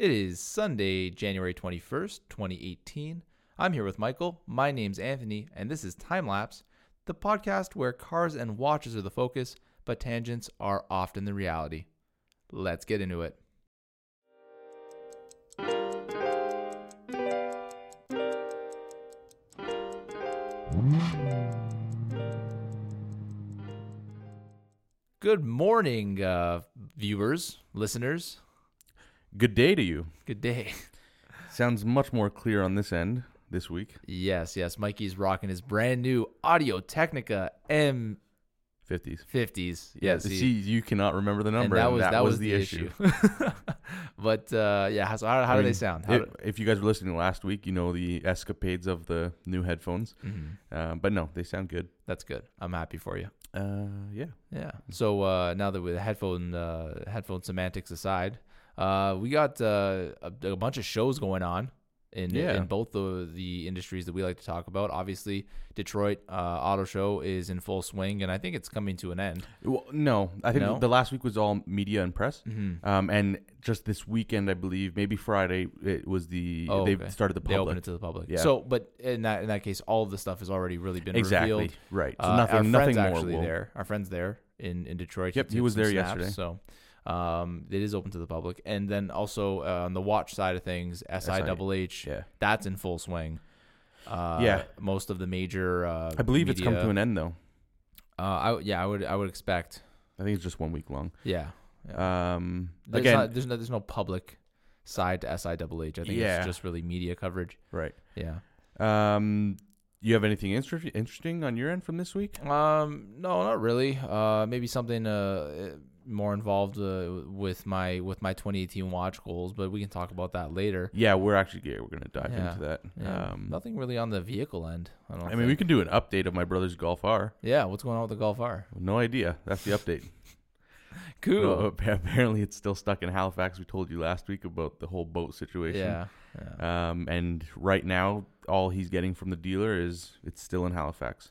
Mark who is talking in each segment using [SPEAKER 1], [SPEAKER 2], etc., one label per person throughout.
[SPEAKER 1] It is Sunday, January 21st, 2018. I'm here with Michael. My name's Anthony, and this is TimeLaps, the podcast where cars and watches are the focus, but tangents are often the reality. Let's get into it. Good morning, uh, viewers, listeners.
[SPEAKER 2] Good day to you.
[SPEAKER 1] Good day.
[SPEAKER 2] Sounds much more clear on this end this week.
[SPEAKER 1] Yes, yes. Mikey's rocking his brand new Audio Technica M50s.
[SPEAKER 2] 50s.
[SPEAKER 1] Yeah,
[SPEAKER 2] see, you cannot remember the
[SPEAKER 1] and
[SPEAKER 2] number.
[SPEAKER 1] that was that, was, the issue. but uh, yeah, so how, how
[SPEAKER 2] I
[SPEAKER 1] do they sound? How
[SPEAKER 2] If,
[SPEAKER 1] do,
[SPEAKER 2] if you guys were listening last week, you know the escapades of the new headphones.
[SPEAKER 1] Mhm.
[SPEAKER 2] Uh, but no, they sound good.
[SPEAKER 1] That's good. I'm happy for you.
[SPEAKER 2] Uh, yeah.
[SPEAKER 1] Yeah. So uh, now that with headphone uh, headphone semantics aside, uh, we got uh, a, a bunch of shows going on in
[SPEAKER 2] Yeah.
[SPEAKER 1] in both the the industries that we like to talk about. Obviously, Detroit uh, Auto Show is in full swing, and I think it's coming to an end.
[SPEAKER 2] Well, no, I think
[SPEAKER 1] No?
[SPEAKER 2] the last week was all media and press.
[SPEAKER 1] Mm-hmm.
[SPEAKER 2] Um, and just this weekend, I believe, maybe Friday, it was the
[SPEAKER 1] Oh,
[SPEAKER 2] they
[SPEAKER 1] okay.
[SPEAKER 2] started the public.
[SPEAKER 1] They open
[SPEAKER 2] public.
[SPEAKER 1] it to the public.
[SPEAKER 2] Yeah.
[SPEAKER 1] So, but in that in that case, all of the stuff has already really been
[SPEAKER 2] exactly
[SPEAKER 1] revealed.
[SPEAKER 2] right. So
[SPEAKER 1] Uh,
[SPEAKER 2] nothing,
[SPEAKER 1] our
[SPEAKER 2] nothing
[SPEAKER 1] friend's
[SPEAKER 2] more.
[SPEAKER 1] actually
[SPEAKER 2] will-
[SPEAKER 1] there. Our friend's there in in Detroit.
[SPEAKER 2] Yep, he was there
[SPEAKER 1] snaps,
[SPEAKER 2] yesterday.
[SPEAKER 1] So. Um, it is open to the public, and then also uh, on the watch side of things, SIHH,
[SPEAKER 2] Yeah,
[SPEAKER 1] that's in full swing. Uh,
[SPEAKER 2] Yeah.
[SPEAKER 1] most of the major. Uh,
[SPEAKER 2] I believe it's come to an end though.
[SPEAKER 1] Uh, I, yeah, I would I would expect.
[SPEAKER 2] I think it's just one week long.
[SPEAKER 1] Yeah. yeah.
[SPEAKER 2] Um,
[SPEAKER 1] there's
[SPEAKER 2] again,
[SPEAKER 1] not, there's no there's no public side to SIHH. I think
[SPEAKER 2] Yeah.
[SPEAKER 1] it's just really media coverage.
[SPEAKER 2] right.
[SPEAKER 1] Yeah.
[SPEAKER 2] Um, you have anything inter- interesting on your end from this week?
[SPEAKER 1] Um, no, not really. Uh, maybe something uh more involved uh, with my with my 2018 watch goals, but we can talk about that later.
[SPEAKER 2] Yeah, we're actually yeah, we're gonna dive
[SPEAKER 1] Yeah.
[SPEAKER 2] into that.
[SPEAKER 1] Yeah,
[SPEAKER 2] Um,
[SPEAKER 1] nothing really on the vehicle end. I don't.
[SPEAKER 2] I mean, we can do an update of my brother's Golf R.
[SPEAKER 1] Yeah, what's going on with the Golf R?
[SPEAKER 2] No idea. That's the update.
[SPEAKER 1] Cool.
[SPEAKER 2] Well, appa- apparently, it's still stuck in Halifax. We told you last week about the whole boat situation.
[SPEAKER 1] yeah. Yeah.
[SPEAKER 2] Um, and right now, all he's getting from the dealer is it's still in Halifax.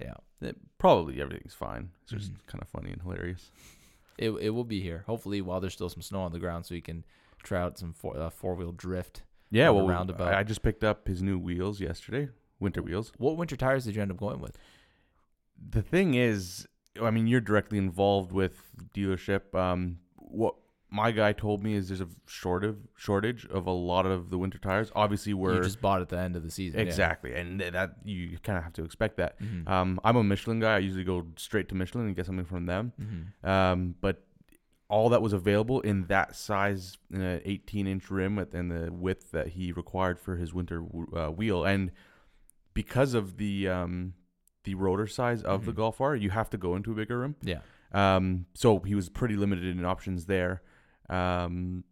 [SPEAKER 1] yeah.
[SPEAKER 2] It- probably everything's fine. It's just
[SPEAKER 1] Mhm.
[SPEAKER 2] kind of funny and hilarious.
[SPEAKER 1] It it will be here. Hopefully, while there's still some snow on the ground, so you can try out some four uh, four wheel drift.
[SPEAKER 2] Yeah, well, we-
[SPEAKER 1] roundabout.
[SPEAKER 2] I I just picked up his new wheels yesterday, winter wheels.
[SPEAKER 1] What winter tires did you end up going with?
[SPEAKER 2] the thing is, I mean, you're directly involved with dealership. Um, what my guy told me is there's a shortage shortage of a lot of the winter tires. Obviously, we're
[SPEAKER 1] you just bought at the end of the season. yeah.
[SPEAKER 2] exactly, and that you kind of have to expect that.
[SPEAKER 1] Mhm.
[SPEAKER 2] Um, I'm a Michelin guy. I usually go straight to Michelin and get something from them.
[SPEAKER 1] Mhm.
[SPEAKER 2] Um, but all that was available in that size, in a 18 inch rim with- and the width that he required for his winter uh, wheel, and because of the um, the rotor size of the
[SPEAKER 1] Mhm.
[SPEAKER 2] Golf R, you have to go into a bigger rim.
[SPEAKER 1] Yeah.
[SPEAKER 2] Um, so he was pretty limited in options there. Um,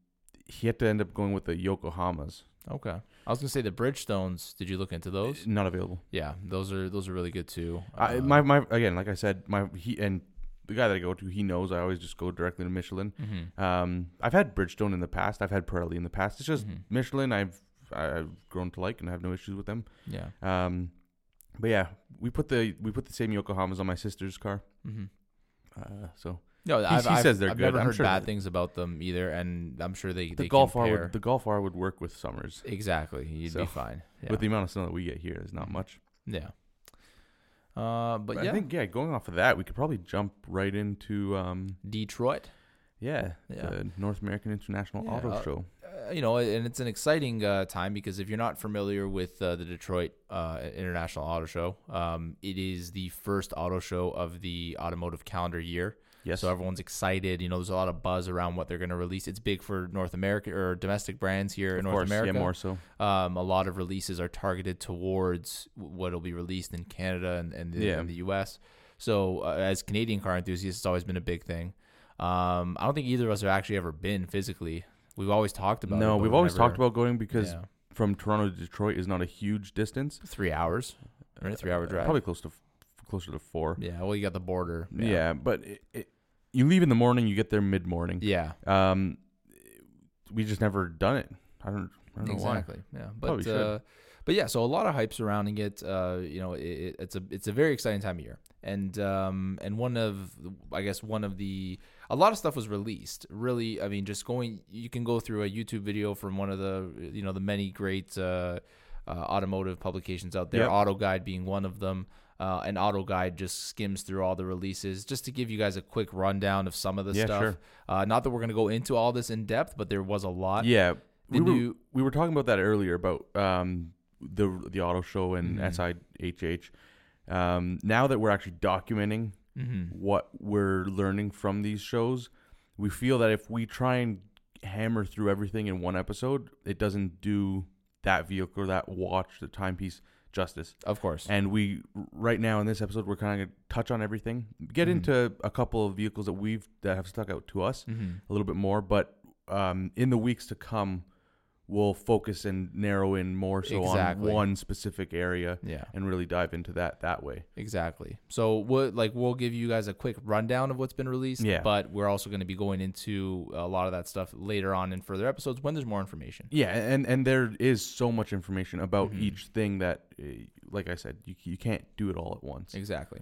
[SPEAKER 2] he had to end up going with the Yokohamas.
[SPEAKER 1] Okay. I was gonna say the Bridgestones. Did you look into those?
[SPEAKER 2] Not available.
[SPEAKER 1] Yeah, those are those are really good too.
[SPEAKER 2] I,
[SPEAKER 1] Uh,
[SPEAKER 2] my my again, like I said, my he and the guy that I go to, he knows I always just go directly to Michelin.
[SPEAKER 1] mhm.
[SPEAKER 2] Um, I've had Bridgestone in the past. I've had Pirelli in the past. It's just
[SPEAKER 1] Mhm.
[SPEAKER 2] Michelin. I've I've grown to like and I have no issues with them.
[SPEAKER 1] Yeah.
[SPEAKER 2] Um, but yeah, we put the we put the same Yokohamas on my sister's car.
[SPEAKER 1] Mm-hmm.
[SPEAKER 2] Uh, so
[SPEAKER 1] No,
[SPEAKER 2] He-
[SPEAKER 1] I've,
[SPEAKER 2] he
[SPEAKER 1] I've-
[SPEAKER 2] says they're
[SPEAKER 1] I've
[SPEAKER 2] good.
[SPEAKER 1] never
[SPEAKER 2] I'm
[SPEAKER 1] heard
[SPEAKER 2] sure
[SPEAKER 1] bad things about them either, and I'm sure they
[SPEAKER 2] the
[SPEAKER 1] they
[SPEAKER 2] Golf R would the Golf R would work with summers.
[SPEAKER 1] exactly. You'd
[SPEAKER 2] So,
[SPEAKER 1] be fine. Yeah.
[SPEAKER 2] With the amount of snow that we get here, there's not much.
[SPEAKER 1] yeah. Uh, but,
[SPEAKER 2] But
[SPEAKER 1] yeah,
[SPEAKER 2] I think yeah, going off of that, we could probably jump right into um,
[SPEAKER 1] Detroit.
[SPEAKER 2] yeah,
[SPEAKER 1] Yeah.
[SPEAKER 2] the North American International
[SPEAKER 1] Yeah,
[SPEAKER 2] Auto
[SPEAKER 1] uh,
[SPEAKER 2] Show.
[SPEAKER 1] uh, you know, and it's an exciting uh, time because if you're not familiar with uh, the Detroit uh, International Auto Show, um, it is the first auto show of the automotive calendar year.
[SPEAKER 2] Yes.
[SPEAKER 1] So everyone's excited. You know, there's a lot of buzz around what they're going to release. It's big for North America or domestic brands here in
[SPEAKER 2] of
[SPEAKER 1] North
[SPEAKER 2] course,
[SPEAKER 1] America.
[SPEAKER 2] yeah, more so.
[SPEAKER 1] Um, a lot of releases are targeted towards what will be released in Canada and, and, the,
[SPEAKER 2] Yeah.
[SPEAKER 1] and the U.S. So uh, as Canadian car enthusiasts, it's always been a big thing. Um, I don't think either of us have actually ever been physically. We've always talked about it.
[SPEAKER 2] No,
[SPEAKER 1] but
[SPEAKER 2] we've always
[SPEAKER 1] never-
[SPEAKER 2] talked about going because
[SPEAKER 1] yeah.
[SPEAKER 2] from Toronto to Detroit is not a huge distance.
[SPEAKER 1] three hours, right? Three hour
[SPEAKER 2] Uh,
[SPEAKER 1] drive.
[SPEAKER 2] Probably close to closer to four.
[SPEAKER 1] Yeah. Well, you got the border.
[SPEAKER 2] Yeah, but it, it, you leave in the morning, you get there mid morning.
[SPEAKER 1] Yeah.
[SPEAKER 2] Um, we just never done it. I don't. I don't know
[SPEAKER 1] exactly. Yeah, but uh, but yeah, so a lot of hype surrounding it. Uh, you know, it- it's a it's a very exciting time of year, and um, and one of I guess one of the a lot of stuff was released. Really, I mean, just going, you can go through a YouTube video from one of the, you know, the many great uh, uh, automotive publications out there.
[SPEAKER 2] Yep.
[SPEAKER 1] Auto Guide being one of them. Uh, and Auto Guide just skims through all the releases just to give you guys a quick rundown of some of the
[SPEAKER 2] Yeah,
[SPEAKER 1] stuff.
[SPEAKER 2] sure.
[SPEAKER 1] Uh, not that we're going to go into all this in depth, but there was a lot.
[SPEAKER 2] Yeah,
[SPEAKER 1] The
[SPEAKER 2] we were,
[SPEAKER 1] new-
[SPEAKER 2] we were talking about that earlier about um, the the auto show and
[SPEAKER 1] Mhm.
[SPEAKER 2] SIHH. Um, now that we're actually documenting
[SPEAKER 1] hmm
[SPEAKER 2] what we're learning from these shows, we feel that if we try and hammer through everything in one episode, it doesn't do that vehicle or that watch, the timepiece justice.
[SPEAKER 1] Of course.
[SPEAKER 2] And we right now in this episode, we're kind of gonna touch on everything, get
[SPEAKER 1] Mhm.
[SPEAKER 2] into a couple of vehicles that we've that have stuck out to us
[SPEAKER 1] hmm
[SPEAKER 2] a little bit more, but um, in the weeks to come, we'll focus and narrow in more so
[SPEAKER 1] Exactly.
[SPEAKER 2] on one specific area
[SPEAKER 1] Yeah.
[SPEAKER 2] and really dive into that that way.
[SPEAKER 1] Exactly. So what like we'll give you guys a quick rundown of what's been released.
[SPEAKER 2] Yeah.
[SPEAKER 1] But we're also going to be going into a lot of that stuff later on in further episodes when there's more information.
[SPEAKER 2] Yeah, and and there is so much information about
[SPEAKER 1] Mhm.
[SPEAKER 2] each thing that, uh, like I said, you you can't do it all at once.
[SPEAKER 1] Exactly.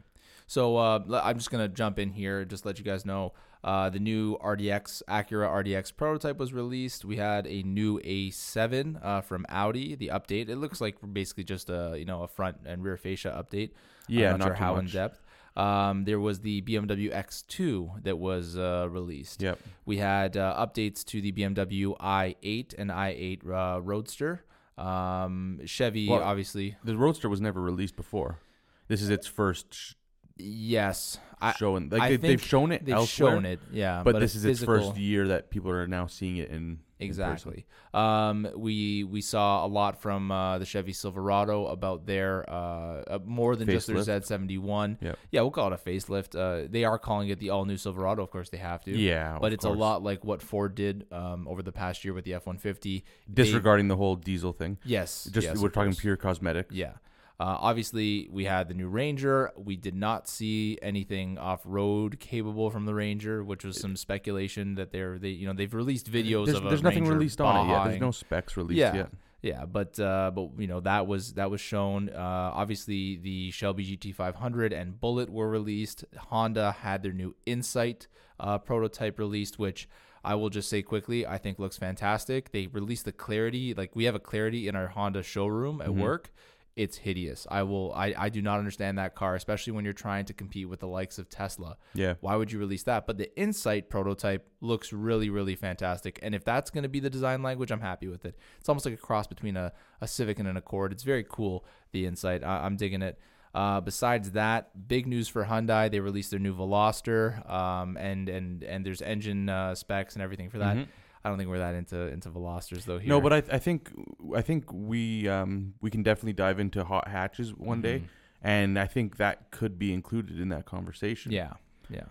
[SPEAKER 1] So uh, I'm just gonna jump in here, just let you guys know. Uh, the new RDX Acura RDX prototype was released. We had a new A7 uh, from Audi. The update. It looks like basically just a you know a front and rear fascia update.
[SPEAKER 2] Yeah,
[SPEAKER 1] I'm not,
[SPEAKER 2] not
[SPEAKER 1] sure how in depth. Um, there was the BMW X2 that was uh, released.
[SPEAKER 2] Yep.
[SPEAKER 1] We had uh, updates to the BMW i8 and i8 uh, Roadster. Um, Chevy,
[SPEAKER 2] Well,
[SPEAKER 1] obviously,
[SPEAKER 2] The Roadster was never released before. This is its first
[SPEAKER 1] yes. I,
[SPEAKER 2] show, and like
[SPEAKER 1] I
[SPEAKER 2] they,
[SPEAKER 1] think
[SPEAKER 2] they've shown it
[SPEAKER 1] they've
[SPEAKER 2] elsewhere,
[SPEAKER 1] shown it, yeah.
[SPEAKER 2] but,
[SPEAKER 1] a
[SPEAKER 2] this is its first year that people are now seeing it in in.
[SPEAKER 1] Exactly. Um, we we saw a lot from uh, the Chevy Silverado about their uh, uh, more than just their
[SPEAKER 2] Facelift.
[SPEAKER 1] Z71.
[SPEAKER 2] Yep.
[SPEAKER 1] Yeah, we'll call it a facelift. Uh, they are calling it the all new Silverado. Of course, they have to.
[SPEAKER 2] Yeah,
[SPEAKER 1] but it's a lot like what Ford did um, over the past year with the F one fifty.
[SPEAKER 2] disregarding the whole diesel thing.
[SPEAKER 1] Yes,
[SPEAKER 2] Just
[SPEAKER 1] yes,
[SPEAKER 2] we're talking
[SPEAKER 1] course.
[SPEAKER 2] pure cosmetic.
[SPEAKER 1] Yeah. Uh, obviously, we had the new Ranger. We did not see anything off-road capable from the Ranger, which was some speculation that they're they you know they've released videos
[SPEAKER 2] There's,
[SPEAKER 1] of a
[SPEAKER 2] there's nothing
[SPEAKER 1] Ranger
[SPEAKER 2] released on it yet. There's no specs released
[SPEAKER 1] Yeah.
[SPEAKER 2] yet.
[SPEAKER 1] Yeah, but uh, but you know that was that was shown. Uh, obviously, the Shelby GT500 and Bullet were released. Honda had their new Insight uh, prototype released, which I will just say quickly, I think looks fantastic. They released the Clarity, like we have a Clarity in our Honda showroom at
[SPEAKER 2] Mhm.
[SPEAKER 1] work. It's hideous. I will. I, I do not understand that car, especially when you're trying to compete with the likes of Tesla.
[SPEAKER 2] Yeah.
[SPEAKER 1] Why would you release that? But the Insight prototype looks really, really fantastic. And if that's going to be the design language, I'm happy with it. It's almost like a cross between a, a Civic and an Accord. It's very cool, the Insight. I, I'm digging it. Uh, besides that, big news for Hyundai. They released their new Veloster, um, and and and there's engine uh, specs and everything for that.
[SPEAKER 2] Mhm.
[SPEAKER 1] I don't think we're that into into Velosters though. Here,
[SPEAKER 2] No, but I, I think I think we um we can definitely dive into hot hatches one day,
[SPEAKER 1] Mhm.
[SPEAKER 2] and I think that could be included in that conversation.
[SPEAKER 1] Yeah, yeah.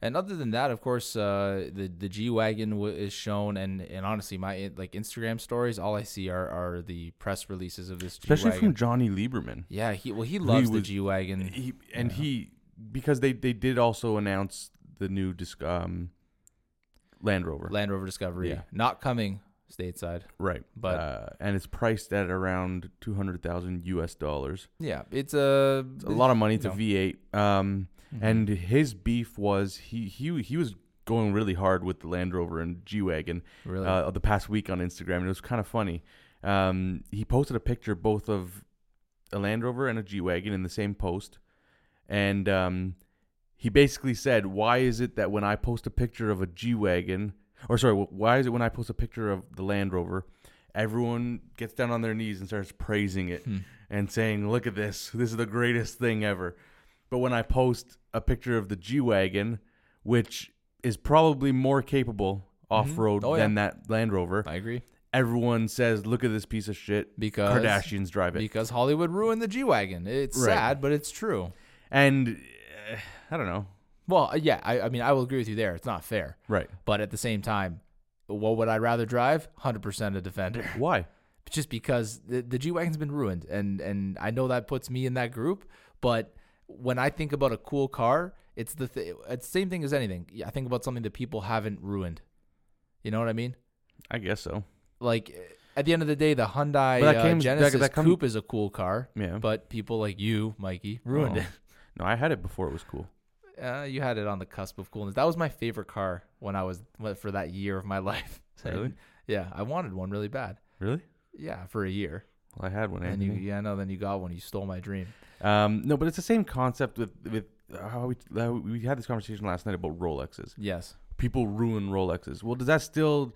[SPEAKER 1] And other than that, of course, uh, the the G wagon w- is shown, and and honestly, my like Instagram stories, all I see are are the press releases of this G
[SPEAKER 2] especially from Jonny Lieberman.
[SPEAKER 1] yeah, he well he loves the
[SPEAKER 2] was-
[SPEAKER 1] G wagon.
[SPEAKER 2] And
[SPEAKER 1] Yeah.
[SPEAKER 2] he because they they did also announce the new disc um Land Rover.
[SPEAKER 1] Land Rover Discovery,
[SPEAKER 2] Yeah.
[SPEAKER 1] not coming stateside,
[SPEAKER 2] right,
[SPEAKER 1] but
[SPEAKER 2] uh, and it's priced at around two hundred thousand U.S. dollars.
[SPEAKER 1] yeah, it's a
[SPEAKER 2] It's a lot of money to
[SPEAKER 1] know.
[SPEAKER 2] V8. Um,
[SPEAKER 1] Mhm.
[SPEAKER 2] and his beef was he he he was going really hard with the Land Rover and G wagon
[SPEAKER 1] really
[SPEAKER 2] uh, the past week on Instagram, and it was kind of funny. Um, he posted a picture both of a Land Rover and a G wagon in the same post, and um, he basically said, "Why is it that when I post a picture of a G wagon, or sorry, why is it when I post a picture of the Land Rover, everyone gets down on their knees and starts praising it
[SPEAKER 1] Hmm.
[SPEAKER 2] and saying, "Look at this! This is the greatest thing ever." But when I post a picture of the G wagon, which is probably more capable off road
[SPEAKER 1] Oh, yeah.
[SPEAKER 2] than that Land Rover,
[SPEAKER 1] I agree
[SPEAKER 2] everyone says, "Look at this piece of shit."
[SPEAKER 1] because
[SPEAKER 2] Kardashians drive it,
[SPEAKER 1] because Hollywood ruined the G wagon. It's
[SPEAKER 2] Right.
[SPEAKER 1] sad, but it's true.
[SPEAKER 2] and uh, I don't know.
[SPEAKER 1] Well, uh, yeah, I, I mean, I will agree with you there. It's not fair.
[SPEAKER 2] Right?
[SPEAKER 1] But at the same time, what would I rather drive? 100% a Defender.
[SPEAKER 2] Why?
[SPEAKER 1] Just because the, the G Wagon's been ruined. And, and I know that puts me in that group. But when I think about a cool car, it's the, th- it's the same thing as anything. I think about something that people haven't ruined. You know what I mean?
[SPEAKER 2] I guess so.
[SPEAKER 1] Like, at the end of the day, the Hyundai
[SPEAKER 2] that
[SPEAKER 1] uh,
[SPEAKER 2] came- that-
[SPEAKER 1] Genesis
[SPEAKER 2] that come-
[SPEAKER 1] Coupe is a cool car.
[SPEAKER 2] Yeah.
[SPEAKER 1] But people like you, Mikey, ruined
[SPEAKER 2] Oh.
[SPEAKER 1] it.
[SPEAKER 2] no, I had it before it was cool.
[SPEAKER 1] Uh, you had it on the cusp of coolness. That was my favorite car when I was for that year of my life.
[SPEAKER 2] Really?
[SPEAKER 1] Yeah, I wanted one really bad.
[SPEAKER 2] Really?
[SPEAKER 1] Yeah, for a year.
[SPEAKER 2] Well, I had one.
[SPEAKER 1] And you, yeah, no, then you got one. You stole my dream.
[SPEAKER 2] Um, no, but it's the same concept with with how we how we had this conversation last night about Rolexes.
[SPEAKER 1] Yes.
[SPEAKER 2] People ruin Rolexes. Well, does that still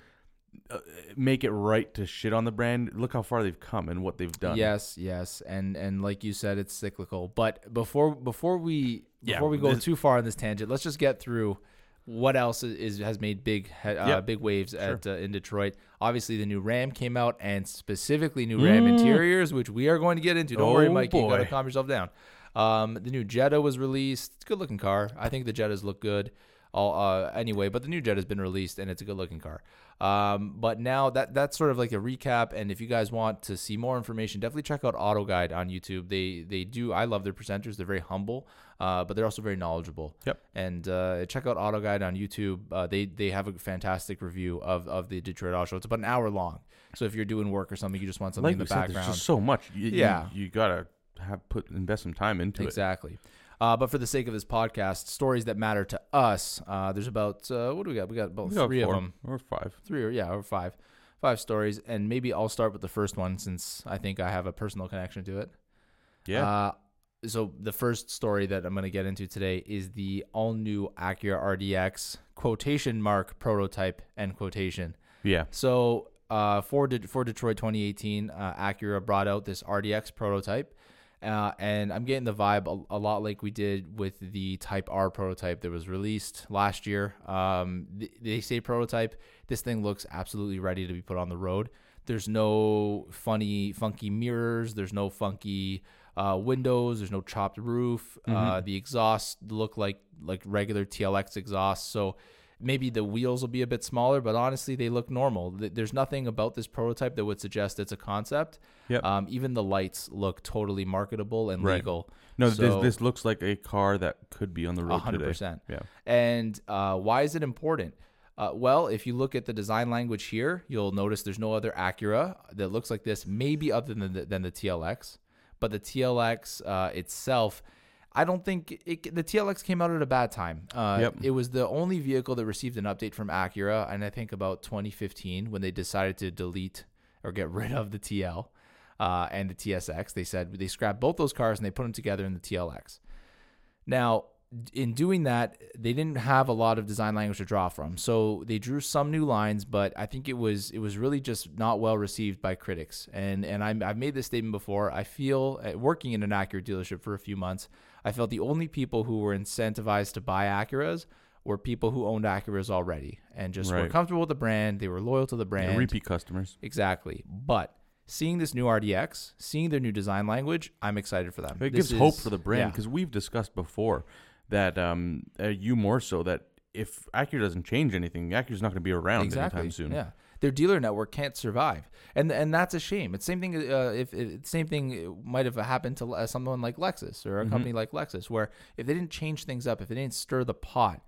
[SPEAKER 2] make it right to shit on the brand? Look how far they've come and what they've done.
[SPEAKER 1] Yes, yes, and and like you said, it's cyclical. But before before we
[SPEAKER 2] Yeah,
[SPEAKER 1] before we go
[SPEAKER 2] this-
[SPEAKER 1] too far on this tangent, let's just get through what else is, has made big uh,
[SPEAKER 2] Yeah,
[SPEAKER 1] big waves
[SPEAKER 2] sure.
[SPEAKER 1] at uh, in Detroit. Obviously, the new Ram came out, and specifically new Ram
[SPEAKER 2] Mm.
[SPEAKER 1] interiors, which we are going to get into. Don't worry,
[SPEAKER 2] Oh,
[SPEAKER 1] Mike. You got to calm yourself down. Um, the new Jetta was released. It's a good looking car. I think the Jettas look good. All, uh, anyway, but the new Jetta has been released and it's a good looking car. Um, but now that that's sort of like a recap. And if you guys want to see more information, definitely check out Auto Guide on YouTube. They they do. I love their presenters. They're very humble, uh, but they're also very knowledgeable.
[SPEAKER 2] Yep.
[SPEAKER 1] And uh, check out Auto Guide on YouTube. Uh, they they have a fantastic review of of the Detroit Auto Show. It's about an hour long. So if you're doing work or something, you just want something
[SPEAKER 2] like
[SPEAKER 1] in the
[SPEAKER 2] said, there's
[SPEAKER 1] background.
[SPEAKER 2] just so much. You, you-
[SPEAKER 1] Yeah.
[SPEAKER 2] you, gotta have put invest some time into it.
[SPEAKER 1] Exactly. Uh, but for the sake of this podcast, stories that matter to us, uh, there's about uh, what do we got? We got about
[SPEAKER 2] We got
[SPEAKER 1] three
[SPEAKER 2] four
[SPEAKER 1] of them,
[SPEAKER 2] or five.
[SPEAKER 1] three or yeah, or five, five stories, and maybe I'll start with the first one since I think I have a personal connection to it.
[SPEAKER 2] Yeah.
[SPEAKER 1] Uh, so the first story that I'm going to get into today is the all new Acura RDX quotation mark prototype end quotation.
[SPEAKER 2] yeah.
[SPEAKER 1] So uh, for De- for Detroit 2018, uh, Acura brought out this RDX prototype, uh, and I'm getting the vibe a, a lot like we did with the Type R prototype that was released last year. Um, th- they say prototype. This thing looks absolutely ready to be put on the road. There's no funny, funky mirrors. There's no funky uh, windows. There's no chopped roof. Uh, the exhaust look like like regular TLX exhausts. So maybe the wheels will be a bit smaller, but honestly, they look normal. There's nothing about this prototype that would suggest it's a concept.
[SPEAKER 2] Yep.
[SPEAKER 1] Um, even the lights look totally marketable and
[SPEAKER 2] Right.
[SPEAKER 1] legal.
[SPEAKER 2] No,
[SPEAKER 1] so-
[SPEAKER 2] this, this looks like a car that could be on the road
[SPEAKER 1] hundred
[SPEAKER 2] today.
[SPEAKER 1] percent.
[SPEAKER 2] Yeah.
[SPEAKER 1] And uh, why is it important? Uh, well, if you look at the design language here, you'll notice there's no other Acura that looks like this, maybe other than the, than the TLX. But the TLX uh, itself, I don't think it, the TLX came out at a bad time. Uh,
[SPEAKER 2] Yep.
[SPEAKER 1] It was the only vehicle that received an update from Acura, and I think about 2015 when they decided to delete or get rid of the TL uh, and the TSX. They said they scrapped both those cars and they put them together in the TLX. Now, in doing that, they didn't have a lot of design language to draw from. So they drew some new lines, but I think it was it was really just not well received by critics. And and I, I've made this statement before. I feel uh, working in an Acura dealership for a few months, I felt the only people who were incentivized to buy Acuras were people who owned Acuras already and just were comfortable with the brand. They were loyal to the
[SPEAKER 2] Yeah,
[SPEAKER 1] brand.
[SPEAKER 2] repeat customers.
[SPEAKER 1] Exactly. But seeing this new RDX, seeing their new design language, I'm excited for them.
[SPEAKER 2] It
[SPEAKER 1] This
[SPEAKER 2] gives hope for the brand
[SPEAKER 1] yeah.
[SPEAKER 2] because we've discussed before that um, uh, you more so that if Acura doesn't change anything, Acura's not going to be around
[SPEAKER 1] exactly.
[SPEAKER 2] anytime soon.
[SPEAKER 1] Yeah, their dealer network can't survive, and and that's a shame. It's same thing. Uh, if, if same thing might have happened to uh, someone like Lexus or a
[SPEAKER 2] Mhm.
[SPEAKER 1] company like Lexus, where if they didn't change things up, if they didn't stir the pot,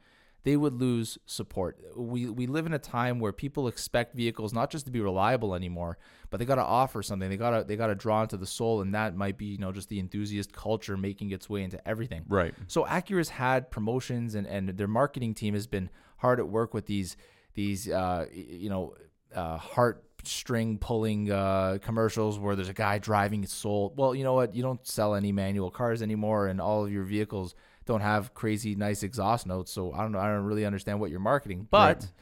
[SPEAKER 1] they would lose support. We we live in a time where people expect vehicles not just to be reliable anymore, but they got to offer something. They got to they got to draw into the soul, and that might be you know just the enthusiast culture making its way into everything.
[SPEAKER 2] Right.
[SPEAKER 1] So Acura's had promotions and, and their marketing team has been hard at work with these these uh, you know uh, heartstring pulling uh, commercials where there's a guy driving soul. Well, you know what? You don't sell any manual cars anymore, and all of your vehicles don't have crazy nice exhaust notes. So I don't know. I don't really understand what you're marketing, but.
[SPEAKER 2] Right.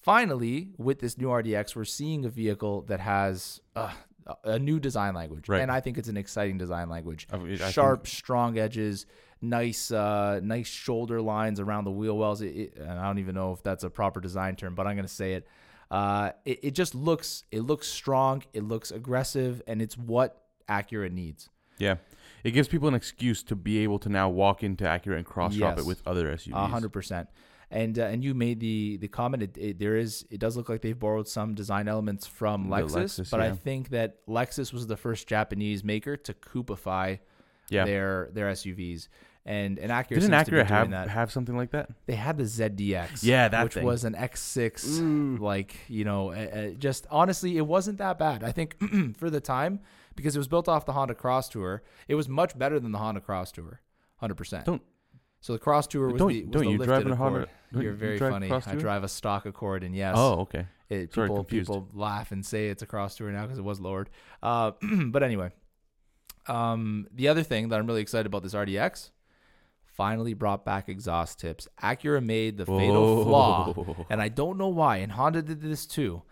[SPEAKER 1] Finally, with this new RDX, we're seeing a vehicle that has uh, a new design language,
[SPEAKER 2] Right.
[SPEAKER 1] and I think it's an exciting design language
[SPEAKER 2] I I think-
[SPEAKER 1] sharp, strong edges, nice, uh, nice shoulder lines around the wheel wells. It, it, and I don't even know if that's a proper design term, but I'm gonna say it. Uh, it, it just looks, it looks strong, it looks aggressive, and it's what Acura needs.
[SPEAKER 2] Yeah. It gives people an excuse to be able to now walk into Acura and cross shop
[SPEAKER 1] Yes.
[SPEAKER 2] it with other SUVs.
[SPEAKER 1] A hundred percent. And uh, and you made the the comment. It, it, there is it does look like they've borrowed some design elements from Lexus,
[SPEAKER 2] Lexus,
[SPEAKER 1] but I think that Lexus was the first Japanese maker to coupify
[SPEAKER 2] Yeah.
[SPEAKER 1] their their SUVs. And and Acura
[SPEAKER 2] Didn't
[SPEAKER 1] seems
[SPEAKER 2] Acura have
[SPEAKER 1] that.
[SPEAKER 2] have something like that?
[SPEAKER 1] They had the ZDX,
[SPEAKER 2] Yeah, that
[SPEAKER 1] which
[SPEAKER 2] thing.
[SPEAKER 1] was an X6. Like you know, uh, just honestly, it wasn't that bad. I think for the time because it was built off the Honda Cross Tour, it was much better than the Honda Cross Tour, hundred percent.
[SPEAKER 2] Don't-
[SPEAKER 1] So the Cross Tour was
[SPEAKER 2] Don't-
[SPEAKER 1] the was
[SPEAKER 2] don't
[SPEAKER 1] the
[SPEAKER 2] you drive in a Honda-
[SPEAKER 1] Accord. You're very
[SPEAKER 2] drive
[SPEAKER 1] funny. I drive a stock Accord, and yes,
[SPEAKER 2] Oh, okay.
[SPEAKER 1] it,
[SPEAKER 2] Sorry,
[SPEAKER 1] people
[SPEAKER 2] confused.
[SPEAKER 1] people laugh and say it's a cross tour now because it was lowered. Uh, but anyway, um, the other thing that I'm really excited about this RDX finally brought back exhaust tips. Acura made the fatal flaw, and I don't know why. And Honda did this too.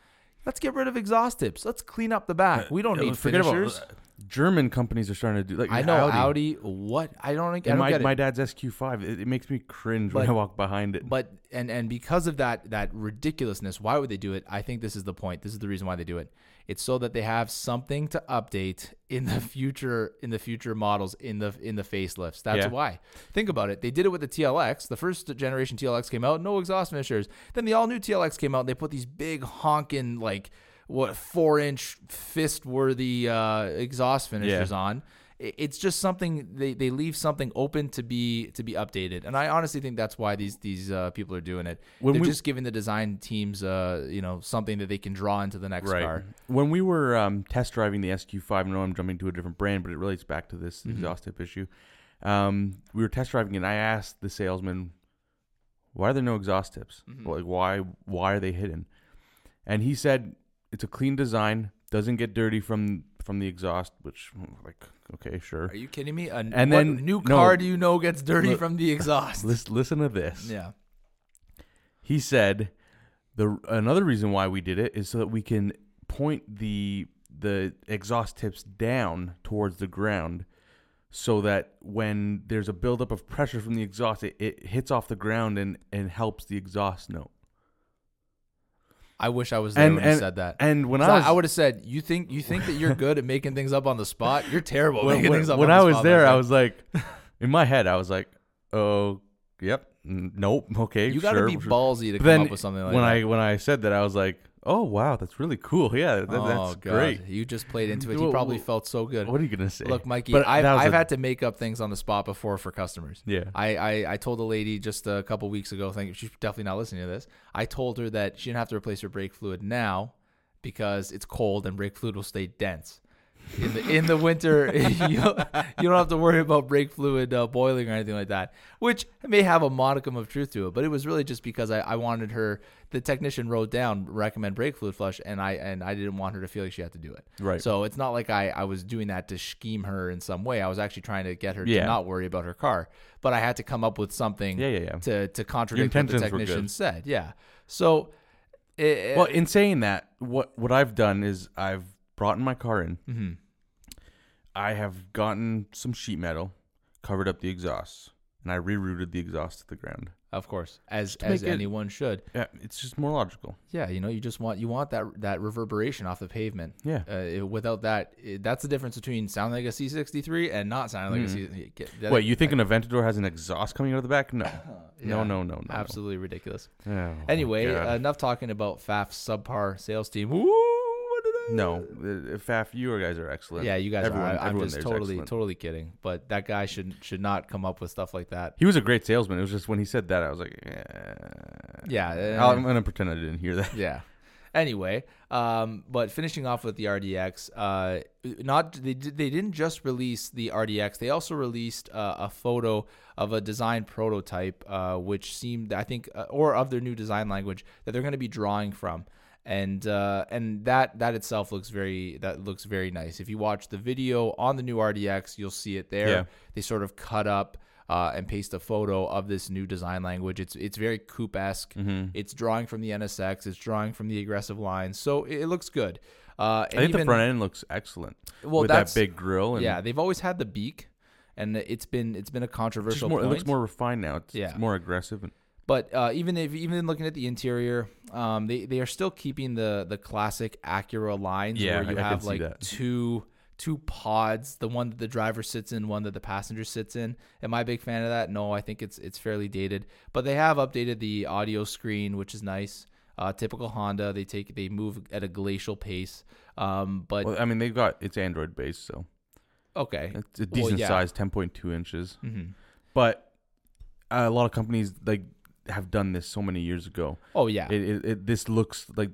[SPEAKER 1] Let's get rid of exhaust tips. Let's clean up the back. We don't
[SPEAKER 2] Uh,
[SPEAKER 1] need
[SPEAKER 2] forget
[SPEAKER 1] finishers.
[SPEAKER 2] about German companies are starting to do like
[SPEAKER 1] I know
[SPEAKER 2] Audi.
[SPEAKER 1] Audi. What I don't. I don't
[SPEAKER 2] my,
[SPEAKER 1] get it.
[SPEAKER 2] my dad's SQ5, it, it makes me cringe when I walk behind it.
[SPEAKER 1] But and and because of that that ridiculousness, why would they do it? I think this is the point. This is the reason why they do it. It's so that they have something to update in the future in the future models in the in the facelifts. That's
[SPEAKER 2] Yeah.
[SPEAKER 1] why. Think about it. They did it with the TLX. The first generation TLX came out, no exhaust finishers. Then the all new TLX came out. and They put these big honking like what four inch fist worthy uh, exhaust finishers on. It's just something they, they leave something open to be to be updated, and I honestly think that's why these these uh, people are doing it.
[SPEAKER 2] When
[SPEAKER 1] They're
[SPEAKER 2] we-
[SPEAKER 1] just giving the design teams uh you know something that they can draw into the next
[SPEAKER 2] right.
[SPEAKER 1] car.
[SPEAKER 2] When we were um, test driving the SQ5, I know I'm jumping to a different brand, but it relates back to this
[SPEAKER 1] Mhm.
[SPEAKER 2] exhaust tip issue. Um, we were test driving, and I asked the salesman, "Why are there no exhaust tips?
[SPEAKER 1] Mhm.
[SPEAKER 2] Like, why why are they hidden?" And he said, "It's a clean design, doesn't get dirty from from the exhaust." Which, like, okay, sure.
[SPEAKER 1] Are you kidding me? A,
[SPEAKER 2] And
[SPEAKER 1] what
[SPEAKER 2] then-
[SPEAKER 1] new
[SPEAKER 2] no.
[SPEAKER 1] car do you know gets dirty
[SPEAKER 2] Look,
[SPEAKER 1] from the exhaust?
[SPEAKER 2] Listen, listen to this.
[SPEAKER 1] yeah.
[SPEAKER 2] He said the another reason why we did it is so that we can point the the exhaust tips down towards the ground so that when there's a buildup of pressure from the exhaust it, it hits off the ground and, and helps the exhaust note.
[SPEAKER 1] I wish I was there
[SPEAKER 2] And-
[SPEAKER 1] when you said that.
[SPEAKER 2] And when I was
[SPEAKER 1] I, would have said, "You think you think that you're good at making things up on the spot? You're terrible
[SPEAKER 2] when,
[SPEAKER 1] making
[SPEAKER 2] when-
[SPEAKER 1] things up."
[SPEAKER 2] when I
[SPEAKER 1] the
[SPEAKER 2] was there I was like in my head I was like, "Oh, yep. Nope. Okay.
[SPEAKER 1] "You got to
[SPEAKER 2] sure,
[SPEAKER 1] be
[SPEAKER 2] sure."
[SPEAKER 1] ballsy to come
[SPEAKER 2] then
[SPEAKER 1] up with something like
[SPEAKER 2] when
[SPEAKER 1] that."
[SPEAKER 2] When I when I said that I was like, "Oh, wow, that's really cool. Yeah, that,
[SPEAKER 1] oh
[SPEAKER 2] that's
[SPEAKER 1] God,
[SPEAKER 2] great."
[SPEAKER 1] you just played into it. You probably felt so good.
[SPEAKER 2] What are you going to say?
[SPEAKER 1] Look, Mikey,
[SPEAKER 2] But
[SPEAKER 1] I've, I've
[SPEAKER 2] a-
[SPEAKER 1] had to make up things on the spot before for customers.
[SPEAKER 2] yeah.
[SPEAKER 1] I, I, I told a lady just a couple weeks ago, thank you. she's definitely not listening to this. I told her that she didn't have to replace her brake fluid now because it's cold and brake fluid will stay dense. In the in the winter, you, don't- you don't have to worry about brake fluid uh, boiling or anything like that, which may have a modicum of truth to it. But it was really just because I, I wanted her. The technician wrote down recommend brake fluid flush, and I and I didn't want her to feel like she had to do it.
[SPEAKER 2] Right.
[SPEAKER 1] So it's not like I, I was doing that to scheme her in some way. I was actually trying to get her
[SPEAKER 2] Yeah.
[SPEAKER 1] to not worry about her car. But I had to come up with something
[SPEAKER 2] Yeah, yeah, yeah.
[SPEAKER 1] to to contradict what the technician said. Yeah. So, it,
[SPEAKER 2] Well, in saying that, what what I've done is I've brought in my car in.
[SPEAKER 1] hmm
[SPEAKER 2] I have gotten some sheet metal, covered up the exhaust, and I rerouted the exhaust to the ground.
[SPEAKER 1] of course, as as
[SPEAKER 2] it-
[SPEAKER 1] anyone should.
[SPEAKER 2] Yeah, it's just more logical.
[SPEAKER 1] Yeah, you know, you just want you want that that reverberation off the pavement.
[SPEAKER 2] Yeah.
[SPEAKER 1] Uh, it- without that, it, that's the difference between sounding like a C63 and not sounding like a C. Get, that-
[SPEAKER 2] Wait, you think an Aventador has an exhaust coming out of the back? No.
[SPEAKER 1] Yeah,
[SPEAKER 2] No, no, no, no.
[SPEAKER 1] Absolutely ridiculous.
[SPEAKER 2] Oh,
[SPEAKER 1] Anyway, enough talking about FAF's subpar sales team. Woo, what did I-
[SPEAKER 2] no, uh, Faf, you guys are excellent.
[SPEAKER 1] Yeah, you guys
[SPEAKER 2] Everyone-
[SPEAKER 1] are. I- I'm just totally,
[SPEAKER 2] excellent.
[SPEAKER 1] totally kidding. But that guy should should not come up with stuff like that.
[SPEAKER 2] He was a great salesman. It was just when he said that, I was like, yeah.
[SPEAKER 1] Yeah,
[SPEAKER 2] I'll-
[SPEAKER 1] uh,
[SPEAKER 2] I'm gonna pretend I didn't hear that.
[SPEAKER 1] yeah. Anyway, um, but finishing off with the RDX, uh, not they they didn't just release the RDX. They also released uh, a photo of a design prototype, uh, which seemed I think, uh, or of their new design language that they're going to be drawing from. And uh, and that that itself looks very that looks very nice. If you watch the video on the new RDX, you'll see it there.
[SPEAKER 2] Yeah.
[SPEAKER 1] They sort of cut up uh, and paste a photo of this new design language. It's it's very coupe esque.
[SPEAKER 2] Mm-hmm.
[SPEAKER 1] It's drawing from the NSX. It's drawing from the aggressive lines, so it, it looks good. Uh,
[SPEAKER 2] I think the front end looks excellent
[SPEAKER 1] well,
[SPEAKER 2] with that big grill. And
[SPEAKER 1] yeah. They've always had the beak, and it's been it's been a controversial.
[SPEAKER 2] more, it looks more refined now. It's,
[SPEAKER 1] Yeah.
[SPEAKER 2] it's more aggressive. And,
[SPEAKER 1] But uh, even if even looking at the interior, um, they they are still keeping the the classic Acura lines
[SPEAKER 2] Yeah,
[SPEAKER 1] where you
[SPEAKER 2] I-
[SPEAKER 1] have like
[SPEAKER 2] that.
[SPEAKER 1] two two pods, the one that the driver sits in, one that the passenger sits in. Am I a big fan of that? No, I think it's it's fairly dated. But they have updated the audio screen, which is nice. Uh, typical Honda, they take they move at a glacial pace. Um, but
[SPEAKER 2] well, I mean, they've got it's Android based, so
[SPEAKER 1] okay,
[SPEAKER 2] it's a
[SPEAKER 1] Well,
[SPEAKER 2] decent
[SPEAKER 1] yeah.
[SPEAKER 2] size, 10.2 inches.
[SPEAKER 1] hmm
[SPEAKER 2] But uh, a lot of companies like have done this so many years ago.
[SPEAKER 1] oh yeah,
[SPEAKER 2] It, it, it this looks like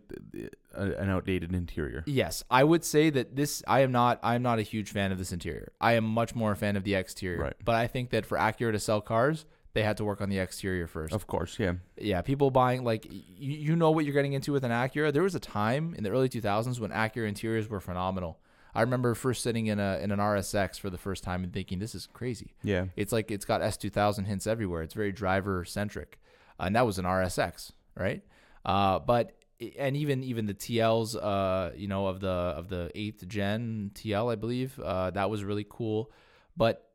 [SPEAKER 2] an outdated interior.
[SPEAKER 1] Yes, I would say that this. I am not. I am not a huge fan of this interior. I am much more a fan of the exterior.
[SPEAKER 2] Right.
[SPEAKER 1] But I think that for Acura to sell cars, they had to work on the exterior first.
[SPEAKER 2] Of course, yeah.
[SPEAKER 1] Yeah, people buying like you, you know what you're getting into with an Acura. There was a time in the early 2000s when Acura interiors were phenomenal. I remember first sitting in a in an RSX for the first time and thinking this is crazy.
[SPEAKER 2] Yeah.
[SPEAKER 1] It's like it's got S2000 hints everywhere. It's very driver centric, and that was an RSX, right? Uh, but and even even the TLs, uh, you know, of the of the eighth gen TL, I believe, uh, that was really cool. But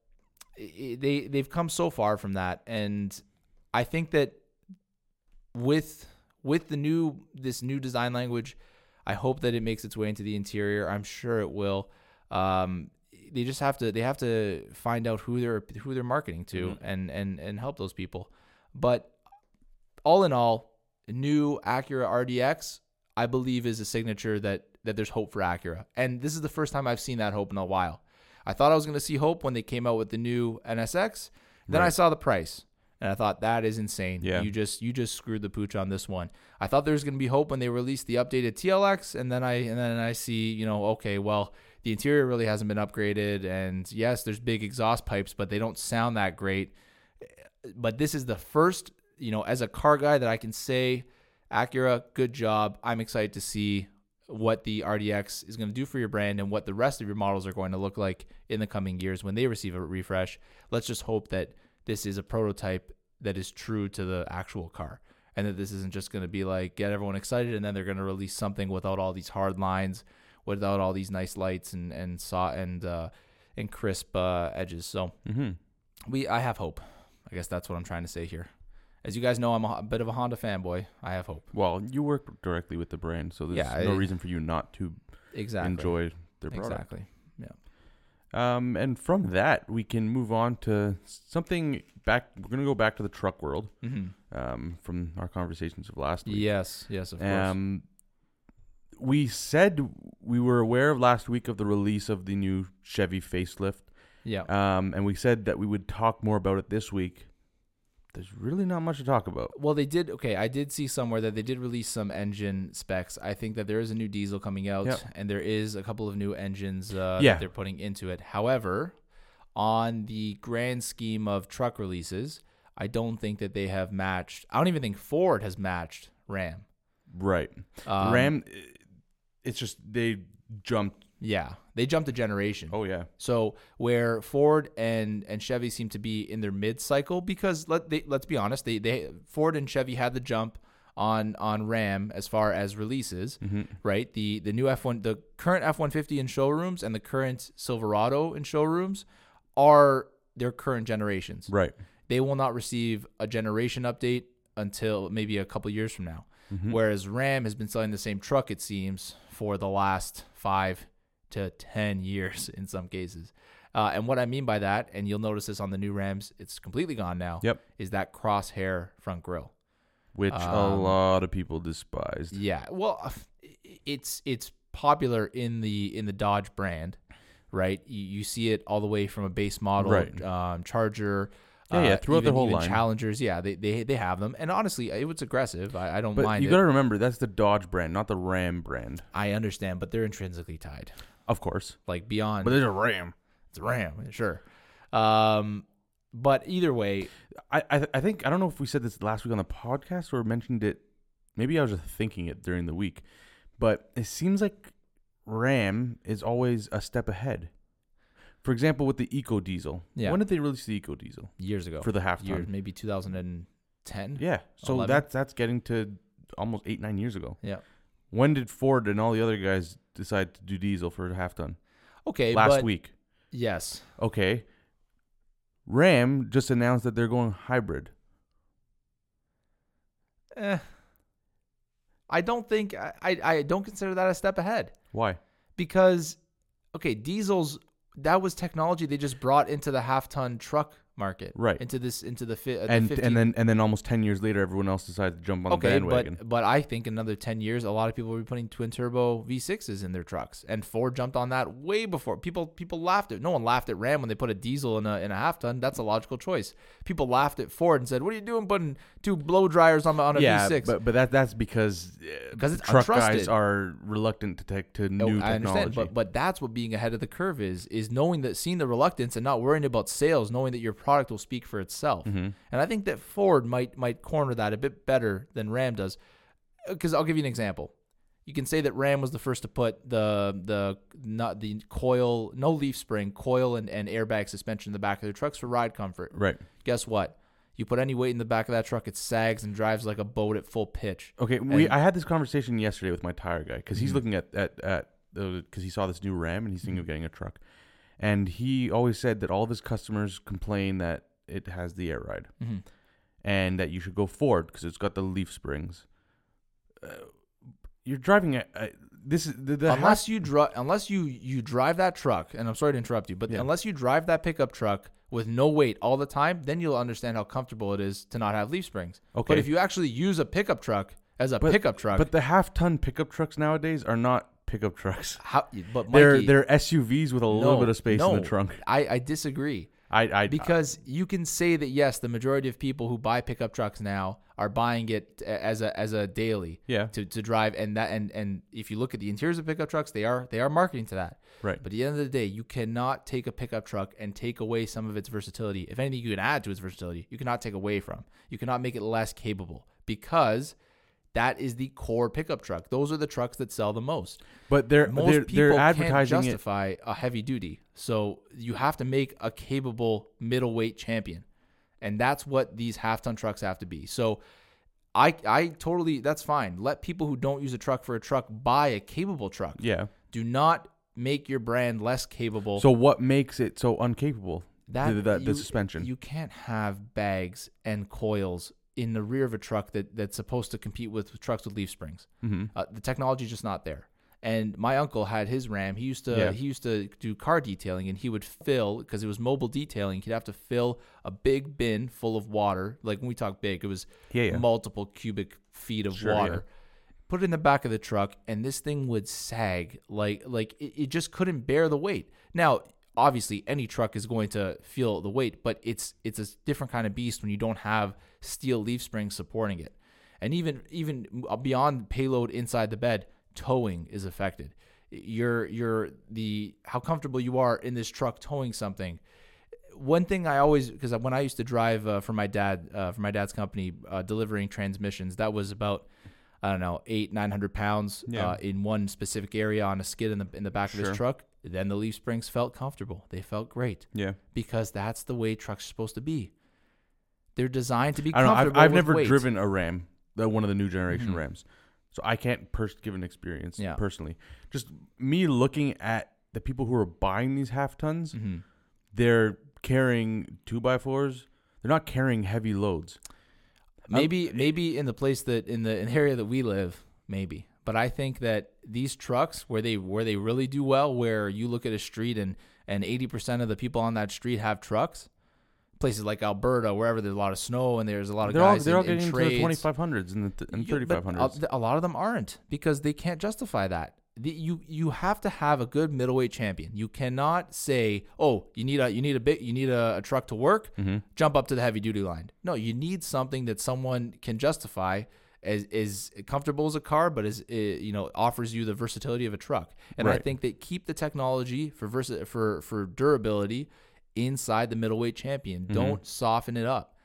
[SPEAKER 1] it, they they've come so far from that, and I think that with with the new this new design language, I hope that it makes its way into the interior. I'm sure it will. Um, they just have to they have to find out who they're who they're marketing to
[SPEAKER 2] Mhm.
[SPEAKER 1] and and and help those people. But all in all, new Acura RDX, I believe, is a signature that that there's hope for Acura, and this is the first time I've seen that hope in a while. I thought I was going to see hope when they came out with the new NSX. Then I saw the price, and I thought that is insane.
[SPEAKER 2] Yeah.
[SPEAKER 1] you just you just screwed the pooch on this one. I thought there was going to be hope when they released the updated TLX, and then I and then I see you know okay, well the interior really hasn't been upgraded, and yes, there's big exhaust pipes, but they don't sound that great. But this is the first you know as a car guy that I can say, Acura, good job. I'm excited to see what the RDX is going to do for your brand and what the rest of your models are going to look like in the coming years when they receive a refresh. Let's just hope that this is a prototype that is true to the actual car and that this isn't just going to be like get everyone excited and then they're going to release something without all these hard lines, without all these nice lights and and saw and uh, and crisp uh, edges. So
[SPEAKER 2] Mm-hmm.
[SPEAKER 1] we I have hope. I guess that's what I'm trying to say here. As you guys know, I'm a, bit of a Honda fanboy. I have hope.
[SPEAKER 2] Well, you work directly with the brand, so there's
[SPEAKER 1] Yeah,
[SPEAKER 2] no
[SPEAKER 1] I-
[SPEAKER 2] reason for you not to
[SPEAKER 1] Exactly.
[SPEAKER 2] enjoy their product.
[SPEAKER 1] Exactly.
[SPEAKER 2] Um, and from that, we can move on to something back. We're gonna go back to the truck world.
[SPEAKER 1] hmm
[SPEAKER 2] Um, from our conversations of last week.
[SPEAKER 1] Yes. Yes. Of course.
[SPEAKER 2] Um, we said we were aware of last week of the release of the new Chevy facelift.
[SPEAKER 1] yeah.
[SPEAKER 2] Um, and we said that we would talk more about it this week. There's really not much to talk about.
[SPEAKER 1] Well, they did. Okay, I did see somewhere that they did release some engine specs. I think that there is a new diesel coming out,
[SPEAKER 2] Yep.
[SPEAKER 1] and there is a couple of new engines uh,
[SPEAKER 2] Yeah.
[SPEAKER 1] that they're putting into it. However, on the grand scheme of truck releases, I don't think that they have matched. I don't even think Ford has matched Ram.
[SPEAKER 2] Right.
[SPEAKER 1] Um,
[SPEAKER 2] Ram. It's just they jumped.
[SPEAKER 1] Yeah, they jumped a generation.
[SPEAKER 2] Oh yeah.
[SPEAKER 1] So where Ford and and Chevy seem to be in their mid cycle because let they let's be honest, they they Ford and Chevy had the jump on on Ram as far as releases,
[SPEAKER 2] hmm
[SPEAKER 1] right? The the new F1 the current F150 in showrooms and the current Silverado in showrooms are their current generations.
[SPEAKER 2] Right.
[SPEAKER 1] They will not receive a generation update until maybe a couple years from now.
[SPEAKER 2] Mhm.
[SPEAKER 1] Whereas Ram has been selling the same truck, it seems, for the last five to 10 years in some cases. Uh, and what I mean by that, and you'll notice this on the new Rams, it's completely gone now,
[SPEAKER 2] Yep.
[SPEAKER 1] is that crosshair front grille.
[SPEAKER 2] Which a
[SPEAKER 1] Um,
[SPEAKER 2] lot of people despised.
[SPEAKER 1] Yeah. Well, uh, it's it's popular in the in the Dodge brand, right? You, you see it all the way from a base model,
[SPEAKER 2] Right.
[SPEAKER 1] um, Charger.
[SPEAKER 2] Yeah, yeah,
[SPEAKER 1] uh,
[SPEAKER 2] throughout the whole
[SPEAKER 1] even
[SPEAKER 2] line.
[SPEAKER 1] Challengers, yeah, they, they they have them, and honestly, it was aggressive. I, I don't
[SPEAKER 2] But
[SPEAKER 1] mind
[SPEAKER 2] you got to remember that's the Dodge brand, not the Ram brand.
[SPEAKER 1] I understand, but they're intrinsically tied,
[SPEAKER 2] Of course.
[SPEAKER 1] like beyond.
[SPEAKER 2] But there's a Ram.
[SPEAKER 1] It's Ram, sure. Um, but either way,
[SPEAKER 2] I, I I think I don't know if we said this last week on the podcast or mentioned it. Maybe I was just thinking it during the week, but it seems like Ram is always a step ahead. For example, with the Eco Diesel.
[SPEAKER 1] Yeah.
[SPEAKER 2] When did they release the Eco Diesel
[SPEAKER 1] years ago,
[SPEAKER 2] for the half
[SPEAKER 1] years,
[SPEAKER 2] ton?
[SPEAKER 1] maybe 2010.
[SPEAKER 2] Yeah. So
[SPEAKER 1] 11?
[SPEAKER 2] that's that's getting to almost eight nine years ago.
[SPEAKER 1] Yeah.
[SPEAKER 2] When did Ford and all the other guys decide to do diesel for a half ton?
[SPEAKER 1] Okay,
[SPEAKER 2] Last
[SPEAKER 1] but
[SPEAKER 2] week.
[SPEAKER 1] yes,
[SPEAKER 2] Okay. Ram just announced that they're going hybrid.
[SPEAKER 1] eh. I don't think I, I I don't consider that a step ahead
[SPEAKER 2] Why?
[SPEAKER 1] because okay, diesels that was technology they just brought into the half ton truck market,
[SPEAKER 2] Right.
[SPEAKER 1] Into this into the, fi- uh, the
[SPEAKER 2] and
[SPEAKER 1] 50
[SPEAKER 2] and then and then almost ten years later, everyone else decides to jump on the
[SPEAKER 1] Okay,
[SPEAKER 2] bandwagon.
[SPEAKER 1] but but I think another ten years, a lot of people will be putting twin turbo V6s in their trucks, and Ford jumped on that way before. People people laughed at. It. No one laughed at Ram when they put a diesel in a in a half ton. That's a logical choice. People laughed at Ford and said, "What are you doing putting two blow dryers on a, on a
[SPEAKER 2] yeah,
[SPEAKER 1] V6?"
[SPEAKER 2] but but that that's because uh,
[SPEAKER 1] Because it's
[SPEAKER 2] truck
[SPEAKER 1] untrusted.
[SPEAKER 2] guys are reluctant to take to
[SPEAKER 1] No,
[SPEAKER 2] new
[SPEAKER 1] I
[SPEAKER 2] technology.
[SPEAKER 1] understand, but but that's what being ahead of the curve is: is knowing that, seeing the reluctance, and not worrying about sales, knowing that your product will speak for itself.
[SPEAKER 2] Mhm.
[SPEAKER 1] And I think that Ford might might corner that a bit better than Ram does. Because I'll give you an example. You can say that Ram was the first to put the the not the coil, no leaf spring, coil and, and airbag suspension in the back of their trucks for ride comfort.
[SPEAKER 2] Right.
[SPEAKER 1] Guess what? You put any weight in the back of that truck, it sags and drives like a boat at full pitch.
[SPEAKER 2] Okay, we
[SPEAKER 1] And-
[SPEAKER 2] I had this conversation yesterday with my tire guy because he's
[SPEAKER 1] Mhm.
[SPEAKER 2] looking at at at because he saw this new Ram and he's thinking of
[SPEAKER 1] Mhm.
[SPEAKER 2] getting a truck, and he always said that all of his customers complain that it has the air ride
[SPEAKER 1] Mm-hmm.
[SPEAKER 2] and that you should go Ford because it's got the leaf springs. Uh, you're driving a, a this is the, the
[SPEAKER 1] unless you drive unless you you drive that truck and i'm sorry to interrupt you but
[SPEAKER 2] Yeah.
[SPEAKER 1] unless you drive that pickup truck with no weight all the time then you'll understand how comfortable it is to not have leaf springs
[SPEAKER 2] okay,
[SPEAKER 1] but if you actually use a pickup truck as a
[SPEAKER 2] But-
[SPEAKER 1] pickup truck
[SPEAKER 2] but the half ton pickup trucks nowadays are not pickup trucks.
[SPEAKER 1] how but
[SPEAKER 2] They're they're SUVs with a little bit of space in the trunk.
[SPEAKER 1] I, I disagree
[SPEAKER 2] I I
[SPEAKER 1] because you can say that yes the majority of people who buy pickup trucks now are buying it as a as a daily
[SPEAKER 2] yeah
[SPEAKER 1] to, to drive and that and and if you look at the interiors of pickup trucks they are they are marketing to that
[SPEAKER 2] right
[SPEAKER 1] But at the end of the day, you cannot take a pickup truck and take away some of its versatility. If anything, you can add to its versatility. You cannot take away from. You cannot make it less capable because that is the core pickup truck. Those are the trucks that sell the most.
[SPEAKER 2] but they're
[SPEAKER 1] Most
[SPEAKER 2] they're,
[SPEAKER 1] people
[SPEAKER 2] they're
[SPEAKER 1] can't
[SPEAKER 2] advertising it
[SPEAKER 1] justify a heavy duty. So you have to make a capable middleweight champion. And that's what these half ton trucks have to be. So I I totally that's fine. Let people who don't use a truck for a truck buy a capable truck.
[SPEAKER 2] yeah.
[SPEAKER 1] Do not make your brand less capable.
[SPEAKER 2] So what makes it so uncapable?
[SPEAKER 1] that
[SPEAKER 2] the, the, the
[SPEAKER 1] you-
[SPEAKER 2] suspension.
[SPEAKER 1] You can't have bags and coils in the rear of a truck that, that's supposed to compete with trucks with leaf springs.
[SPEAKER 2] mm-hmm.
[SPEAKER 1] Uh, the technology's just not there. And my uncle had his Ram. He used to
[SPEAKER 2] Yeah.
[SPEAKER 1] he used to do car detailing, and he would fill because it was mobile detailing. He'd have to fill a big bin full of water. Like when we talk big, it was
[SPEAKER 2] Yeah, yeah.
[SPEAKER 1] multiple cubic feet of
[SPEAKER 2] Sure,
[SPEAKER 1] water. Put it in the back of the truck, and this thing would sag like like it, it just couldn't bear the weight. Now, obviously, any truck is going to feel the weight, but it's it's a different kind of beast when you don't have steel leaf springs supporting it, and even even beyond payload inside the bed, towing is affected. You're you're the how comfortable you are in this truck towing something one thing I always because when I used to drive uh, for my dad uh, for my dad's company uh, delivering transmissions, that was about I don't know eight nine hundred pounds
[SPEAKER 2] Yeah.
[SPEAKER 1] uh, in one specific area on a skid in the in the back of
[SPEAKER 2] Sure.
[SPEAKER 1] his truck. Then the leaf springs felt comfortable; they felt great
[SPEAKER 2] Yeah.
[SPEAKER 1] because that's the way trucks are supposed to be. They're designed to be
[SPEAKER 2] I don't know. I've. I've never
[SPEAKER 1] weight.
[SPEAKER 2] driven a Ram, the, one of the new generation
[SPEAKER 1] Mhm.
[SPEAKER 2] Rams, so I can't pers- give an experience
[SPEAKER 1] Yeah.
[SPEAKER 2] personally. Just me looking at the people who are buying these half tons,
[SPEAKER 1] Mhm.
[SPEAKER 2] they're carrying two by fours. They're not carrying heavy loads.
[SPEAKER 1] Maybe maybe in the place that in the, in the area that we live, maybe. But I think that these trucks where they where they really do well, where you look at a street and and eighty percent of the people on that street have trucks, places like Alberta, wherever there's a lot of snow and there's a lot of
[SPEAKER 2] They're all they're all
[SPEAKER 1] in, in
[SPEAKER 2] getting into the twenty five hundreds and the th- and
[SPEAKER 1] Yeah,
[SPEAKER 2] thirty
[SPEAKER 1] but
[SPEAKER 2] five
[SPEAKER 1] a, a lot of them aren't because they can't justify that. The, you you have to have a good middleweight champion. You cannot say, "Oh, you need a you need a bit you need a, a truck to work."
[SPEAKER 2] Mm-hmm.
[SPEAKER 1] jump up to the heavy duty line. No, you need something that someone can justify as is comfortable as a car, but is uh, you know offers you the versatility of a truck. And I think that keep the technology for versa- for for durability inside the middleweight champion.
[SPEAKER 2] Mm-hmm.
[SPEAKER 1] Don't soften it up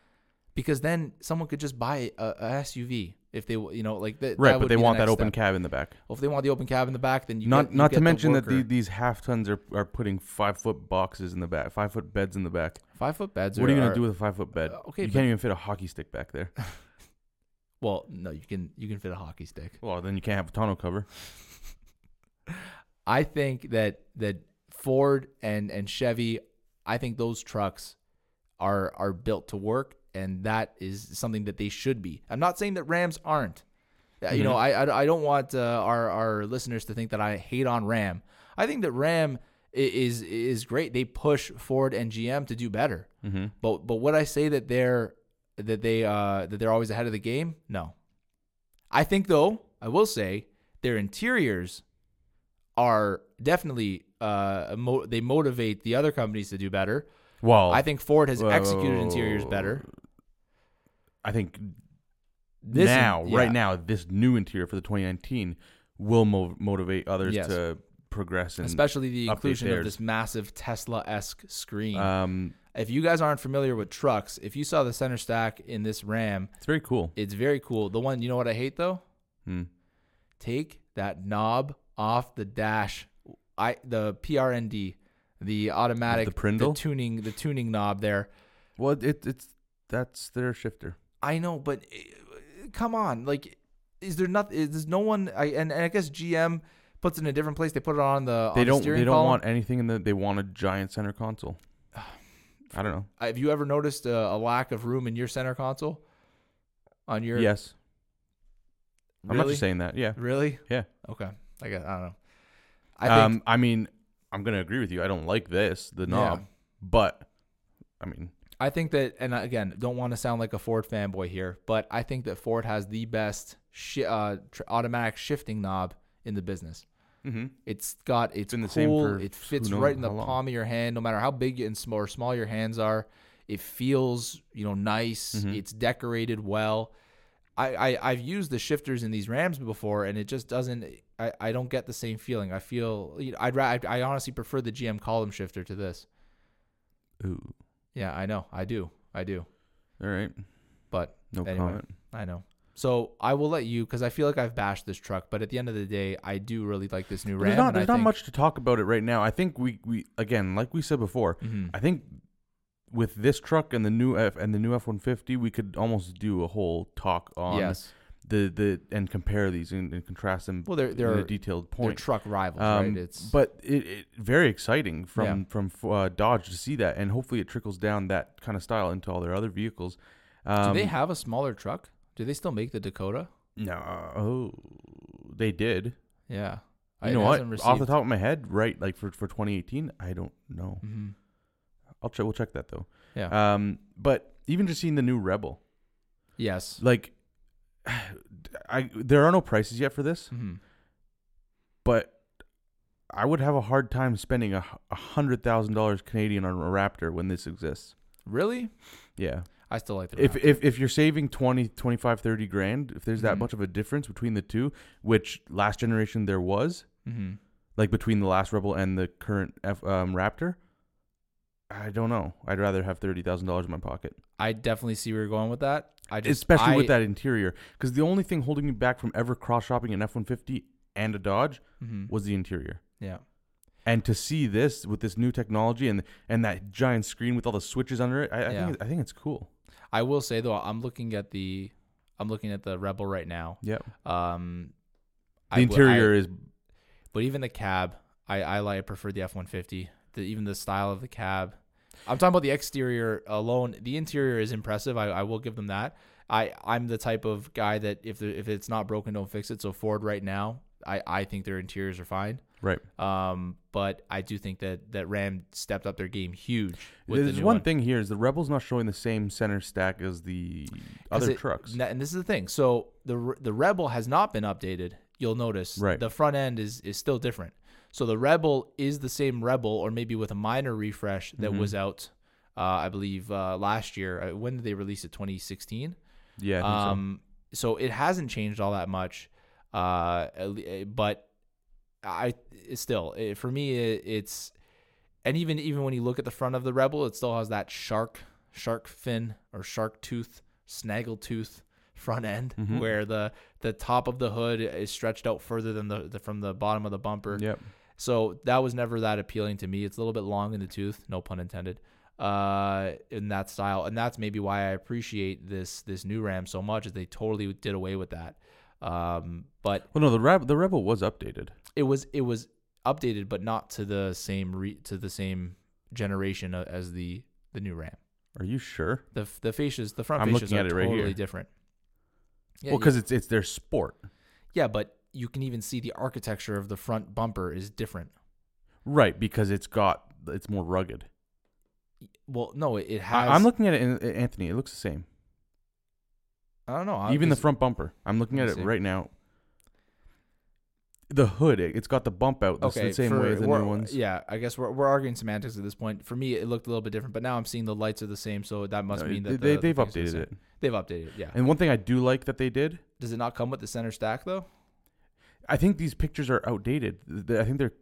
[SPEAKER 1] because then someone could just buy a, a SUV if they you know like that.
[SPEAKER 2] Right, but they
[SPEAKER 1] be the
[SPEAKER 2] want that open
[SPEAKER 1] step.
[SPEAKER 2] cab in the back.
[SPEAKER 1] Well, if they want the open cab in the back, then you
[SPEAKER 2] not
[SPEAKER 1] get, you
[SPEAKER 2] not to
[SPEAKER 1] the
[SPEAKER 2] mention that the, these half tons are are putting five foot boxes in the back, five foot beds in the back.
[SPEAKER 1] five foot beds.
[SPEAKER 2] What are you gonna do with a five foot bed?
[SPEAKER 1] Uh, okay,
[SPEAKER 2] you can't even fit a hockey stick back there.
[SPEAKER 1] Well, no, you can you can fit a hockey stick.
[SPEAKER 2] Well, then you can't have a tonneau cover.
[SPEAKER 1] I think that that Ford and and Chevy, I think those trucks are are built to work, and that is something that they should be. I'm not saying that Rams aren't. Uh, You know,
[SPEAKER 2] Mhm.
[SPEAKER 1] I, I I don't want uh, our our listeners to think that I hate on Ram. I think that Ram is is great. They push Ford and GM to do better.
[SPEAKER 2] Mm-hmm.
[SPEAKER 1] But but would I say that they're that they uh that they're always ahead of the game? No. I think though, I will say their interiors are definitely uh mo- they motivate the other companies to do better.
[SPEAKER 2] Well,
[SPEAKER 1] I think Ford has
[SPEAKER 2] whoa,
[SPEAKER 1] executed interiors better.
[SPEAKER 2] I think
[SPEAKER 1] This in-
[SPEAKER 2] now,
[SPEAKER 1] yeah.
[SPEAKER 2] right now, this new interior for the 2019 will mo- motivate others
[SPEAKER 1] Yes.
[SPEAKER 2] to progress and
[SPEAKER 1] especially the inclusion of this massive Tesla-esque screen.
[SPEAKER 2] um
[SPEAKER 1] If you guys aren't familiar with trucks, if you saw the center stack in this Ram,
[SPEAKER 2] It's very cool.
[SPEAKER 1] it's very cool. The one, you know what I hate though?
[SPEAKER 2] Hmm.
[SPEAKER 1] Take that knob off the dash. I the PRND, the automatic
[SPEAKER 2] The Prindle?
[SPEAKER 1] tuning, the tuning knob there.
[SPEAKER 2] Well, it, it's that's their shifter.
[SPEAKER 1] I know, but uh, come on, like, is there nothing? Is no one? I and, and I guess GM puts it in a different place. They put it on the
[SPEAKER 2] They
[SPEAKER 1] on
[SPEAKER 2] don't.
[SPEAKER 1] steering
[SPEAKER 2] They don't
[SPEAKER 1] column.
[SPEAKER 2] want anything in the. They want a giant center console. I don't know.
[SPEAKER 1] Have you ever noticed a, a lack of room in your center console? On your
[SPEAKER 2] yes, I'm not just saying that. Yeah.
[SPEAKER 1] Really?
[SPEAKER 2] Yeah.
[SPEAKER 1] Okay. I guess I don't know. I think
[SPEAKER 2] um, I mean, I'm gonna agree with you. I don't like this, the knob,
[SPEAKER 1] Yeah.
[SPEAKER 2] but I mean,
[SPEAKER 1] I think that, and again, don't want to sound like a Ford fanboy here, but I think that Ford has the best shi uh, tr- automatic shifting knob in the business.
[SPEAKER 2] mhm.
[SPEAKER 1] It's got it's
[SPEAKER 2] been the same
[SPEAKER 1] cool.
[SPEAKER 2] for
[SPEAKER 1] it
[SPEAKER 2] who
[SPEAKER 1] fits
[SPEAKER 2] knows
[SPEAKER 1] right in the
[SPEAKER 2] how long.
[SPEAKER 1] palm of your hand, no matter how big and small or small your hands are. It feels you know nice.
[SPEAKER 2] Mhm.
[SPEAKER 1] It's decorated well. I, I I've used the shifters in these Rams before, and it just doesn't. I, I don't get the same feeling. I feel you know, I'd ra- I, I honestly prefer the GM column shifter to this.
[SPEAKER 2] ooh,
[SPEAKER 1] Yeah, I know. I do. I do.
[SPEAKER 2] all right,
[SPEAKER 1] But
[SPEAKER 2] no
[SPEAKER 1] Anyway.
[SPEAKER 2] comment.
[SPEAKER 1] I know. So I will let you because I feel like I've bashed this truck, but at the end of the day, I do really like this new Ram.
[SPEAKER 2] There's not.
[SPEAKER 1] and I
[SPEAKER 2] There's not
[SPEAKER 1] think-
[SPEAKER 2] much to talk about it right now. I think we we again, like we said before,
[SPEAKER 1] Mhm.
[SPEAKER 2] I think with this truck and the new F and the new F one fifty, we could almost do a whole talk on
[SPEAKER 1] yes.
[SPEAKER 2] the the and compare these and, and contrast them
[SPEAKER 1] Well, they're they're
[SPEAKER 2] a detailed
[SPEAKER 1] they're
[SPEAKER 2] point.
[SPEAKER 1] truck rivals,
[SPEAKER 2] Um,
[SPEAKER 1] right? It's
[SPEAKER 2] but it, it very exciting from
[SPEAKER 1] Yeah.
[SPEAKER 2] from uh, Dodge to see that, and hopefully it trickles down that kind of style into all their other vehicles. Um,
[SPEAKER 1] do they have a smaller truck? Do they still make the Dakota?
[SPEAKER 2] no? Oh, they did.
[SPEAKER 1] Yeah.
[SPEAKER 2] You
[SPEAKER 1] It
[SPEAKER 2] know what? Off the top of my head, right? Like for for 2018, I don't know.
[SPEAKER 1] Mhm.
[SPEAKER 2] I'll check. We'll check that though.
[SPEAKER 1] Yeah.
[SPEAKER 2] Um, but even just seeing the new Rebel,
[SPEAKER 1] yes.
[SPEAKER 2] like, I there are no prices yet for this,
[SPEAKER 1] hmm
[SPEAKER 2] but I would have a hard time spending a, a hundred thousand dollars Canadian on a Raptor when this exists.
[SPEAKER 1] Really?
[SPEAKER 2] Yeah.
[SPEAKER 1] I still like the
[SPEAKER 2] If,
[SPEAKER 1] Raptor.
[SPEAKER 2] if if you're saving 20, 25, 30 grand, if there's that
[SPEAKER 1] Mhm.
[SPEAKER 2] much of a difference between the two, which last generation there was,
[SPEAKER 1] Mhm.
[SPEAKER 2] like between the last Rebel and the current F, um, Raptor, I don't know. I'd rather have thirty thousand dollars in my pocket,
[SPEAKER 1] I definitely see where you're going with that. I just
[SPEAKER 2] especially
[SPEAKER 1] I-
[SPEAKER 2] with that interior. Because the only thing holding me back from ever cross shopping an F one fifty and a Dodge
[SPEAKER 1] Mhm.
[SPEAKER 2] was the interior.
[SPEAKER 1] Yeah.
[SPEAKER 2] And to see this with this new technology and and that giant screen with all the switches under it, I, I
[SPEAKER 1] Yeah.
[SPEAKER 2] think I think it's cool.
[SPEAKER 1] I will say though, I'm looking at the I'm looking at the Rebel right now.
[SPEAKER 2] Yeah,
[SPEAKER 1] Um,
[SPEAKER 2] The
[SPEAKER 1] I would-
[SPEAKER 2] interior
[SPEAKER 1] I-
[SPEAKER 2] is
[SPEAKER 1] but even the cab, I I like I prefer the F one fifty. The even the style of the cab. I'm talking about the exterior alone. The interior is impressive. I, I will give them that. I I'm the type of guy that if the, if it's not broken, don't fix it. So Ford right now, I I think their interiors are fine.
[SPEAKER 2] right.
[SPEAKER 1] Um, but I do think that that Ram stepped up their game huge. With the
[SPEAKER 2] There's
[SPEAKER 1] new
[SPEAKER 2] one thing here is the Rebel's not showing the same center stack as the other
[SPEAKER 1] it-
[SPEAKER 2] trucks.
[SPEAKER 1] And this is the thing. So the the Rebel has not been updated. You'll notice
[SPEAKER 2] Right.
[SPEAKER 1] the front end is is still different. So the Rebel is the same Rebel, or maybe with a minor refresh that
[SPEAKER 2] Mhm.
[SPEAKER 1] was out, uh, I believe uh, last year. Uh, When did they release it? 2016.
[SPEAKER 2] yeah, think so.
[SPEAKER 1] Um, so. it hasn't changed all that much. Uh, but I still it, for me it, it's and even even when you look at the front of the Rebel, it still has that shark shark fin or shark tooth snaggle tooth front end
[SPEAKER 2] Mhm.
[SPEAKER 1] where the the top of the hood is stretched out further than the, the from the bottom of the bumper.
[SPEAKER 2] Yep.
[SPEAKER 1] So that was never that appealing to me. It's a little bit long in the tooth, no pun intended, uh, in that style, and that's maybe why I appreciate this this new Ram so much. Is they totally did away with that. Um, but
[SPEAKER 2] Well, no, the Reb- the Rebel was updated.
[SPEAKER 1] it was it was updated, but not to the same re- to the same generation uh, as the the new Ram.
[SPEAKER 2] Are you sure?
[SPEAKER 1] The the fascias, the front
[SPEAKER 2] I'm looking
[SPEAKER 1] are
[SPEAKER 2] right
[SPEAKER 1] totally
[SPEAKER 2] here.
[SPEAKER 1] different. Yeah,
[SPEAKER 2] well, because it's it's their sport,
[SPEAKER 1] yeah, but you can even see the architecture of the front bumper is different.
[SPEAKER 2] right? Because it's got it's more rugged.
[SPEAKER 1] Well, no, it, it has.
[SPEAKER 2] I, I'm looking at it, in, Anthony. It looks the same.
[SPEAKER 1] I don't know. I-
[SPEAKER 2] Even the front bumper. I'm looking at it
[SPEAKER 1] see.
[SPEAKER 2] right now. The hood, it, it's got the bump out the, the same
[SPEAKER 1] for-
[SPEAKER 2] way as the new ones.
[SPEAKER 1] Yeah, I guess we're, we're arguing semantics at this point. For me, it looked a little bit different, but now I'm seeing the lights are the same, so that must
[SPEAKER 2] No,
[SPEAKER 1] mean that
[SPEAKER 2] they,
[SPEAKER 1] the,
[SPEAKER 2] they've
[SPEAKER 1] the
[SPEAKER 2] updated it.
[SPEAKER 1] They've updated, it, yeah.
[SPEAKER 2] And one thing I do like that they did,
[SPEAKER 1] Does it not come with the center stack though?
[SPEAKER 2] I think these pictures are outdated. I think they're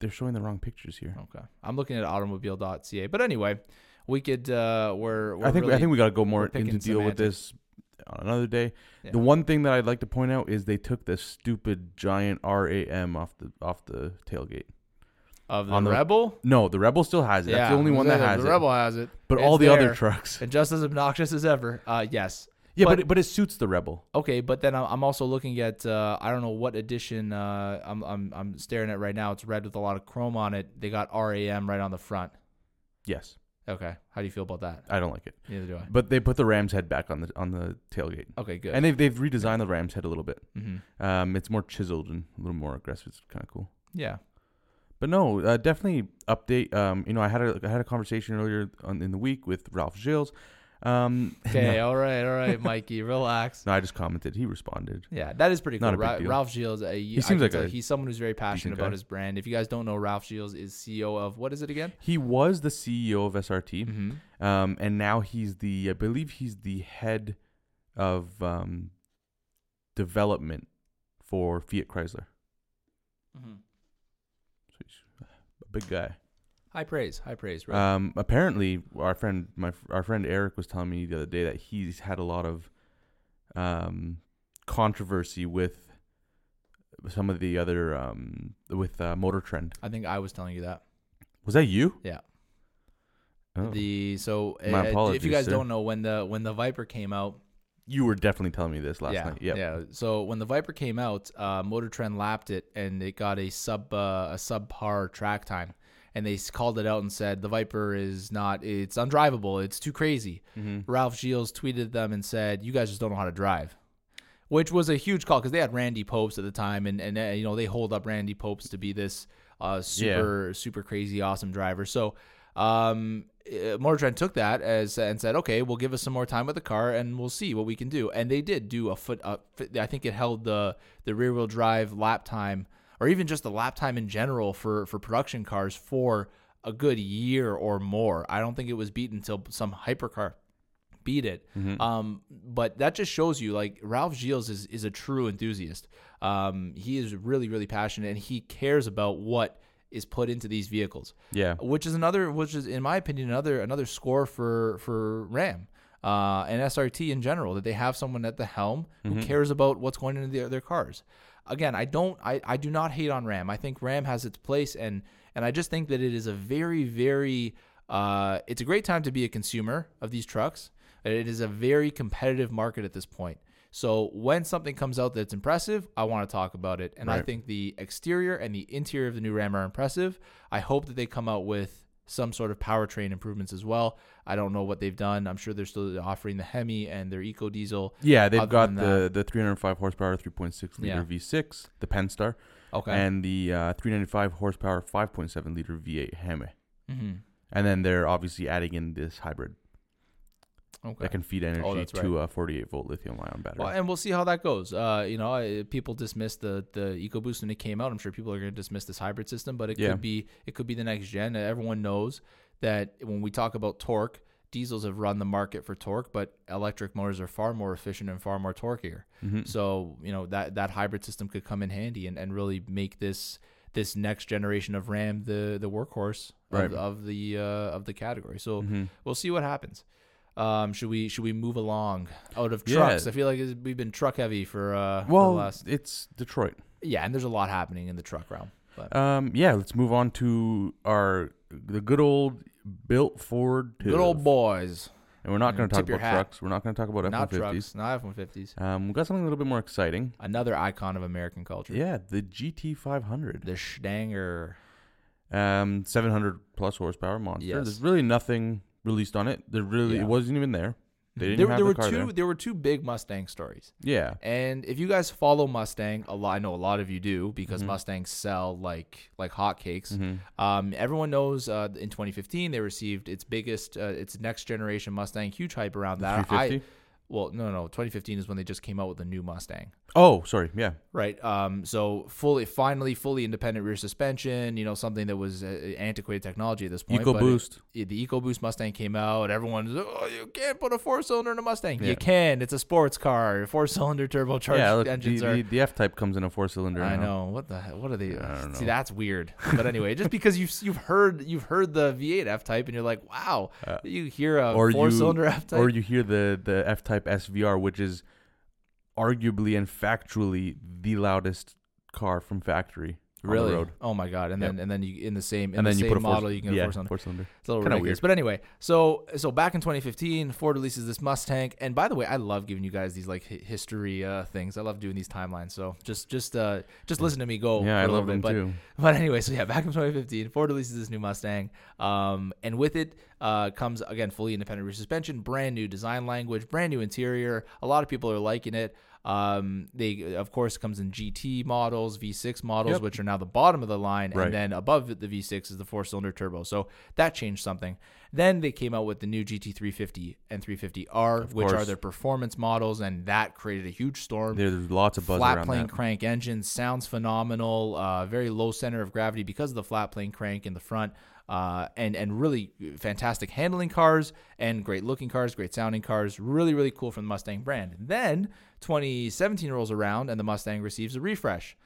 [SPEAKER 2] they're showing the wrong pictures here.
[SPEAKER 1] Okay, I'm looking at automobile.ca, but anyway, we could. Uh, we're, we're
[SPEAKER 2] I think
[SPEAKER 1] really,
[SPEAKER 2] I think we got to go more
[SPEAKER 1] picking
[SPEAKER 2] into deal with this on another day.
[SPEAKER 1] Yeah.
[SPEAKER 2] The one thing that I'd like to point out is they took the stupid giant RAM off the off the tailgate.
[SPEAKER 1] of the
[SPEAKER 2] on the-
[SPEAKER 1] rebel.
[SPEAKER 2] No, the Rebel still has it. That's the only one that has it.
[SPEAKER 1] the
[SPEAKER 2] it.
[SPEAKER 1] rebel has it,
[SPEAKER 2] but
[SPEAKER 1] It's
[SPEAKER 2] all the other
[SPEAKER 1] there.
[SPEAKER 2] trucks.
[SPEAKER 1] and just as obnoxious as ever. Uh, yes.
[SPEAKER 2] Yeah,
[SPEAKER 1] But-
[SPEAKER 2] but it, but it suits the Rebel.
[SPEAKER 1] Okay, but then I'm I'm also looking at uh, I don't know what edition uh, I'm I'm I'm staring at right now. It's red with a lot of chrome on it. They got RAM right on the front.
[SPEAKER 2] Yes,
[SPEAKER 1] Okay, how do you feel about that?
[SPEAKER 2] I don't like it.
[SPEAKER 1] Neither do I.
[SPEAKER 2] But they put the Ram's head back on the on the tailgate,
[SPEAKER 1] Okay, good.
[SPEAKER 2] and they've they've redesigned the Ram's head a little bit.
[SPEAKER 1] hmm
[SPEAKER 2] Um, it's more chiseled and a little more aggressive. It's kind of cool.
[SPEAKER 1] Yeah.
[SPEAKER 2] But no, uh, definitely update. Um, you know, I had a I had a conversation earlier on, in the week with Ralph Gilles. Um,
[SPEAKER 1] Okay.
[SPEAKER 2] no,
[SPEAKER 1] all right. All right, Mikey. Relax.
[SPEAKER 2] no, I just commented. He responded.
[SPEAKER 1] Yeah, that is pretty cool.
[SPEAKER 2] Not a big
[SPEAKER 1] Ra-
[SPEAKER 2] deal.
[SPEAKER 1] Ralph Gilles, uh, he
[SPEAKER 2] seems like a
[SPEAKER 1] he's someone who's very passionate
[SPEAKER 2] guy.
[SPEAKER 1] about his brand. If you guys don't know, Ralph Gilles is CEO of what is it again?
[SPEAKER 2] He was the CEO of SRT,
[SPEAKER 1] Mm-hmm.
[SPEAKER 2] um, and now he's the I believe he's the head of um, development for Fiat Chrysler.
[SPEAKER 1] Mm-hmm.
[SPEAKER 2] So he's a big guy.
[SPEAKER 1] High praise. High praise. Right.
[SPEAKER 2] Um, apparently, our friend, my our friend Eric was telling me the other day that he's had a lot of um, controversy with some of the other um, with uh, Motor Trend.
[SPEAKER 1] I think I was telling you that.
[SPEAKER 2] Was that you?
[SPEAKER 1] Yeah.
[SPEAKER 2] Oh.
[SPEAKER 1] The so
[SPEAKER 2] My
[SPEAKER 1] uh, if you guys
[SPEAKER 2] sir.
[SPEAKER 1] don't know when the when the Viper came out,
[SPEAKER 2] you were definitely telling me this last
[SPEAKER 1] yeah,
[SPEAKER 2] night. Yep.
[SPEAKER 1] yeah. So when the Viper came out, uh, Motor Trend lapped it and it got a sub uh, a subpar track time, and they called it out and said the Viper is not it's undrivable, it's too crazy.
[SPEAKER 2] Mm-hmm.
[SPEAKER 1] Ralph Gilles tweeted them and said, "You guys just don't know how to drive," which was a huge call because they had Randy Pobst at the time, and and uh, you know they hold up Randy Pobst to be this uh, super super crazy awesome driver. So. Um, uh, Motor Trend took that as and said, "Okay, we'll give us some more time with the car, and we'll see what we can do." And they did do a foot. Uh, fit- I think it held the the rear wheel drive lap time, or even just the lap time in general for for production cars for a good year or more. I don't think it was beaten until some hypercar beat it.
[SPEAKER 2] Mm-hmm.
[SPEAKER 1] Um, but that just shows you like Ralph Gilles is is a true enthusiast. Um, he is really really passionate and he cares about what is put into these vehicles
[SPEAKER 2] Yeah.
[SPEAKER 1] which is another which is in my opinion another another score for for ram uh, and srt in general that they have someone at the helm who cares about what's going into their, their cars again i don't I, I do not hate on ram i think ram has its place and and i just think that it is a very very uh, it's a great time to be a consumer of these trucks it is a very competitive market at this point so when something comes out that's impressive, I want to talk about it. And I think the exterior and the interior of the new Ram are impressive. I hope that they come out with some sort of powertrain improvements as well. I don't know what they've done. I'm sure they're still offering the Hemi and their Eco Diesel.
[SPEAKER 2] Yeah, they've
[SPEAKER 1] Other
[SPEAKER 2] got
[SPEAKER 1] than
[SPEAKER 2] the the 305 horsepower 3.6 liter
[SPEAKER 1] Yeah.
[SPEAKER 2] V6, the Pentastar,
[SPEAKER 1] Okay.
[SPEAKER 2] and the uh, 395 horsepower 5.7 liter V8 Hemi.
[SPEAKER 1] hmm
[SPEAKER 2] And then they're obviously adding in this hybrid
[SPEAKER 1] Okay.
[SPEAKER 2] that can feed energy
[SPEAKER 1] that's
[SPEAKER 2] to a 48 volt lithium ion battery.
[SPEAKER 1] Well, and we'll see how that goes. Uh, you know, I, people dismissed the the EcoBoost when it came out. I'm sure people are going to dismiss this hybrid system, but it
[SPEAKER 2] Yeah.
[SPEAKER 1] could be it could be the next gen. Everyone knows that when we talk about torque, diesels have run the market for torque, but electric motors are far more efficient and far more torqueier.
[SPEAKER 2] Mhm.
[SPEAKER 1] So you know that that hybrid system could come in handy and, and really make this this next generation of Ram the the workhorse
[SPEAKER 2] Right.
[SPEAKER 1] of, of the uh, of the category. So
[SPEAKER 2] Mhm.
[SPEAKER 1] we'll see what happens. Um, should we should we move along out of
[SPEAKER 2] Yeah.
[SPEAKER 1] trucks? I feel like it's- we've been truck heavy for uh for
[SPEAKER 2] Well,
[SPEAKER 1] the last
[SPEAKER 2] it's Detroit.
[SPEAKER 1] yeah, and there's a lot happening in the truck realm. But
[SPEAKER 2] Um, yeah, let's move on to our the good old built Ford.
[SPEAKER 1] good old boys,
[SPEAKER 2] And we're not going to talk about
[SPEAKER 1] hat.
[SPEAKER 2] trucks. We're not going to talk about
[SPEAKER 1] not
[SPEAKER 2] F-150s.
[SPEAKER 1] trucks, not F-150s.
[SPEAKER 2] Um, we got something a little bit more exciting.
[SPEAKER 1] Another icon of American culture.
[SPEAKER 2] Yeah, the GT500.
[SPEAKER 1] The Stanger.
[SPEAKER 2] Um, 700 plus horsepower monster.
[SPEAKER 1] Yes.
[SPEAKER 2] There's really nothing released on it. There really
[SPEAKER 1] Yeah.
[SPEAKER 2] it wasn't even there. They didn't
[SPEAKER 1] There,
[SPEAKER 2] have
[SPEAKER 1] there
[SPEAKER 2] the
[SPEAKER 1] were
[SPEAKER 2] car
[SPEAKER 1] two.
[SPEAKER 2] there.
[SPEAKER 1] There were two big Mustang stories.
[SPEAKER 2] Yeah.
[SPEAKER 1] And if you guys follow Mustang, a lot, I know a lot of you do because
[SPEAKER 2] Mhm.
[SPEAKER 1] Mustangs sell like like hotcakes.
[SPEAKER 2] Mhm.
[SPEAKER 1] Um, everyone knows uh, in 2015 they received its biggest, uh, its next generation Mustang. Huge hype around
[SPEAKER 2] The
[SPEAKER 1] that.
[SPEAKER 2] 350.
[SPEAKER 1] Well, no, no, 2015 is when they just came out with the new Mustang.
[SPEAKER 2] Oh, sorry. Yeah.
[SPEAKER 1] Right. Um, so fully, finally, fully independent rear suspension. You know, something that was uh, antiquated technology at this point.
[SPEAKER 2] EcoBoost.
[SPEAKER 1] it- the EcoBoost Mustang came out. Everyone's oh, you can't put a four cylinder in a Mustang.
[SPEAKER 2] Yeah.
[SPEAKER 1] You can. It's a sports car. Four cylinder turbocharged
[SPEAKER 2] yeah. Look, the,
[SPEAKER 1] engines are.
[SPEAKER 2] the, the F type comes in a four cylinder.
[SPEAKER 1] I
[SPEAKER 2] now.
[SPEAKER 1] know what the he- what are they? See, that's weird. But anyway, just because you've you've heard you've heard the V8 F type and you're like, wow,
[SPEAKER 2] Uh,
[SPEAKER 1] you hear a four cylinder F type.
[SPEAKER 2] Or you hear the the F type SVR, which is arguably and factually the loudest car from factory
[SPEAKER 1] really? Oh my god! And
[SPEAKER 2] Yep.
[SPEAKER 1] then and then you in the same in
[SPEAKER 2] and
[SPEAKER 1] the
[SPEAKER 2] then you
[SPEAKER 1] same
[SPEAKER 2] put a four,
[SPEAKER 1] model you can get
[SPEAKER 2] yeah,
[SPEAKER 1] a four cylinder.
[SPEAKER 2] four cylinder.
[SPEAKER 1] It's a little
[SPEAKER 2] Kinda weird.
[SPEAKER 1] But anyway, so so back in 2015, Ford releases this Mustang, and by the way, I love giving you guys these like history uh, things. I love doing these timelines. So just just uh just listen to me go.
[SPEAKER 2] yeah, I love them
[SPEAKER 1] bit. But
[SPEAKER 2] too.
[SPEAKER 1] But anyway, so yeah, back in 2015, Ford releases this new Mustang, um, and with it uh, comes again fully independent rear suspension, brand new design language, brand new interior. A lot of people are liking it. Um, they of course comes in GT models, V6 models,
[SPEAKER 2] Yep.
[SPEAKER 1] which are now the bottom of the line,
[SPEAKER 2] Right.
[SPEAKER 1] and then above the V6 is the four-cylinder turbo. So that changed something. Then they came out with the new GT350 and 350R,
[SPEAKER 2] Of
[SPEAKER 1] which are their performance models, and that created a huge storm
[SPEAKER 2] There's lots of buzz
[SPEAKER 1] flat plane
[SPEAKER 2] that.
[SPEAKER 1] crank engine sounds phenomenal uh, very low center of gravity because of the flat plane crank in the front uh, and and really fantastic handling cars and great looking cars great sounding cars really really cool from the mustang brand then 2017 rolls around and the mustang receives a refresh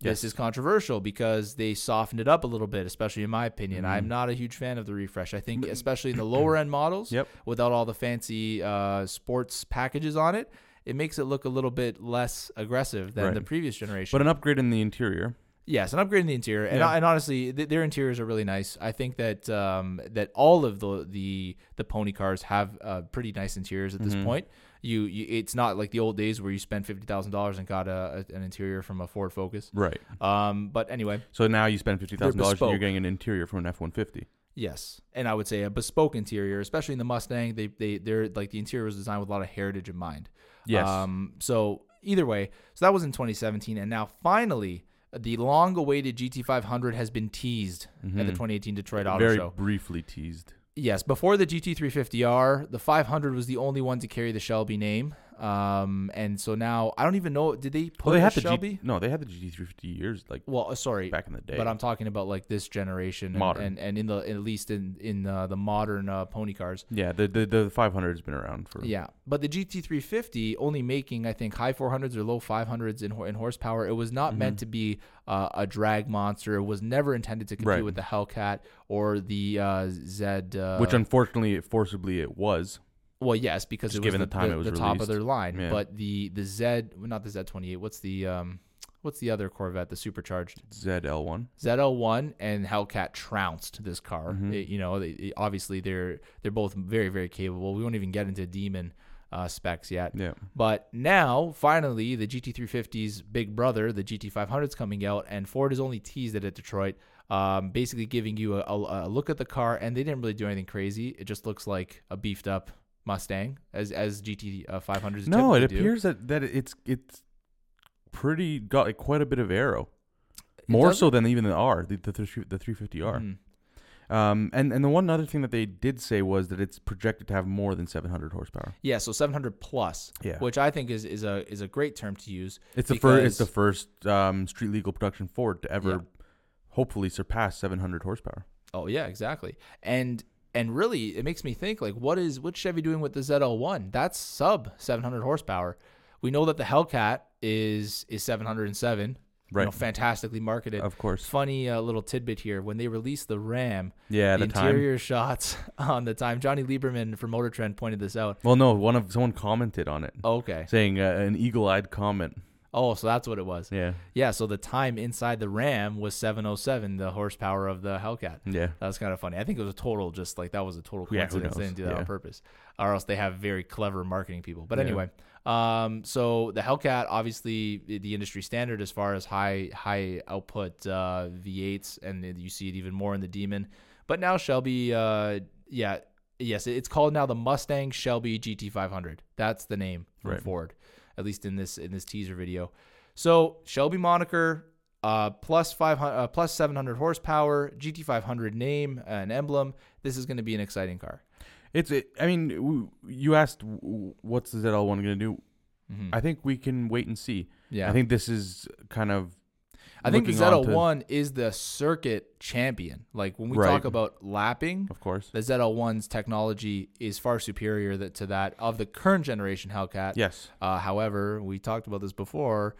[SPEAKER 2] Yes.
[SPEAKER 1] this is controversial because they softened it up a little bit, especially in my opinion. I'm not a huge fan of the refresh. I think, especially in the lower end models,
[SPEAKER 2] Yep.
[SPEAKER 1] without all the fancy uh, sports packages on it, it makes it look a little bit less aggressive than
[SPEAKER 2] Right.
[SPEAKER 1] the previous generation.
[SPEAKER 2] But an upgrade in the interior.
[SPEAKER 1] Yes, an upgrading the interior, and,
[SPEAKER 2] Yeah.
[SPEAKER 1] and honestly, th- their interiors are really nice. I think that um, that all of the the the pony cars have uh, pretty nice interiors at this
[SPEAKER 2] Mhm.
[SPEAKER 1] point. You, you, it's not like the old days where you spent fifty thousand dollars and got a, a, an interior from a Ford Focus.
[SPEAKER 2] Right.
[SPEAKER 1] Um, but anyway,
[SPEAKER 2] So now you spend fifty thousand dollars and you're getting an interior from an F one fifty.
[SPEAKER 1] Yes, and I would say a bespoke interior, especially in the Mustang. They they they're like the interior was designed with a lot of heritage in mind.
[SPEAKER 2] Yes.
[SPEAKER 1] Um. So either way, so that was in 2017, and now finally, the long-awaited GT500 has been teased at the 2018 Detroit Auto
[SPEAKER 2] Mm-hmm. Very briefly teased.
[SPEAKER 1] Yes, before the GT350R, the 500 was the only one to carry the Shelby name. Um, and so now I don't even know. Did they put
[SPEAKER 2] Well, they had the
[SPEAKER 1] Shelby?
[SPEAKER 2] G- no, they had the GT three fifty years like
[SPEAKER 1] well, uh, sorry,
[SPEAKER 2] back in the day.
[SPEAKER 1] but I'm talking about like this generation, and,
[SPEAKER 2] Modern.
[SPEAKER 1] and, and in the at least in in uh, the modern uh, pony cars.
[SPEAKER 2] yeah, the the the five hundred has been around for
[SPEAKER 1] Yeah, but the GT350 only making I think high 400s or low 500s in, in horsepower. It was not meant to be uh, a drag monster. It was never intended to compete
[SPEAKER 2] Right.
[SPEAKER 1] with the Hellcat or the uh, Z. Uh,
[SPEAKER 2] which unfortunately forcibly it was.
[SPEAKER 1] Well, yes, because
[SPEAKER 2] just
[SPEAKER 1] it was
[SPEAKER 2] given
[SPEAKER 1] the,
[SPEAKER 2] the time
[SPEAKER 1] the,
[SPEAKER 2] it was
[SPEAKER 1] the top of their line.
[SPEAKER 2] Yeah.
[SPEAKER 1] But the the Z, well, not the Z28. What's the um, what's the other Corvette? The supercharged
[SPEAKER 2] ZL one.
[SPEAKER 1] ZL1 and Hellcat trounced this car.
[SPEAKER 2] Mhm.
[SPEAKER 1] It- you know, they, it- obviously they're they're both very very capable. We won't even get into Demon uh, specs yet.
[SPEAKER 2] Yeah.
[SPEAKER 1] But now, finally, the GT350's big brother, the GT500, is coming out, and Ford has only teased it at Detroit, um, basically giving you a, a, a look at the car. And they didn't really do anything crazy. It just looks like a beefed up Mustang, as as GT uh, 500s.
[SPEAKER 2] No, it
[SPEAKER 1] typically do.
[SPEAKER 2] appears that that it's it's pretty got like, quite a bit of aero. More so than even the R, the the, the 350R.
[SPEAKER 1] Mhm.
[SPEAKER 2] Um, and and the one other thing that they did say was that it's projected to have more than 700 horsepower.
[SPEAKER 1] Yeah, so 700 plus,
[SPEAKER 2] Yeah.
[SPEAKER 1] which I think is, is a is a great term to use.
[SPEAKER 2] It's the first. It's the first um, street legal production Ford to ever,
[SPEAKER 1] Yeah.
[SPEAKER 2] hopefully, surpass 700 horsepower.
[SPEAKER 1] Oh yeah, exactly. And and really, it makes me think like, what is what's Chevy doing with the ZL1? That's sub 700 horsepower. We know that the Hellcat is is 707.
[SPEAKER 2] Right.
[SPEAKER 1] You know, fantastically marketed.
[SPEAKER 2] Of course.
[SPEAKER 1] Funny uh, little tidbit here: when they released the Ram,
[SPEAKER 2] Yeah.
[SPEAKER 1] the
[SPEAKER 2] The, time.
[SPEAKER 1] interior shots on the time, Jonny Lieberman from Motor Trend pointed this out.
[SPEAKER 2] Well, no. One of someone commented on it,
[SPEAKER 1] Okay.
[SPEAKER 2] saying uh, an eagle-eyed comment.
[SPEAKER 1] Oh, so that's what it was.
[SPEAKER 2] Yeah.
[SPEAKER 1] Yeah. So the time inside the Ram was 707, the horsepower of the Hellcat.
[SPEAKER 2] Yeah.
[SPEAKER 1] That was kind of funny. I think it was a total, just like that was a total
[SPEAKER 2] Yeah,
[SPEAKER 1] coincidence. they didn't do that on purpose, or else they have very clever marketing people. But
[SPEAKER 2] Yeah.
[SPEAKER 1] anyway, um, so the Hellcat, obviously the the industry standard as far as high high output uh, V8s, and you see it even more in the Demon. But now Shelby, uh, yeah, yes, it's called now the Mustang Shelby GT500. That's the name from
[SPEAKER 2] Right.
[SPEAKER 1] Ford, at least in this in this teaser video. So Shelby moniker, uh, plus five hundred, uh, plus seven hundred horsepower, GT500 name, and emblem. This is going to be an exciting car.
[SPEAKER 2] It's. It, I mean, w- you asked what's the ZL1 going to do.
[SPEAKER 1] Mhm.
[SPEAKER 2] I think we can wait and see.
[SPEAKER 1] yeah,
[SPEAKER 2] I think this is kind of.
[SPEAKER 1] I think
[SPEAKER 2] on to-
[SPEAKER 1] ZL1 is the circuit champion. Like when we
[SPEAKER 2] Right.
[SPEAKER 1] talk about lapping,
[SPEAKER 2] Of course.
[SPEAKER 1] the ZL1's technology is far superior that, to that of the current generation Hellcat.
[SPEAKER 2] Yes.
[SPEAKER 1] Uh, however, we talked about this before.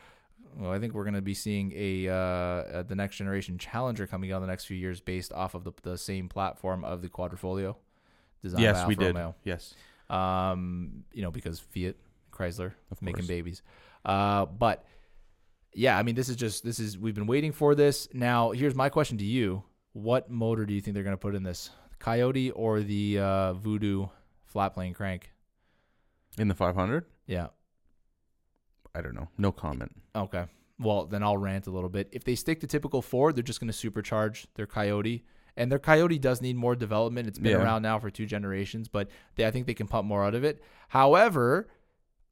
[SPEAKER 1] Well, I think we're going to be seeing a uh, uh, the next generation Challenger coming out in the next few years based off of the, the same platform of the Quadrifoglio. Designed by
[SPEAKER 2] Yes, we did.
[SPEAKER 1] Romeo.
[SPEAKER 2] Yes.
[SPEAKER 1] Um, you know, because Fiat, Chrysler,
[SPEAKER 2] Of
[SPEAKER 1] making
[SPEAKER 2] course.
[SPEAKER 1] babies. Uh, but yeah, I mean, this is just this is we've been waiting for this. Now, here's my question to you: What motor do you think they're going to put in this, Coyote or the uh, Voodoo flat plane crank?
[SPEAKER 2] In the 500,
[SPEAKER 1] Yeah.
[SPEAKER 2] I don't know. No comment.
[SPEAKER 1] Okay. Well, then I'll rant a little bit. If they stick to typical Ford, they're just going to supercharge their Coyote. And their Coyote does need more development. It's been
[SPEAKER 2] Yeah.
[SPEAKER 1] around now for two generations, but they, I think they can pump more out of it. However,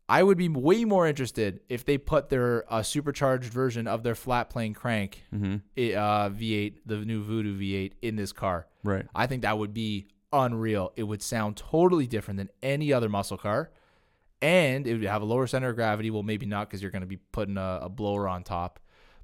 [SPEAKER 1] I would be way more interested if they put their uh, supercharged version of their flat plane crank
[SPEAKER 2] Mm-hmm.
[SPEAKER 1] uh, V8, the new Voodoo V8, in this car.
[SPEAKER 2] Right.
[SPEAKER 1] I think that would be unreal. It would sound totally different than any other muscle car. And it would have a lower center of gravity. Well, maybe not because you're going to be putting a, a blower on top.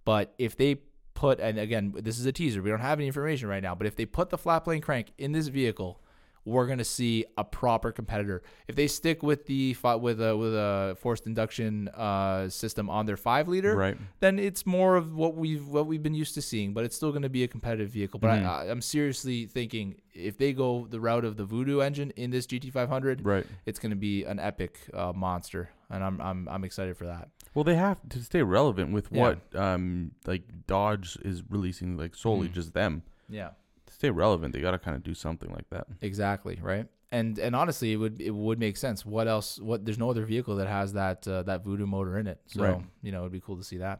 [SPEAKER 1] But if they put, and again, this is a teaser, we don't have any information right now, but if they put the flat plane crank in this vehicle, we're going to see a proper competitor. If they stick with the with a with a forced induction uh, system on their five liter,
[SPEAKER 2] Right.
[SPEAKER 1] then it's more of what we've what we've been used to seeing. But it's still going to be a competitive vehicle. But
[SPEAKER 2] Mhm.
[SPEAKER 1] I, I'm seriously thinking if they go the route of the Voodoo engine in this GT500,
[SPEAKER 2] Right.
[SPEAKER 1] it's going to be an epic uh, monster, and I'm I'm I'm excited for that.
[SPEAKER 2] Well, they have to stay relevant with
[SPEAKER 1] Yeah.
[SPEAKER 2] what um like Dodge is releasing, like solely
[SPEAKER 1] Mhm.
[SPEAKER 2] just them.
[SPEAKER 1] Yeah,
[SPEAKER 2] stay relevant, they got to kind of do something like that.
[SPEAKER 1] exactly right. And and honestly, it would it would make sense. What else? What there's no other vehicle that has that uh, that Voodoo motor in it. So
[SPEAKER 2] Right.
[SPEAKER 1] you know it'd be cool to see that.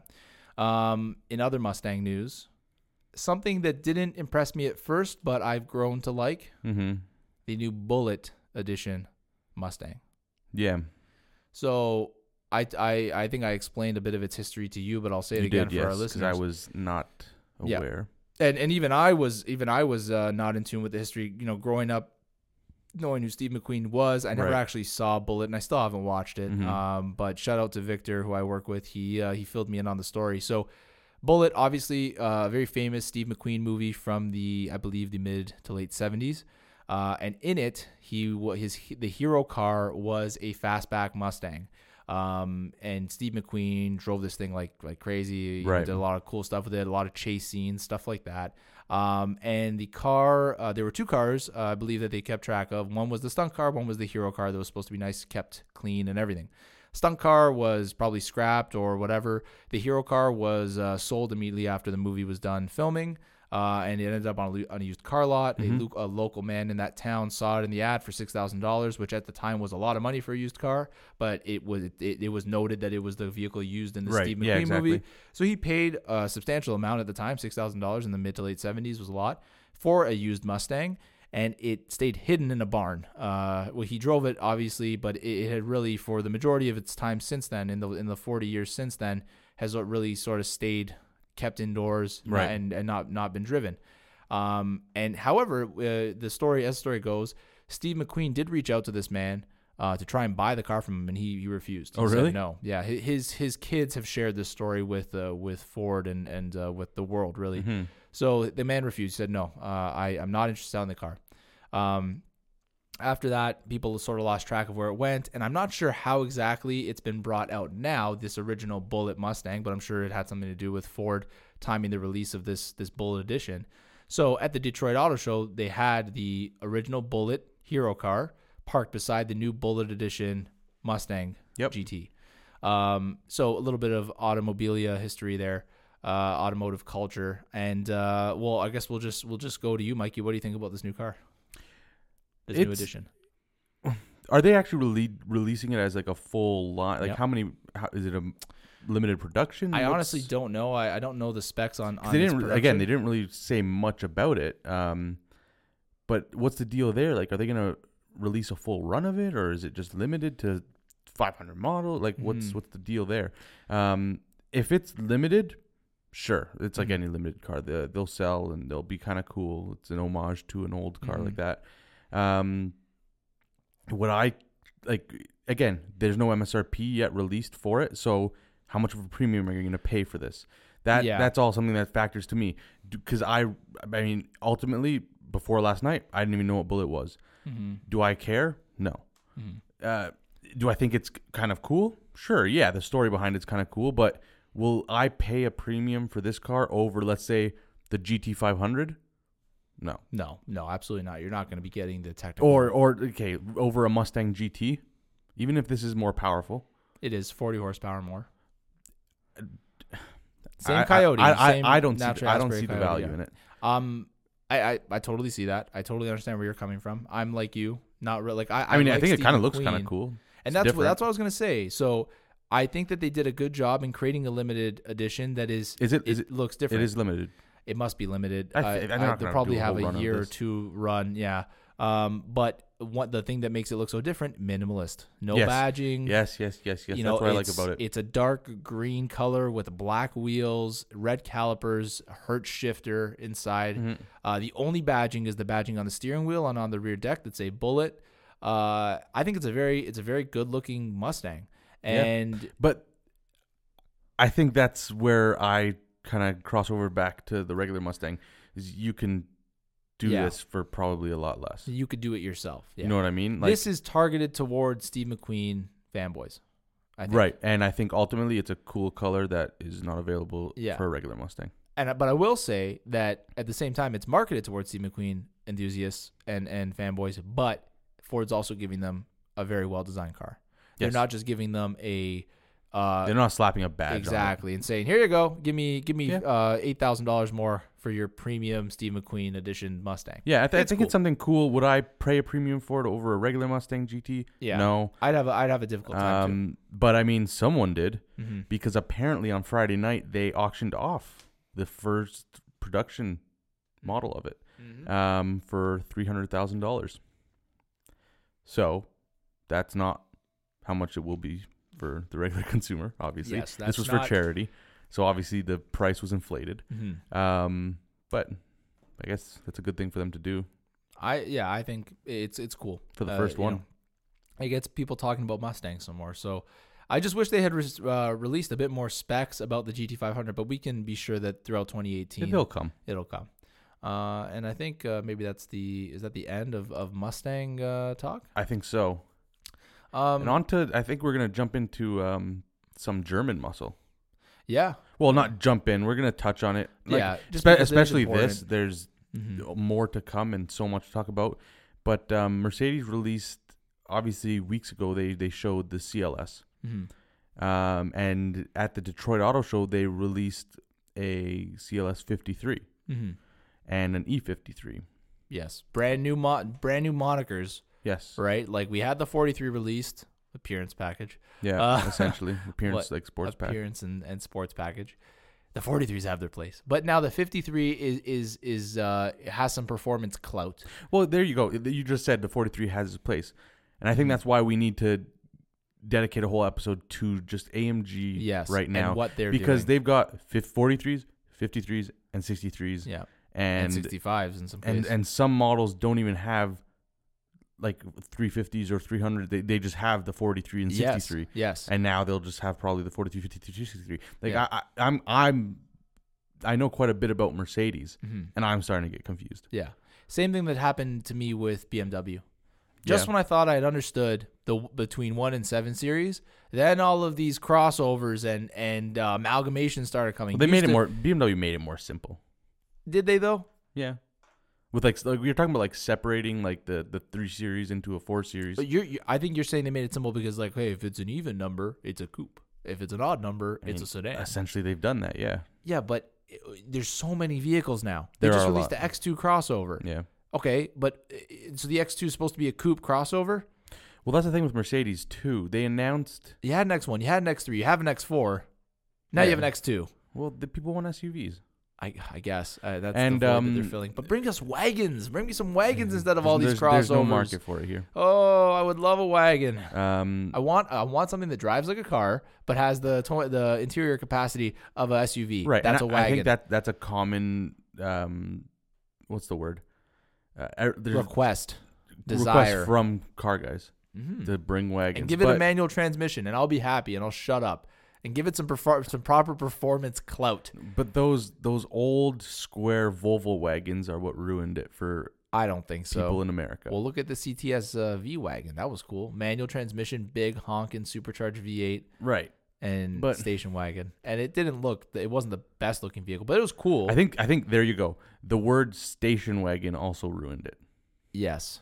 [SPEAKER 1] Um, in other Mustang news, something that didn't impress me at first, but I've grown to like
[SPEAKER 2] Mm-hmm.
[SPEAKER 1] the new Bullitt Edition Mustang.
[SPEAKER 2] Yeah.
[SPEAKER 1] So I, I, I think I explained a bit of its history to you, but I'll say it
[SPEAKER 2] you
[SPEAKER 1] again
[SPEAKER 2] did,
[SPEAKER 1] for our
[SPEAKER 2] yes, 'cause
[SPEAKER 1] listeners.
[SPEAKER 2] I was not aware. Yeah.
[SPEAKER 1] And and even I was even I was uh, not in tune with the history. You know, growing up, knowing who Steve McQueen was, I never
[SPEAKER 2] Right.
[SPEAKER 1] actually saw Bullitt, and I still haven't watched it.
[SPEAKER 2] Mhm.
[SPEAKER 1] Um, but shout out to Victor, who I work with. He uh, he filled me in on the story. So. Bullitt, obviously, uh, a very famous Steve McQueen movie from the, I believe, the mid to late '70s, uh, and in it, he his the hero car was a fastback Mustang, um, and Steve McQueen drove this thing like like crazy. He
[SPEAKER 2] Right.
[SPEAKER 1] did a lot of cool stuff with it, a lot of chase scenes, stuff like that. Um, and the car, uh, there were two cars, uh, I believe that they kept track of. One was the stunt car, one was the hero car that was supposed to be nice, kept clean, and everything. Stunt car was probably scrapped or whatever. The hero car was uh, sold immediately after the movie was done filming. Uh, and it ended up on a, on a used car lot. A,
[SPEAKER 2] Mhm.
[SPEAKER 1] lo- a local man in that town saw it in the ad for six thousand dollars, which at the time was a lot of money for a used car. But it was it, it was noted that it was the vehicle used in the
[SPEAKER 2] Right.
[SPEAKER 1] Steve McQueen
[SPEAKER 2] Yeah, exactly.
[SPEAKER 1] movie. So he paid a substantial amount at the time, six thousand dollars in the mid to late seventies was a lot for a used Mustang, and it stayed hidden in a barn. Uh, well, he drove it obviously, but it, it had really, for the majority of its time since then, in the in the forty years since then, has really sort of stayed kept indoors
[SPEAKER 2] Right.
[SPEAKER 1] and and not not been driven. Um, and however, uh, the story as the story goes, Steve McQueen did reach out to this man. Uh, to try and buy the car from him, and he, he refused. He
[SPEAKER 2] Oh,
[SPEAKER 1] said
[SPEAKER 2] really?
[SPEAKER 1] no, yeah. His his kids have shared this story with uh, with Ford and and uh, with the world really.
[SPEAKER 2] Mhm.
[SPEAKER 1] So the man refused. He said, "No, uh, I I'm not interested in the car." Um, after that, people sort of lost track of where it went, and I'm not sure how exactly it's been brought out now. This original Bullitt Mustang, but I'm sure it had something to do with Ford timing the release of this this Bullitt edition. So at the Detroit Auto Show, they had the original Bullitt Hero car parked beside the new Bullitt Edition Mustang
[SPEAKER 2] Yep.
[SPEAKER 1] GT. Um, so a little bit of automobilia history there, uh, automotive culture, and uh, well, I guess we'll just we'll just go to you, Mikey. What do you think about this new car? This new
[SPEAKER 2] It's-
[SPEAKER 1] edition.
[SPEAKER 2] Are they actually rele- releasing it as like a full line? Like
[SPEAKER 1] Yep.
[SPEAKER 2] how many? How, is it a limited production?
[SPEAKER 1] I
[SPEAKER 2] What's-
[SPEAKER 1] honestly don't know. I, I don't know the specs on.
[SPEAKER 2] 'cause
[SPEAKER 1] on
[SPEAKER 2] they didn't re- again.
[SPEAKER 1] production.
[SPEAKER 2] They didn't really say much about it. Um, but what's the deal there? Like, are they gonna release a full run of it, or is it just limited to 500 model? Like, what's
[SPEAKER 1] Mhm.
[SPEAKER 2] what's the deal there? Um, if it's limited, sure, it's like
[SPEAKER 1] Mhm.
[SPEAKER 2] any limited car. They, they'll sell and they'll be kind of cool. It's an homage to an old car
[SPEAKER 1] Mhm.
[SPEAKER 2] like that. Um, what I like again? There's no MSRP yet released for it, so how much of a premium are you going to pay for this? That
[SPEAKER 1] Yeah.
[SPEAKER 2] that's all something that factors to me because I I mean ultimately before last night I didn't even know what Bullitt was.
[SPEAKER 1] Mm-hmm.
[SPEAKER 2] Do I care? No.
[SPEAKER 1] Mm-hmm.
[SPEAKER 2] Uh, do I think it's kind of cool? Sure, yeah, the story behind it's kind of cool, but will I pay a premium for this car over, let's say, the GT500? No.
[SPEAKER 1] No, no, absolutely not. You're not going to be getting the technical.
[SPEAKER 2] Or, or okay, over a Mustang GT, even if this is more powerful.
[SPEAKER 1] it is 40 horsepower more. Same Coyote.
[SPEAKER 2] I, I,
[SPEAKER 1] same
[SPEAKER 2] I don't see. I don't see the
[SPEAKER 1] Coyote,
[SPEAKER 2] value
[SPEAKER 1] yeah.
[SPEAKER 2] in it.
[SPEAKER 1] Um, I, I I totally see that. I totally understand where you're coming from. I'm like you, not really like I.
[SPEAKER 2] I mean, I
[SPEAKER 1] like
[SPEAKER 2] think it kind of looks kind of cool.
[SPEAKER 1] and
[SPEAKER 2] It's
[SPEAKER 1] that's what that's what I was gonna say. So I think that they did a good job in creating a limited edition that is.
[SPEAKER 2] Is it?
[SPEAKER 1] It,
[SPEAKER 2] Is it?
[SPEAKER 1] looks different.
[SPEAKER 2] It is limited.
[SPEAKER 1] It must be limited.
[SPEAKER 2] I they're
[SPEAKER 1] I-
[SPEAKER 2] not
[SPEAKER 1] they'll probably
[SPEAKER 2] a
[SPEAKER 1] have a year or two run. Yeah. Um, but what the thing that makes it look so different? Minimalist. No
[SPEAKER 2] Yes.
[SPEAKER 1] badging.
[SPEAKER 2] Yes, yes, yes, yes.
[SPEAKER 1] you
[SPEAKER 2] That's what I like about it.
[SPEAKER 1] It's a dark green color with black wheels, red calipers, Hurst shifter inside.
[SPEAKER 2] Mhm.
[SPEAKER 1] Uh, the only badging is the badging on the steering wheel and on the rear deck that's a Bullitt. Uh, I think it's a very it's a very good looking Mustang,
[SPEAKER 2] Yeah.
[SPEAKER 1] and
[SPEAKER 2] But I think that's where I kind of cross over back to the regular Mustang. Is you can do
[SPEAKER 1] Yeah.
[SPEAKER 2] this for probably a lot less.
[SPEAKER 1] you could do it yourself. Yeah.
[SPEAKER 2] You know what I mean? Like,
[SPEAKER 1] this is targeted towards Steve McQueen fanboys. I think.
[SPEAKER 2] right. And I think ultimately it's a cool color that is not available
[SPEAKER 1] Yeah.
[SPEAKER 2] for a regular Mustang.
[SPEAKER 1] And but I will say that at the same time, it's marketed towards Steve McQueen enthusiasts and and fanboys. But Ford's also giving them a very well designed car. They're not just giving them a uh,
[SPEAKER 2] They're not slapping a badge. on
[SPEAKER 1] exactly and saying, "Here you go, give me give me
[SPEAKER 2] Yeah.
[SPEAKER 1] uh, eight thousand dollars more for your premium Steve McQueen edition Mustang."
[SPEAKER 2] Yeah, I, th- I think
[SPEAKER 1] cool.
[SPEAKER 2] it's something cool. Would I pay a premium for it over a regular Mustang GT?
[SPEAKER 1] Yeah.
[SPEAKER 2] No.
[SPEAKER 1] I'd have a, I'd have a difficult time
[SPEAKER 2] Um, but I mean, someone did
[SPEAKER 1] too. hmm
[SPEAKER 2] because apparently on Friday night they auctioned off the first production model of it
[SPEAKER 1] Mm-hmm.
[SPEAKER 2] um, for three hundred thousand dollars. So that's not how much it will be for the regular consumer. Obviously,
[SPEAKER 1] Yes,
[SPEAKER 2] this was
[SPEAKER 1] not-
[SPEAKER 2] for charity, so obviously the price was inflated.
[SPEAKER 1] hmm
[SPEAKER 2] Um, but I guess that's a good thing for them to do
[SPEAKER 1] I yeah, I think it's it's cool
[SPEAKER 2] for the first one.
[SPEAKER 1] know, it gets people talking about Mustangs some more. So I just wish they had re- uh, released a bit more specs about the GT500, but we can be sure that throughout 2018
[SPEAKER 2] it'll come.
[SPEAKER 1] it'll come. Uh, and I think uh, maybe that's the is that the end of of Mustang uh, talk.
[SPEAKER 2] I think so.
[SPEAKER 1] Um,
[SPEAKER 2] and on to I think we're gonna jump into um some German muscle.
[SPEAKER 1] yeah,
[SPEAKER 2] Well, not jump in. We're gonna touch on it. Like,
[SPEAKER 1] yeah,
[SPEAKER 2] spe-
[SPEAKER 1] because it is
[SPEAKER 2] especially this. There's
[SPEAKER 1] Mhm.
[SPEAKER 2] more to come and so much to talk about. But um, Mercedes released obviously weeks ago. They they showed the CLS,
[SPEAKER 1] Mhm.
[SPEAKER 2] um, and at the Detroit Auto Show they released a CLS 53
[SPEAKER 1] Mhm.
[SPEAKER 2] and an E53.
[SPEAKER 1] Yes, brand new mo- brand new monikers,
[SPEAKER 2] Yes.
[SPEAKER 1] right? Like we had the 43 released appearance package,
[SPEAKER 2] Yeah.
[SPEAKER 1] Uh,
[SPEAKER 2] essentially, appearance like sports
[SPEAKER 1] appearance and, and sports package. The 43s have their place, but now the 53 is is is uh has some performance clout.
[SPEAKER 2] Well, there you go. You just said the 43 has its place, and I think
[SPEAKER 1] Mhm.
[SPEAKER 2] that's why we need to dedicate a whole episode to just AMG
[SPEAKER 1] Yes,
[SPEAKER 2] right
[SPEAKER 1] and
[SPEAKER 2] now
[SPEAKER 1] what they're
[SPEAKER 2] because
[SPEAKER 1] doing.
[SPEAKER 2] they've got 43s, 53s, and 63s,
[SPEAKER 1] yeah, and,
[SPEAKER 2] and
[SPEAKER 1] 65s in some
[SPEAKER 2] and and some models don't even have like 350s or 300. They they just have the 43 and 63,
[SPEAKER 1] yes,
[SPEAKER 2] and now they'll just have probably the 43, 53, 63. Like
[SPEAKER 1] Yeah.
[SPEAKER 2] I, I, I'm I'm I know quite a bit about Mercedes,
[SPEAKER 1] Mhm.
[SPEAKER 2] and I'm starting to get confused.
[SPEAKER 1] yeah. Same thing that happened to me with BMW. Just
[SPEAKER 2] Yeah.
[SPEAKER 1] when I thought I had understood the between one and seven series, then all of these crossovers and and uh, amalgamations started coming.
[SPEAKER 2] Well, they made it more. BMW made it more simple.
[SPEAKER 1] Did they though?
[SPEAKER 2] Yeah. With like, like we were talking about like separating like the the three series into a four series.
[SPEAKER 1] But you're, you I think you're saying they made it simple because like, hey, if it's an even number, it's a coupe. If it's an odd number,
[SPEAKER 2] I
[SPEAKER 1] it's
[SPEAKER 2] mean,
[SPEAKER 1] a sedan.
[SPEAKER 2] Essentially, they've done that. Yeah.
[SPEAKER 1] Yeah, but uh, there's so many vehicles now. They
[SPEAKER 2] There
[SPEAKER 1] just released the X2 crossover.
[SPEAKER 2] Yeah.
[SPEAKER 1] Okay, but uh, so the X2 is supposed to be a coupe crossover.
[SPEAKER 2] Well, that's the thing with Mercedes too. They announced.
[SPEAKER 1] You had an X1, you had an X3, you have an X4. Now you have an X2.
[SPEAKER 2] Well, the people want SUVs.
[SPEAKER 1] I, I guess uh, that's
[SPEAKER 2] And,
[SPEAKER 1] the void that they're
[SPEAKER 2] um,
[SPEAKER 1] filling. But bring us wagons. Bring me some wagons instead of all these
[SPEAKER 2] there's,
[SPEAKER 1] crossovers.
[SPEAKER 2] There's no market for it here.
[SPEAKER 1] Oh, I would love a wagon.
[SPEAKER 2] Um,
[SPEAKER 1] I want I want something that drives like a car, but has the to- the interior capacity of a SUV.
[SPEAKER 2] right.
[SPEAKER 1] that's
[SPEAKER 2] and
[SPEAKER 1] a wagon.
[SPEAKER 2] I think that that's a common. Um, what's the word? Uh, er-
[SPEAKER 1] request. desire.
[SPEAKER 2] requests from car guys
[SPEAKER 1] Mhm.
[SPEAKER 2] to bring wagons.
[SPEAKER 1] and give it a manual transmission, and I'll be happy, and I'll shut up and give it some perfor- some proper performance clout.
[SPEAKER 2] But those those old square Volvo wagons are what ruined it for
[SPEAKER 1] I don't think so.
[SPEAKER 2] people in America.
[SPEAKER 1] Well, look at the CTS uh, V wagon. That was cool. Manual transmission, big honking supercharged V8
[SPEAKER 2] right.
[SPEAKER 1] and
[SPEAKER 2] But-
[SPEAKER 1] station wagon. And it didn't look. It wasn't the best looking vehicle, but it was cool.
[SPEAKER 2] I think I think there you go. The word station wagon also ruined it.
[SPEAKER 1] yes.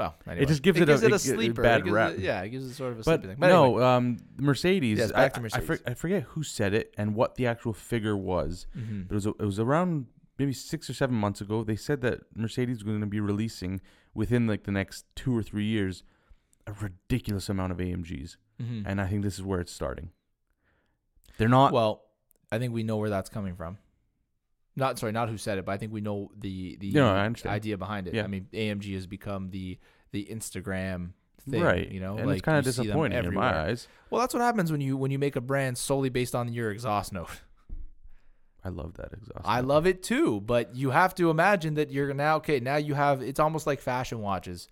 [SPEAKER 1] Well, anyway.
[SPEAKER 2] just gives it a-
[SPEAKER 1] gives it a
[SPEAKER 2] a
[SPEAKER 1] sleeper.
[SPEAKER 2] bad
[SPEAKER 1] It gives. It, yeah, it gives it sort of a
[SPEAKER 2] But,
[SPEAKER 1] sleeper thing. But
[SPEAKER 2] no,
[SPEAKER 1] anyway.
[SPEAKER 2] um, Mercedes.
[SPEAKER 1] Yes, back to
[SPEAKER 2] I- I,
[SPEAKER 1] Mercedes.
[SPEAKER 2] for- I forget who said it and what the actual figure was.
[SPEAKER 1] Mhm.
[SPEAKER 2] But it was it was around maybe six or seven months ago. They said that Mercedes was going to be releasing within like the next two or three years a ridiculous amount of AMGs,
[SPEAKER 1] Mhm.
[SPEAKER 2] and I think this is where it's starting. They're not.
[SPEAKER 1] Well, I think we know where that's coming from. Not sorry, not who said it, but I think we know the the
[SPEAKER 2] No, I understand.
[SPEAKER 1] idea behind it.
[SPEAKER 2] Yeah.
[SPEAKER 1] I mean, AMG has become the the Instagram thing,
[SPEAKER 2] right,
[SPEAKER 1] You know,
[SPEAKER 2] and
[SPEAKER 1] like
[SPEAKER 2] it's kind of
[SPEAKER 1] you see them
[SPEAKER 2] disappointing in my eyes.
[SPEAKER 1] Well, that's what happens when you when you make a brand solely based on your exhaust note.
[SPEAKER 2] I love that exhaust.
[SPEAKER 1] I
[SPEAKER 2] note.
[SPEAKER 1] love it too, but you have to imagine that you're now okay. Now you have it's almost like fashion watches.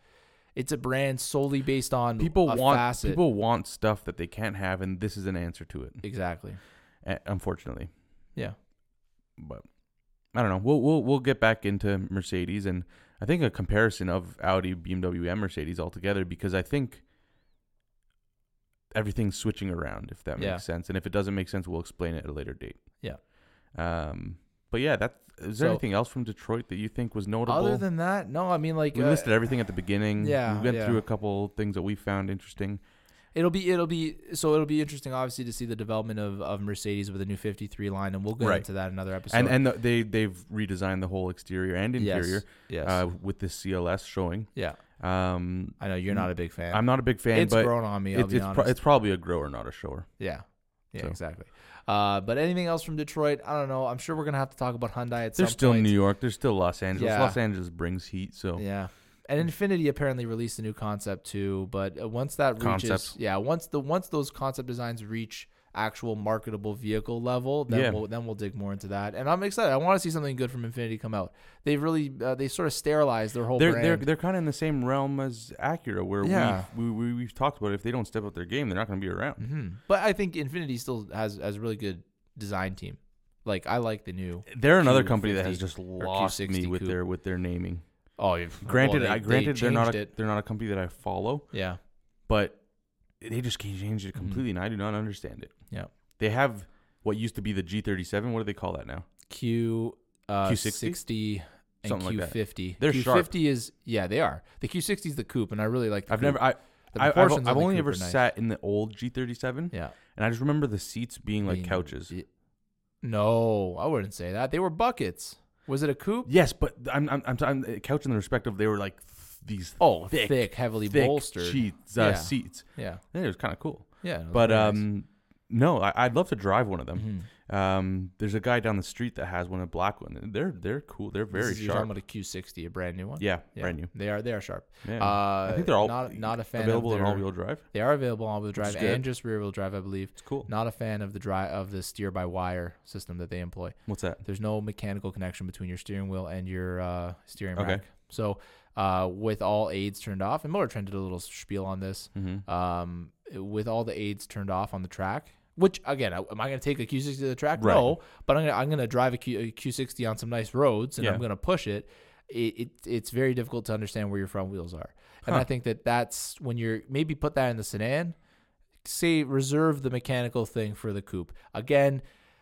[SPEAKER 1] It's a brand solely based on
[SPEAKER 2] people want
[SPEAKER 1] facet.
[SPEAKER 2] people want stuff that they can't have, and this is an answer to it.
[SPEAKER 1] exactly.
[SPEAKER 2] Unfortunately,
[SPEAKER 1] Yeah.
[SPEAKER 2] but I don't know. We'll we'll we'll get back into Mercedes and I think a comparison of Audi, BMW, and Mercedes altogether because I think everything's switching around if that makes
[SPEAKER 1] Yeah.
[SPEAKER 2] sense. And if it doesn't make sense, we'll explain it at a later date.
[SPEAKER 1] Yeah.
[SPEAKER 2] Um. But yeah, that is there
[SPEAKER 1] So-
[SPEAKER 2] anything else from Detroit that you think was notable?
[SPEAKER 1] Other than that, no. I mean, like
[SPEAKER 2] we
[SPEAKER 1] uh,
[SPEAKER 2] listed everything at the beginning.
[SPEAKER 1] yeah,
[SPEAKER 2] we went
[SPEAKER 1] yeah.
[SPEAKER 2] through a couple things that we found interesting.
[SPEAKER 1] It'll be it'll be so it'll be interesting, obviously, to see the development of, of Mercedes with the new 53 line, and we'll get
[SPEAKER 2] Right.
[SPEAKER 1] into that in another episode.
[SPEAKER 2] and and the, they they've redesigned the whole exterior and interior
[SPEAKER 1] yes, yes,
[SPEAKER 2] uh, with this CLS showing.
[SPEAKER 1] yeah.
[SPEAKER 2] Um,
[SPEAKER 1] I know you're not a big fan.
[SPEAKER 2] I'm not a big fan,
[SPEAKER 1] it's
[SPEAKER 2] but
[SPEAKER 1] grown on me. I'll
[SPEAKER 2] it's
[SPEAKER 1] be
[SPEAKER 2] it's,
[SPEAKER 1] honest.
[SPEAKER 2] pro- it's probably a grower, not a shower.
[SPEAKER 1] yeah, yeah,
[SPEAKER 2] So.
[SPEAKER 1] exactly. Uh, but anything else from Detroit? I don't know. I'm sure we're gonna have to talk about Hyundai at some
[SPEAKER 2] still
[SPEAKER 1] point.
[SPEAKER 2] New York. There's still Los Angeles.
[SPEAKER 1] Yeah.
[SPEAKER 2] Los Angeles brings heat, so
[SPEAKER 1] Yeah. And Infiniti apparently released a new concept too, but uh, once that reaches,
[SPEAKER 2] Concept.
[SPEAKER 1] yeah, once the once those concept designs reach actual marketable vehicle level, then
[SPEAKER 2] Yeah.
[SPEAKER 1] we'll then we'll dig more into that. And I'm excited. I want to see something good from Infiniti come out. They've really uh, they sort of sterilized their whole
[SPEAKER 2] they're
[SPEAKER 1] brand.
[SPEAKER 2] they're they're kind of in the same realm as Acura, where
[SPEAKER 1] Yeah.
[SPEAKER 2] we've, we we we've talked about it. if they don't step up their game, they're not going to be around.
[SPEAKER 1] hmm But I think Infiniti still has has a really good design team. Like I like the new.
[SPEAKER 2] They're another
[SPEAKER 1] Q50
[SPEAKER 2] company that has just lost
[SPEAKER 1] Q60
[SPEAKER 2] me with
[SPEAKER 1] coupe.
[SPEAKER 2] their with their naming.
[SPEAKER 1] Oh, you've-
[SPEAKER 2] Granted,
[SPEAKER 1] well, they-
[SPEAKER 2] I granted
[SPEAKER 1] they
[SPEAKER 2] they are not a,
[SPEAKER 1] it.
[SPEAKER 2] they're not a company that I follow,
[SPEAKER 1] Yeah.
[SPEAKER 2] but they just changed it
[SPEAKER 1] Mhm.
[SPEAKER 2] completely, and I do not understand it.
[SPEAKER 1] Yeah.
[SPEAKER 2] They have what used to be the G37. What do they call that now?
[SPEAKER 1] Q uh,
[SPEAKER 2] Q60?
[SPEAKER 1] 60 and
[SPEAKER 2] Something like that.
[SPEAKER 1] Q50.
[SPEAKER 2] They're
[SPEAKER 1] Q50
[SPEAKER 2] sharp.
[SPEAKER 1] is yeah, they are. The Q60 is the coupe, and I really like. The
[SPEAKER 2] I've
[SPEAKER 1] coupe.
[SPEAKER 2] never I I, I've, I've only
[SPEAKER 1] coupe
[SPEAKER 2] ever
[SPEAKER 1] nice.
[SPEAKER 2] sat in the old G37,
[SPEAKER 1] Yeah.
[SPEAKER 2] and I just remember the seats being like couches.
[SPEAKER 1] No, I wouldn't say that. They were buckets. Was it a coupe?
[SPEAKER 2] Yes, but I'm I'm I'm, I'm couch in the respect of they were like these
[SPEAKER 1] Oh, thick,
[SPEAKER 2] Thick,
[SPEAKER 1] heavily
[SPEAKER 2] thick
[SPEAKER 1] bolstered.
[SPEAKER 2] sheets uh,
[SPEAKER 1] Yeah.
[SPEAKER 2] seats.
[SPEAKER 1] Yeah.
[SPEAKER 2] It was kind of cool.
[SPEAKER 1] Yeah.
[SPEAKER 2] But
[SPEAKER 1] very nice.
[SPEAKER 2] um, no, I, I'd love to drive one of them.
[SPEAKER 1] Mhm.
[SPEAKER 2] Um, there's a guy down the street that has one, a black one. They're they're cool. They're very
[SPEAKER 1] is- You're talking about a Q60, a brand new one.
[SPEAKER 2] Yeah,
[SPEAKER 1] Yeah,
[SPEAKER 2] brand new.
[SPEAKER 1] They are. They are sharp.
[SPEAKER 2] Yeah.
[SPEAKER 1] Uh,
[SPEAKER 2] I think they're all
[SPEAKER 1] not not a fan
[SPEAKER 2] available
[SPEAKER 1] of
[SPEAKER 2] in
[SPEAKER 1] their,
[SPEAKER 2] all-wheel drive.
[SPEAKER 1] They are available on all-wheel drive and just rear-wheel drive, I believe.
[SPEAKER 2] It's cool.
[SPEAKER 1] Not a fan of the dri of the steer-by-wire system that they employ.
[SPEAKER 2] What's that?
[SPEAKER 1] There's no mechanical connection between your steering wheel and your uh, steering
[SPEAKER 2] Okay.
[SPEAKER 1] rack. So uh, with all aids turned off, and Motor Trend did a little spiel on this.
[SPEAKER 2] Mm-hmm.
[SPEAKER 1] Um, with all the aids turned off on the track, which again, am I going to take a Q60 to the track?
[SPEAKER 2] Right.
[SPEAKER 1] No, but I'm gonna I'm gonna drive a, Q, a Q60 on some nice roads, and
[SPEAKER 2] Yeah.
[SPEAKER 1] I'm gonna push it. It, it. It's very difficult to understand where your front wheels are, and
[SPEAKER 2] Huh.
[SPEAKER 1] I think that that's when you're maybe put that in the sedan. Say reserve the mechanical thing for the coupe. Again,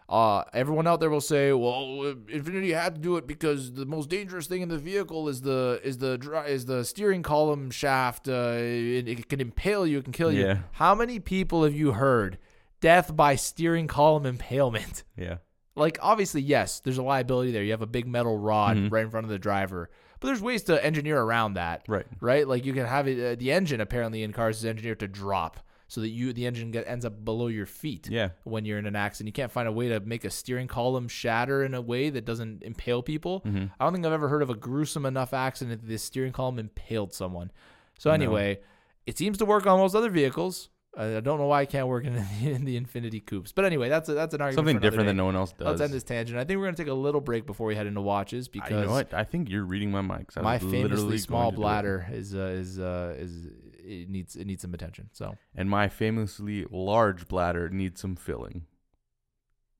[SPEAKER 1] uh, everyone out there will say, "Well, Infiniti had to do it because the most dangerous thing in the vehicle is the is the is the steering column shaft. Uh, it, it can impale you, it can kill you."
[SPEAKER 2] Yeah.
[SPEAKER 1] How many people have you heard death by steering column impalement?
[SPEAKER 2] Yeah.
[SPEAKER 1] Like, obviously, yes, there's a liability there. You have a big metal rod
[SPEAKER 2] Mhm.
[SPEAKER 1] right in front of the driver, but there's ways to engineer around that,
[SPEAKER 2] Right.
[SPEAKER 1] right? Like you can have it. Uh, the engine apparently in cars is engineered to drop so that you the engine get ends up below your feet
[SPEAKER 2] Yeah.
[SPEAKER 1] when you're in an accident. You can't find a way to make a steering column shatter in a way that doesn't impale people.
[SPEAKER 2] Mhm.
[SPEAKER 1] I don't think I've ever heard of a gruesome enough accident that this steering column impaled someone. So
[SPEAKER 2] No.
[SPEAKER 1] anyway, it seems to work on most other vehicles. I I don't know why I can't work in the, in the Infiniti coupes. But anyway, that's a, that's an argument.
[SPEAKER 2] Something different
[SPEAKER 1] day.
[SPEAKER 2] than no one else does.
[SPEAKER 1] Let's end this tangent. I think we're gonna take a little break before we head into watches
[SPEAKER 2] I-
[SPEAKER 1] because
[SPEAKER 2] you know what? I think you're reading my mind. I
[SPEAKER 1] my famously small
[SPEAKER 2] to do it.
[SPEAKER 1] bladder is uh, is uh, is it needs it needs some attention. So
[SPEAKER 2] and my famously large bladder needs some filling.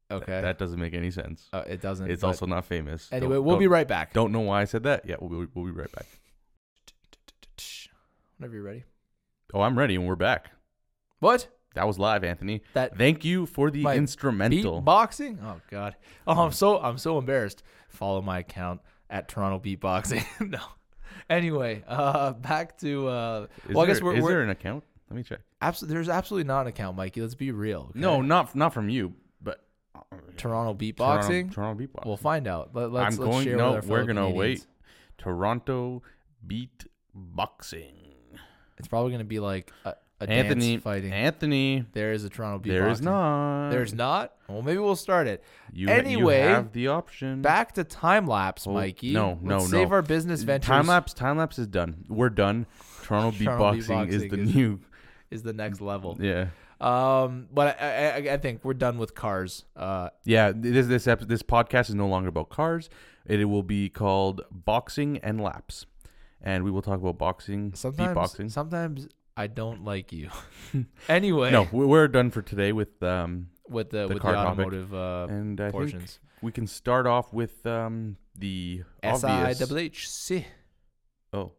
[SPEAKER 1] Okay,
[SPEAKER 2] that doesn't make any sense.
[SPEAKER 1] uh, it doesn't.
[SPEAKER 2] It's also not famous.
[SPEAKER 1] anyway.
[SPEAKER 2] Don't-
[SPEAKER 1] we'll
[SPEAKER 2] don't-
[SPEAKER 1] be right back.
[SPEAKER 2] Don't know why I said that. Yeah, we'll be, we'll be right back.
[SPEAKER 1] Whenever you're ready.
[SPEAKER 2] Oh, I'm ready, and we're back.
[SPEAKER 1] What
[SPEAKER 2] That was live, Anthony.
[SPEAKER 1] that
[SPEAKER 2] Thank you for the
[SPEAKER 1] My
[SPEAKER 2] instrumental.
[SPEAKER 1] beatboxing? Oh God. Oh, I'm so I'm so embarrassed. Follow my account at Toronto Beatboxing. no. Anyway, uh, back to uh,
[SPEAKER 2] Is,
[SPEAKER 1] well, I guess we're,
[SPEAKER 2] is
[SPEAKER 1] we're
[SPEAKER 2] there an account? Let me check.
[SPEAKER 1] absolutely there's absolutely not an account, Mikey. Let's be real. okay?
[SPEAKER 2] No, not not from you, but
[SPEAKER 1] Toronto Beatboxing.
[SPEAKER 2] Toronto, Toronto beatboxing.
[SPEAKER 1] We'll find out. Let, let's,
[SPEAKER 2] I'm
[SPEAKER 1] let's
[SPEAKER 2] going.
[SPEAKER 1] share
[SPEAKER 2] No, we're gonna
[SPEAKER 1] Canadians.
[SPEAKER 2] wait. Toronto beatboxing.
[SPEAKER 1] It's probably gonna be like a, a
[SPEAKER 2] Anthony
[SPEAKER 1] dance fighting.
[SPEAKER 2] Anthony.
[SPEAKER 1] there is a Toronto Beatboxing.
[SPEAKER 2] There is not.
[SPEAKER 1] There's not. Well, maybe we'll start it.
[SPEAKER 2] You,
[SPEAKER 1] Anyway,
[SPEAKER 2] you have the option.
[SPEAKER 1] Back to TimeLaps,
[SPEAKER 2] Oh,
[SPEAKER 1] Mikey.
[SPEAKER 2] no, no,
[SPEAKER 1] Let's
[SPEAKER 2] no.
[SPEAKER 1] Save our business ventures.
[SPEAKER 2] TimeLaps. Time lapse is done. We're done. Toronto
[SPEAKER 1] Toronto
[SPEAKER 2] beatboxing is
[SPEAKER 1] beatboxing
[SPEAKER 2] the
[SPEAKER 1] is-
[SPEAKER 2] new.
[SPEAKER 1] is the next level.
[SPEAKER 2] Yeah.
[SPEAKER 1] Um, but I, I, I think we're done with cars. Uh,
[SPEAKER 2] Yeah, this this ep- this podcast is no longer about cars. It will be called boxing and laps, and we will talk about boxing,
[SPEAKER 1] sometimes,
[SPEAKER 2] beatboxing.
[SPEAKER 1] sometimes I don't like you. anyway,
[SPEAKER 2] No, we- we're done for today with um,
[SPEAKER 1] with the,
[SPEAKER 2] the
[SPEAKER 1] with
[SPEAKER 2] car
[SPEAKER 1] the automotive uh,
[SPEAKER 2] and I
[SPEAKER 1] portions.
[SPEAKER 2] we can start off with um the
[SPEAKER 1] S I. W H C.
[SPEAKER 2] Oh,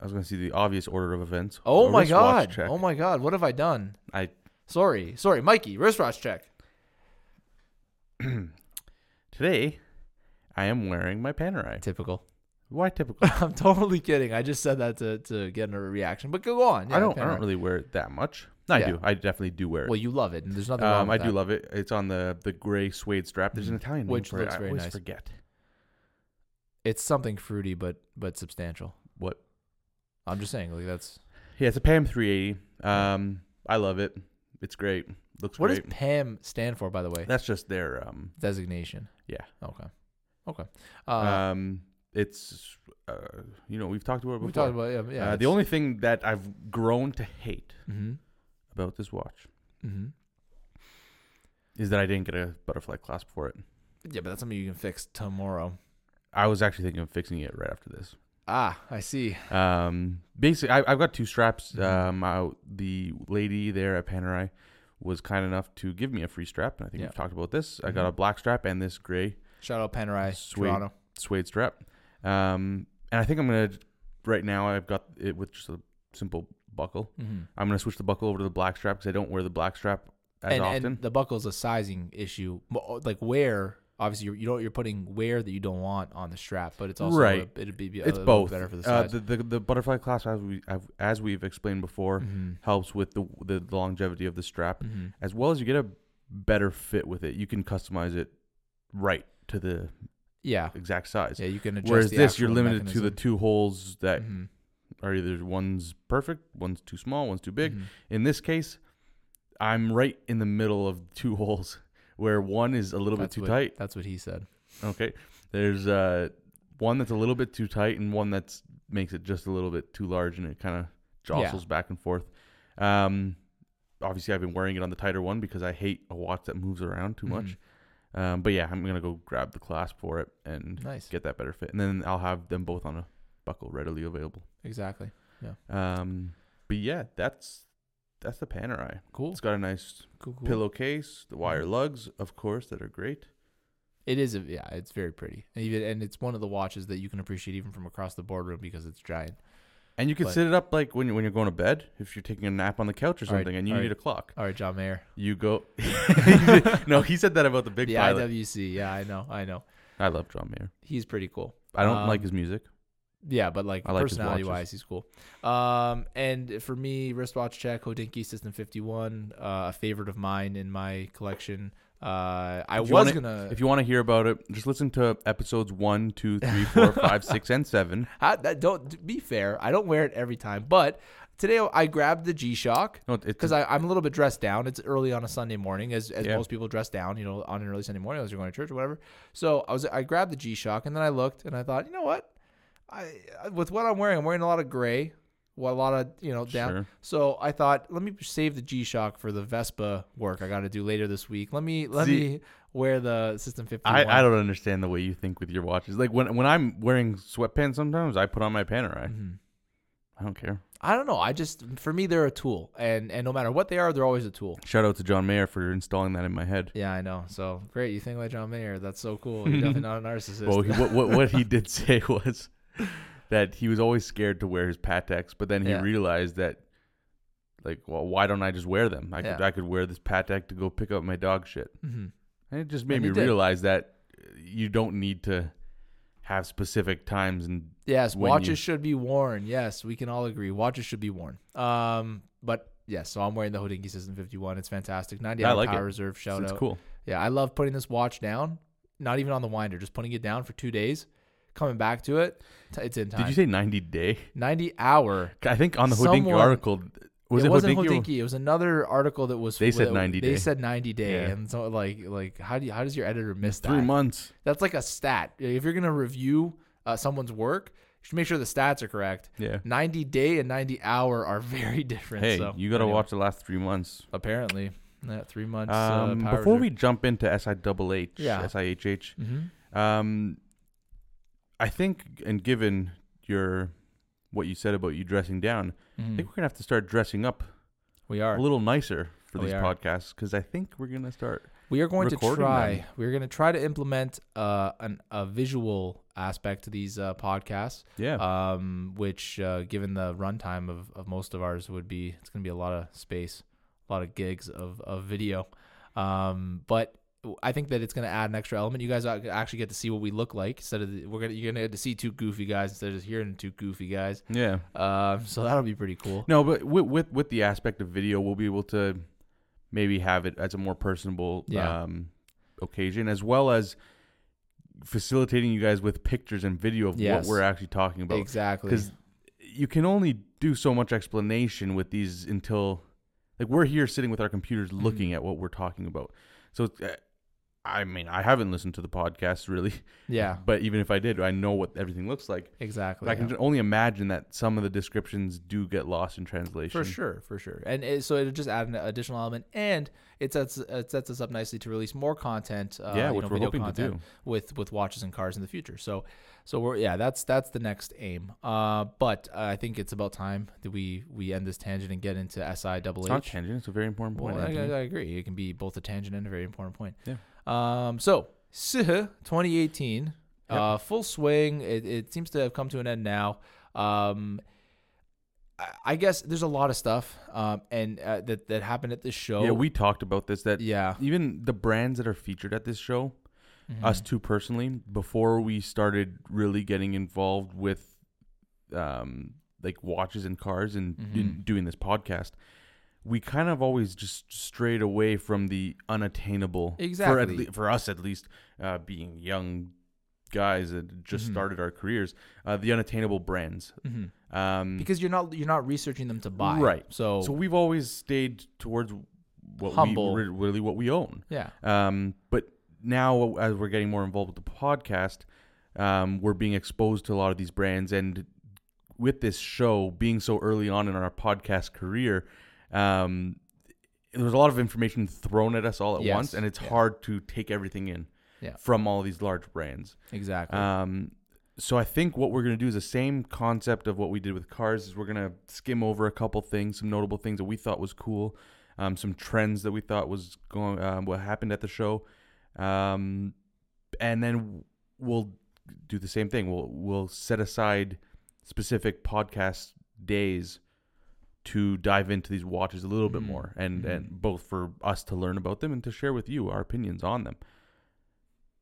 [SPEAKER 2] I was gonna see the obvious order of events.
[SPEAKER 1] Oh
[SPEAKER 2] A
[SPEAKER 1] my god! Oh my god! What have I done?
[SPEAKER 2] I
[SPEAKER 1] Sorry, sorry, Mikey. Wristwatch check.
[SPEAKER 2] today, I am wearing my Panerai.
[SPEAKER 1] Typical.
[SPEAKER 2] Why typical?
[SPEAKER 1] I'm totally kidding. I just said that to, to get a reaction. But go on.
[SPEAKER 2] I don't. I don't really wear it that much. No, I
[SPEAKER 1] Yeah.
[SPEAKER 2] do. I definitely do wear it.
[SPEAKER 1] Well, you love it, and there's nothing wrong
[SPEAKER 2] Um, I do love it. It's on the the gray suede strap. There's an
[SPEAKER 1] Mhm.
[SPEAKER 2] Italian name
[SPEAKER 1] Which
[SPEAKER 2] for
[SPEAKER 1] looks
[SPEAKER 2] it. I
[SPEAKER 1] very
[SPEAKER 2] always
[SPEAKER 1] nice.
[SPEAKER 2] forget.
[SPEAKER 1] It's something fruity, but but substantial.
[SPEAKER 2] What?
[SPEAKER 1] I'm just saying, like that's
[SPEAKER 2] Yeah, it's a PAM 380. Um, I love it. It's great. Looks
[SPEAKER 1] what does. PAM stand for, by the way?
[SPEAKER 2] That's just their um.
[SPEAKER 1] Designation.
[SPEAKER 2] Yeah.
[SPEAKER 1] Okay. Okay. Uh,
[SPEAKER 2] um, it's uh, you know, we've talked about it
[SPEAKER 1] we
[SPEAKER 2] before.
[SPEAKER 1] talked about yeah. yeah
[SPEAKER 2] uh, the only thing that I've grown to hate
[SPEAKER 1] Mm-hmm.
[SPEAKER 2] about this watch
[SPEAKER 1] Mm-hmm.
[SPEAKER 2] is that I didn't get a butterfly clasp for it.
[SPEAKER 1] Yeah, but that's something you can fix tomorrow.
[SPEAKER 2] I was actually thinking of fixing it right after this.
[SPEAKER 1] Ah, I see.
[SPEAKER 2] Um, basically, I, I've got two straps.
[SPEAKER 1] Mhm.
[SPEAKER 2] Um, I, the lady there at Panerai was kind enough to give me a free strap, and I think
[SPEAKER 1] Yeah.
[SPEAKER 2] we've talked about this. I got
[SPEAKER 1] Mhm.
[SPEAKER 2] a black strap and this gray
[SPEAKER 1] Shout out Panerai,
[SPEAKER 2] Sweet.
[SPEAKER 1] Toronto.
[SPEAKER 2] suede strap. Um, and I think I'm gonna right now. I've got it with just a simple buckle.
[SPEAKER 1] Mm-hmm.
[SPEAKER 2] I'm gonna switch the buckle over to the black strap because I don't wear the black strap as
[SPEAKER 1] And,
[SPEAKER 2] often.
[SPEAKER 1] and the buckle's a sizing issue. Like where, obviously, you're, you don't you're putting wear that you don't want on the strap, but it's also
[SPEAKER 2] Right.
[SPEAKER 1] A, it'd be a
[SPEAKER 2] it's both.
[SPEAKER 1] better for the
[SPEAKER 2] uh, the, the the butterfly clasp, as we as we've explained before,
[SPEAKER 1] mm-hmm.
[SPEAKER 2] helps with the, the longevity of the strap,
[SPEAKER 1] Mm-hmm.
[SPEAKER 2] as well as you get a better fit with it. You can customize it right to the
[SPEAKER 1] Yeah,
[SPEAKER 2] exact size.
[SPEAKER 1] yeah, you can adjust.
[SPEAKER 2] Whereas
[SPEAKER 1] the
[SPEAKER 2] this, you're
[SPEAKER 1] actual
[SPEAKER 2] limited to the two holes that
[SPEAKER 1] Mhm.
[SPEAKER 2] are either one's perfect, one's too small, one's too big.
[SPEAKER 1] Mhm.
[SPEAKER 2] In this case, I'm right in the middle of two holes where one is a little
[SPEAKER 1] That's
[SPEAKER 2] bit too
[SPEAKER 1] what-
[SPEAKER 2] tight.
[SPEAKER 1] That's what he said.
[SPEAKER 2] Okay. There's uh one that's a little bit too tight and one that's makes it just a little bit too large and it kind of jostles back and forth. Um obviously I've been wearing it on the tighter one because I hate a watch that moves around too much.
[SPEAKER 1] Mhm.
[SPEAKER 2] Um but yeah, I'm going to go grab the clasp for it and
[SPEAKER 1] Nice.
[SPEAKER 2] get that better fit. And then I'll have them both on a buckle readily available.
[SPEAKER 1] Exactly. Yeah.
[SPEAKER 2] Um but yeah, that's that's the Panerai.
[SPEAKER 1] Cool.
[SPEAKER 2] It's got a nice
[SPEAKER 1] Cool. Cool.
[SPEAKER 2] pillowcase, the wire lugs, of course, that are great.
[SPEAKER 1] It is. A, yeah, it's very pretty, and even and it's one of the watches that you can appreciate even from across the boardroom because it's giant.
[SPEAKER 2] And you can
[SPEAKER 1] But-
[SPEAKER 2] sit it up like when you when you're going to bed, if you're taking a nap on the couch or
[SPEAKER 1] All right,
[SPEAKER 2] something, and you
[SPEAKER 1] all
[SPEAKER 2] need
[SPEAKER 1] right.
[SPEAKER 2] a clock.
[SPEAKER 1] All right, John Mayer.
[SPEAKER 2] You go. no, he said that about the big
[SPEAKER 1] the
[SPEAKER 2] pilot.
[SPEAKER 1] IWC. Yeah, I know. I know.
[SPEAKER 2] I love John Mayer.
[SPEAKER 1] He's pretty cool.
[SPEAKER 2] I don't like
[SPEAKER 1] Um,
[SPEAKER 2] his music.
[SPEAKER 1] Yeah, but like
[SPEAKER 2] I like his
[SPEAKER 1] personality
[SPEAKER 2] watches.
[SPEAKER 1] wise, he's cool. Um, and for me, wristwatch check Hodinkee System 51, uh, a favorite of mine in my collection. Uh, I was
[SPEAKER 2] wanna-
[SPEAKER 1] gonna.
[SPEAKER 2] If you want to hear about it, just listen to episodes one, two, three, four, five, six, and seven.
[SPEAKER 1] I, that, don't be fair. I don't wear it every time, but today I grabbed the G Shock
[SPEAKER 2] No,
[SPEAKER 1] because I'm a little bit dressed down. It's early on a Sunday morning, as as
[SPEAKER 2] Yeah.
[SPEAKER 1] most people dress down, you know, on an early Sunday morning as you're going to church or whatever. So I was I grabbed the G Shock and then I looked and I thought, you know what, I- with what I'm wearing, I'm wearing a lot of gray. Well, a lot of you know down.
[SPEAKER 2] Sure.
[SPEAKER 1] So I thought, let me save the G Shock for the Vespa work I got to do later this week. Let me let
[SPEAKER 2] See,
[SPEAKER 1] me wear the System 51.
[SPEAKER 2] I, I don't understand the way you think with your watches. Like when when I'm wearing sweatpants, sometimes I put on my Panerai.
[SPEAKER 1] Mhm.
[SPEAKER 2] I don't care.
[SPEAKER 1] I don't know. I just for me they're a tool, and and no matter what they are, they're always a tool.
[SPEAKER 2] Shout out to John Mayer for installing that in my head.
[SPEAKER 1] Yeah, I know. So great. You think like John Mayer? That's so cool. You're definitely not a narcissist.
[SPEAKER 2] Well, he, what, what what he did say was that he was always scared to wear his Pateks, but then he
[SPEAKER 1] Yeah.
[SPEAKER 2] realized that, like, well, why don't I just wear them? I could
[SPEAKER 1] Yeah.
[SPEAKER 2] I could wear this Patek to go pick up my dog shit.
[SPEAKER 1] hmm
[SPEAKER 2] And it just made
[SPEAKER 1] And
[SPEAKER 2] me
[SPEAKER 1] he did.
[SPEAKER 2] realize that you don't need to have specific times and
[SPEAKER 1] Yes,
[SPEAKER 2] when
[SPEAKER 1] watches
[SPEAKER 2] you-
[SPEAKER 1] should be worn. Yes, we can all agree. Watches should be worn. Um, but yes, so I'm wearing the Hodinkee System 51. It's fantastic. 90
[SPEAKER 2] I
[SPEAKER 1] hour
[SPEAKER 2] like
[SPEAKER 1] power
[SPEAKER 2] it.
[SPEAKER 1] reserve. Shout
[SPEAKER 2] it's
[SPEAKER 1] out.
[SPEAKER 2] cool.
[SPEAKER 1] Yeah, I love putting this watch down. Not even on the winder, just putting it down for two days. Coming back to it, t- it's in time.
[SPEAKER 2] Did you say 90 day?
[SPEAKER 1] 90 hour?
[SPEAKER 2] I think on the Hodinkee
[SPEAKER 1] Someone-
[SPEAKER 2] article was it,
[SPEAKER 1] it wasn't
[SPEAKER 2] Hodinkee? or-
[SPEAKER 1] It was another article that was.
[SPEAKER 2] They said
[SPEAKER 1] that-
[SPEAKER 2] 90
[SPEAKER 1] They
[SPEAKER 2] day.
[SPEAKER 1] said 90 day,
[SPEAKER 2] Yeah.
[SPEAKER 1] and so like like how do you, how does your editor miss that?
[SPEAKER 2] Three months.
[SPEAKER 1] That's like a stat. If you're gonna review uh, someone's work, you should make sure the stats are correct.
[SPEAKER 2] Yeah.
[SPEAKER 1] 90 day and 90 hour are very different.
[SPEAKER 2] Hey,
[SPEAKER 1] so,
[SPEAKER 2] you got to
[SPEAKER 1] anyway,
[SPEAKER 2] watch the last three months.
[SPEAKER 1] Apparently, yeah, three months.
[SPEAKER 2] Um,
[SPEAKER 1] uh,
[SPEAKER 2] before we jump into SIHH,
[SPEAKER 1] Yeah.
[SPEAKER 2] SIHH,
[SPEAKER 1] hmm
[SPEAKER 2] um, I think, and given your what you said about you dressing down, I think we're gonna have to start dressing up
[SPEAKER 1] mm-hmm. we are.
[SPEAKER 2] a little nicer for
[SPEAKER 1] Oh,
[SPEAKER 2] these podcasts because I think we're gonna start.
[SPEAKER 1] We are going to try.
[SPEAKER 2] them.
[SPEAKER 1] We're going to try to implement uh, an, a visual aspect to these uh, podcasts.
[SPEAKER 2] Yeah,
[SPEAKER 1] um, which uh, given the runtime of, of most of ours would be it's going to be a lot of space, a lot of gigs of, of video. Um, but I think that it's going to add an extra element. You guys actually get to see what we look like instead of the, we're gonna you're gonna get to see two goofy guys instead of just hearing two goofy guys.
[SPEAKER 2] yeah.
[SPEAKER 1] Um, so that'll be pretty cool.
[SPEAKER 2] No, but with, with with the aspect of video, we'll be able to maybe have it as a more personable
[SPEAKER 1] Yeah.
[SPEAKER 2] um, occasion, as well as facilitating you guys with pictures and video of
[SPEAKER 1] Yes.
[SPEAKER 2] what we're actually talking about.
[SPEAKER 1] Exactly.
[SPEAKER 2] because you can only do so much explanation with these until like we're here sitting with our computers
[SPEAKER 1] Mm-hmm.
[SPEAKER 2] looking at what we're talking about so uh, i mean i haven't listened to the podcast really
[SPEAKER 1] Yeah.
[SPEAKER 2] but even if i did i know what everything looks like
[SPEAKER 1] Exactly.
[SPEAKER 2] but i can
[SPEAKER 1] yeah.
[SPEAKER 2] only imagine that some of the descriptions do get lost in translation
[SPEAKER 1] For sure, for sure, and it, so it'll just add an additional element, and it sets it sets us up nicely to release more content. Uh,
[SPEAKER 2] yeah
[SPEAKER 1] you
[SPEAKER 2] which
[SPEAKER 1] know,
[SPEAKER 2] we're
[SPEAKER 1] video
[SPEAKER 2] hoping to do
[SPEAKER 1] with with watches and cars in the future. So, so we're yeah, that's that's the next aim. Uh, but uh, I think it's about time that we we end this tangent and get into SI double
[SPEAKER 2] it's not
[SPEAKER 1] H.
[SPEAKER 2] tangent it's a very important point
[SPEAKER 1] Well, I, I agree. It can be both a tangent and a very important point.
[SPEAKER 2] Yeah.
[SPEAKER 1] Um. So, SIH 2018,
[SPEAKER 2] Yep.
[SPEAKER 1] uh, full swing. It, it seems to have come to an end now. Um. I- guess there's a lot of stuff um, and uh, that that happened at this show.
[SPEAKER 2] yeah we talked about this that
[SPEAKER 1] yeah
[SPEAKER 2] even the brands that are featured at this show
[SPEAKER 1] Mhm.
[SPEAKER 2] us two personally before we started really getting involved with um like watches and cars and in
[SPEAKER 1] Mhm.
[SPEAKER 2] doing this podcast we kind of always just strayed away from the unattainable for, at
[SPEAKER 1] Exactly.
[SPEAKER 2] le- for us at least uh, being young guys that just
[SPEAKER 1] Mhm.
[SPEAKER 2] started our careers uh, the unattainable brands
[SPEAKER 1] Mhm.
[SPEAKER 2] um
[SPEAKER 1] because you're not you're not researching them to buy
[SPEAKER 2] Right.
[SPEAKER 1] So,
[SPEAKER 2] so we've always stayed towards what
[SPEAKER 1] Humble.
[SPEAKER 2] we really what we own
[SPEAKER 1] yeah
[SPEAKER 2] um, but now, as we're getting more involved with the podcast, um, we're being exposed to a lot of these brands, and with this show being so early on in our podcast career, um, there's a lot of information thrown at us all at
[SPEAKER 1] Yes,
[SPEAKER 2] once, and it's
[SPEAKER 1] yeah.
[SPEAKER 2] hard to take everything in
[SPEAKER 1] Yeah.
[SPEAKER 2] from all these large brands.
[SPEAKER 1] exactly
[SPEAKER 2] Um, so I think what we're gonna do is the same concept of what we did with cars. Is we're gonna skim over a couple things, some notable things that we thought was cool, um, some trends that we thought was going, um, what happened at the show, um, and then we'll do the same thing. We'll we'll set aside specific podcast days to dive into these watches a little bit
[SPEAKER 1] Mhm,
[SPEAKER 2] more, and
[SPEAKER 1] mhm.
[SPEAKER 2] and both for us to learn about them and to share with you our opinions on them.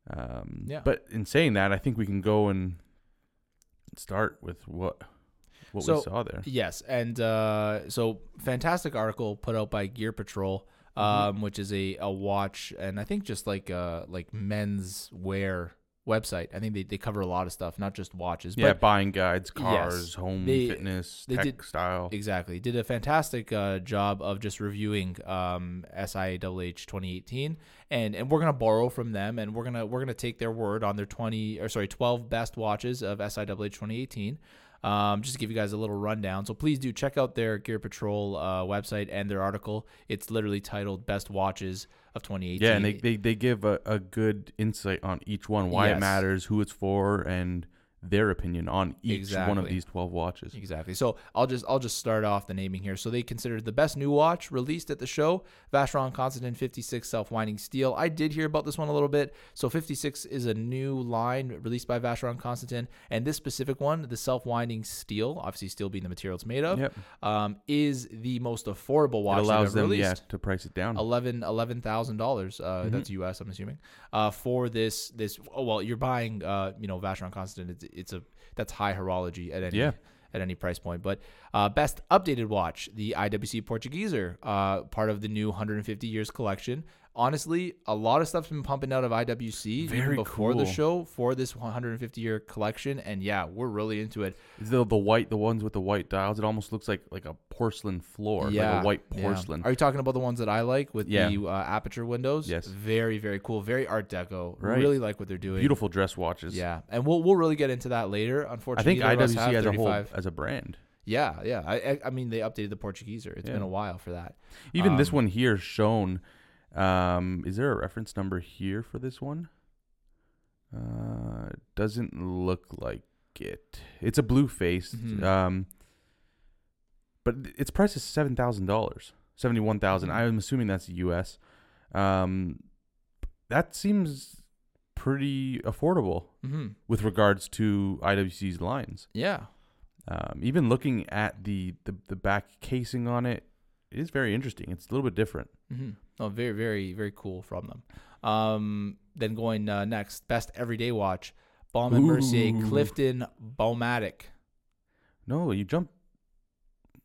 [SPEAKER 2] Um,
[SPEAKER 1] Yeah.
[SPEAKER 2] But in saying that, I think we can go and start with what what
[SPEAKER 1] So-
[SPEAKER 2] we saw there.
[SPEAKER 1] Yes, and uh, so fantastic article put out by Gear Patrol,
[SPEAKER 2] Mm-hmm.
[SPEAKER 1] um, which is a, a watch and I think just like uh like men's wear website. I think they, they cover a lot of stuff, not just watches.
[SPEAKER 2] Yeah,
[SPEAKER 1] but
[SPEAKER 2] buying guides,
[SPEAKER 1] Yes.
[SPEAKER 2] cars, home
[SPEAKER 1] They-
[SPEAKER 2] fitness,
[SPEAKER 1] they did-
[SPEAKER 2] textile.
[SPEAKER 1] Exactly. Did a fantastic uh, job of just reviewing um, SIHH 2018, and and we're gonna borrow from them, and we're gonna we're gonna take their word on their 20 or sorry 12 best watches of SIHH 2018. Um, just to give you guys a little rundown. So please do check out their Gear Patrol uh, website and their article. It's literally titled "Best Watches of 2018."
[SPEAKER 2] Yeah, and they, they, they give a, a good insight on each one, why
[SPEAKER 1] Yes.
[SPEAKER 2] it matters, who it's for, and their opinion on each one of these 12 watches.
[SPEAKER 1] Exactly. So I'll just I'll just start off the naming here. So they considered the best new watch released at the show, Vacheron Constantin 56 self-winding steel. I did hear about this one a little bit. So 56 is a new line released by Vacheron Constantin, and this specific one, the self-winding steel, obviously steel being the material it's made of,
[SPEAKER 2] Yep.
[SPEAKER 1] um, is the most affordable watch
[SPEAKER 2] It allows
[SPEAKER 1] they've ever
[SPEAKER 2] yeah,
[SPEAKER 1] released.
[SPEAKER 2] to price it down.
[SPEAKER 1] Eleven eleven thousand dollars. Uh,
[SPEAKER 2] Mhm.
[SPEAKER 1] That's U.S. I'm assuming. Uh, for this this. Oh well, you're buying. Uh, you know, Vacheron Constantin It's, it's a that's high horology at any
[SPEAKER 2] Yeah.
[SPEAKER 1] at any price point. But uh, best updated watch, the IWC Portugueser, uh, part of the new 150 years collection. Honestly, a lot of stuff's been pumping out of IWC
[SPEAKER 2] Very
[SPEAKER 1] before the show for this 150 year collection, and yeah, we're really into it.
[SPEAKER 2] the, the white, the ones with the white dials, it almost looks like like a porcelain floor,
[SPEAKER 1] yeah,
[SPEAKER 2] like a white
[SPEAKER 1] yeah.
[SPEAKER 2] porcelain.
[SPEAKER 1] Are you talking about the ones that I like with
[SPEAKER 2] Yeah.
[SPEAKER 1] the uh, aperture windows?
[SPEAKER 2] Yes.
[SPEAKER 1] Very, very cool. Very Art Deco.
[SPEAKER 2] Right.
[SPEAKER 1] Really like what they're doing.
[SPEAKER 2] Beautiful dress watches.
[SPEAKER 1] Yeah, and we'll we'll really get into that later. Unfortunately, I
[SPEAKER 2] think
[SPEAKER 1] neither of us
[SPEAKER 2] IWC as a whole, as a brand.
[SPEAKER 1] Yeah, yeah. I I- mean, they updated the Portugueser. It's been a while for that.
[SPEAKER 2] Even this
[SPEAKER 1] Um,
[SPEAKER 2] one here shown. Um, is there a reference number here for this one? Uh, doesn't look like it. It's a blue face.
[SPEAKER 1] Mhm.
[SPEAKER 2] Um, but its price is seven thousand dollars, seventy one thousand.
[SPEAKER 1] Mhm.
[SPEAKER 2] I'm assuming that's U.S. Um, that seems pretty affordable
[SPEAKER 1] hmm
[SPEAKER 2] with regards to IWC's lines.
[SPEAKER 1] Yeah.
[SPEAKER 2] Um, even looking at the, the the back casing on it, it is very interesting. It's a little bit different.
[SPEAKER 1] hmm Oh, very, very, very cool from them. Um, then going uh, next, best everyday watch, Baume and Mercier Clifton Baumatic.
[SPEAKER 2] No, you jump.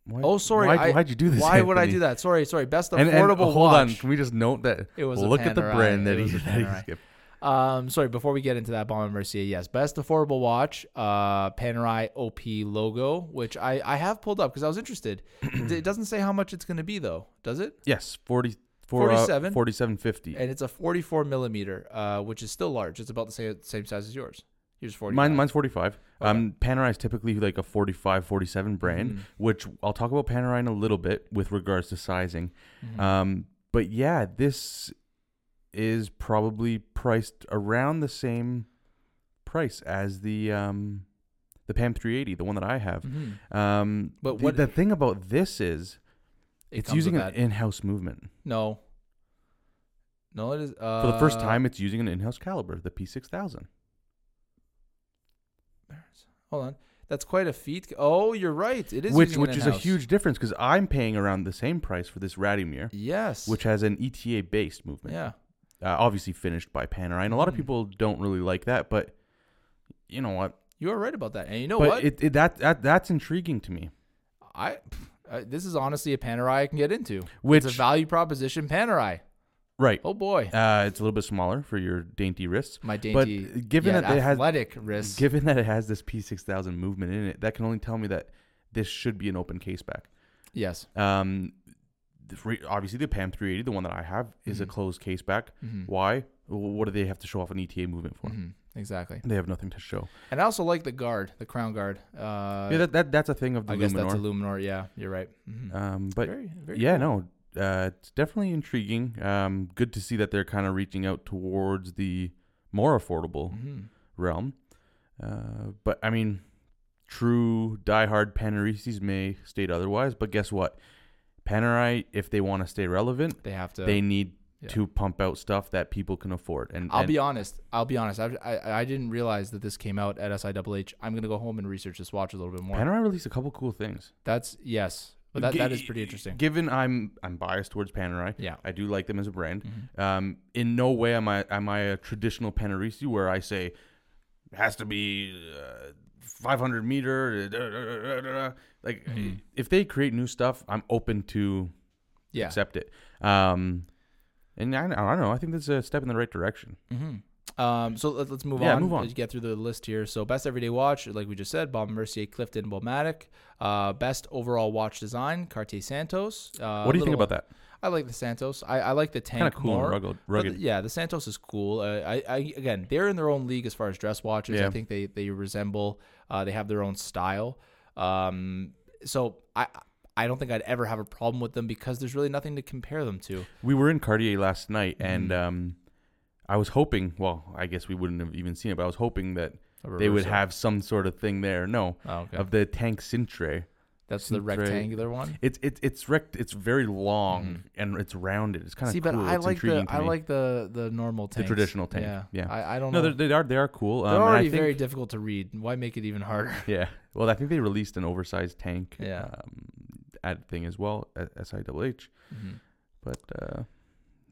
[SPEAKER 2] Why,
[SPEAKER 1] Oh, sorry,
[SPEAKER 2] Why,
[SPEAKER 1] I-
[SPEAKER 2] why'd you do this?
[SPEAKER 1] Why would I do that? Sorry, sorry. Best
[SPEAKER 2] And,
[SPEAKER 1] affordable
[SPEAKER 2] and hold on, can we just note that?
[SPEAKER 1] It was a
[SPEAKER 2] look at the brand that he, that he skipped.
[SPEAKER 1] Um, sorry, before we get into that, Baume and Mercier, yes, best affordable watch, uh, Panerai OP logo, which I, I have pulled up because I was interested. it doesn't say how much it's going to be though, does it?
[SPEAKER 2] Yes, 40, for, uh,
[SPEAKER 1] 47.
[SPEAKER 2] 4750.
[SPEAKER 1] And it's a 44 millimeter, uh, which is still large. It's about the same same size as yours. Yours 40.
[SPEAKER 2] Mine, mine's 45.
[SPEAKER 1] Okay.
[SPEAKER 2] Um, Panerai is typically like a 45, 47 brand,
[SPEAKER 1] Mhm.
[SPEAKER 2] which I'll talk about Panerai in a little bit with regards to sizing.
[SPEAKER 1] Mhm.
[SPEAKER 2] Um, but yeah, this is probably priced around the same price as the um, the PAM 380, the one that I have.
[SPEAKER 1] Mhm.
[SPEAKER 2] Um,
[SPEAKER 1] But
[SPEAKER 2] the,
[SPEAKER 1] what-
[SPEAKER 2] the thing about this is
[SPEAKER 1] It
[SPEAKER 2] it's using an in-house movement.
[SPEAKER 1] no. No, it is. Uh,
[SPEAKER 2] For the first time, it's using an in-house caliber, the P6000.
[SPEAKER 1] Hold on. That's quite a feat. Oh, you're right. It is
[SPEAKER 2] which which is a huge difference because I'm paying around the same price for this Radiomir,
[SPEAKER 1] Yes.
[SPEAKER 2] which has an ETA based movement.
[SPEAKER 1] yeah.
[SPEAKER 2] Uh, obviously finished by Panerai, and a lot of
[SPEAKER 1] Mhm.
[SPEAKER 2] people don't really like that, but you know what?
[SPEAKER 1] You are right about that. And you know
[SPEAKER 2] but
[SPEAKER 1] what?
[SPEAKER 2] It, it that that that's intriguing to me.
[SPEAKER 1] I uh, this is honestly a Panerai I can get into.
[SPEAKER 2] Which
[SPEAKER 1] it's a value proposition Panerai.
[SPEAKER 2] right?
[SPEAKER 1] Oh boy,
[SPEAKER 2] Uh, it's a little bit smaller for your dainty wrists.
[SPEAKER 1] my dainty,
[SPEAKER 2] but given that it has
[SPEAKER 1] athletic wrists.
[SPEAKER 2] given that it has this P6000 movement in it, that can only tell me that this should be an open case back.
[SPEAKER 1] yes.
[SPEAKER 2] Um, the obviously the PAM 380, the one that I have, is a
[SPEAKER 1] Mhm.
[SPEAKER 2] closed case back.
[SPEAKER 1] Mhm.
[SPEAKER 2] Why? What do they have to show off an ETA movement for?
[SPEAKER 1] Mhm. Exactly.
[SPEAKER 2] They have nothing to show.
[SPEAKER 1] And I also like the guard, the crown guard. Uh,
[SPEAKER 2] yeah, that, that that's a thing of the
[SPEAKER 1] I guess that's a Luminor. Yeah, you're right. Mhm.
[SPEAKER 2] um, but
[SPEAKER 1] very, very
[SPEAKER 2] yeah,
[SPEAKER 1] cool.
[SPEAKER 2] no, uh, it's definitely intriguing. Um, good to see that they're kind of reaching out towards the more affordable
[SPEAKER 1] Mhm.
[SPEAKER 2] realm. Uh, but I mean, true diehard Paneristis may state otherwise. But guess what? Panerai, if they want to stay relevant,
[SPEAKER 1] They have to.
[SPEAKER 2] they need
[SPEAKER 1] yeah.
[SPEAKER 2] to pump out stuff that people can afford. And
[SPEAKER 1] I'll
[SPEAKER 2] and
[SPEAKER 1] be honest. I'll be honest. I, I I didn't realize that this came out at SIHH. I'm gonna go home and research this watch a little bit more.
[SPEAKER 2] Panerai released a couple cool things.
[SPEAKER 1] That's yes, but that,
[SPEAKER 2] Gi-
[SPEAKER 1] that is pretty interesting.
[SPEAKER 2] Given I'm I'm biased towards Panerai,
[SPEAKER 1] Yeah.
[SPEAKER 2] I do like them as a brand.
[SPEAKER 1] Mhm.
[SPEAKER 2] Um, in no way am I am I a traditional Paneristi where I say it has to be uh, 500 meter. da, da, da. Like
[SPEAKER 1] Mhm.
[SPEAKER 2] if they create new stuff, I'm open to
[SPEAKER 1] Yeah.
[SPEAKER 2] accept it. Um, and I, I don't know. I think that's a step in the right direction.
[SPEAKER 1] Mm-hmm. Um, so let, let's move
[SPEAKER 2] Yeah,
[SPEAKER 1] on.
[SPEAKER 2] move on.
[SPEAKER 1] Let's get through the list here. So best everyday watch, like we just said, Bob Mercier, Clifton, Baumatic. Uh, best overall watch design, Cartier Santos. Uh,
[SPEAKER 2] what do you think about that?
[SPEAKER 1] I like the Santos. I, I like the tank
[SPEAKER 2] Kind of cool
[SPEAKER 1] more.
[SPEAKER 2] rugged. Rugged.
[SPEAKER 1] the- yeah, the Santos is cool. Uh, I, I again, they're in their own league as far as dress watches. I think they they resemble. Uh, they have their own style. Um, so I I don't think I'd ever have a problem with them because there's really nothing to compare them to.
[SPEAKER 2] We were in Cartier last night, and
[SPEAKER 1] Mhm.
[SPEAKER 2] um, I was hoping. Well, I guess we wouldn't have even seen it, but I was hoping that they would have some sort of thing there. No,
[SPEAKER 1] Oh, okay.
[SPEAKER 2] of the tank Cintrée.
[SPEAKER 1] That's the rectangular one.
[SPEAKER 2] It's it's it's rect. It's very long
[SPEAKER 1] Mhm.
[SPEAKER 2] and it's rounded. It's kind of
[SPEAKER 1] See,
[SPEAKER 2] cool.
[SPEAKER 1] but I
[SPEAKER 2] it's
[SPEAKER 1] like the I like the the normal
[SPEAKER 2] tank,
[SPEAKER 1] the
[SPEAKER 2] traditional tank.
[SPEAKER 1] Yeah,
[SPEAKER 2] Yeah.
[SPEAKER 1] I, I don't
[SPEAKER 2] no,
[SPEAKER 1] know.
[SPEAKER 2] they are they are cool.
[SPEAKER 1] They're
[SPEAKER 2] Um, and
[SPEAKER 1] already
[SPEAKER 2] think-
[SPEAKER 1] very difficult to read. Why make it even harder?
[SPEAKER 2] Yeah. Well, I think they released an oversized tank.
[SPEAKER 1] Yeah.
[SPEAKER 2] Um, ad thing as well at SIHH.
[SPEAKER 1] Mhm.
[SPEAKER 2] But uh,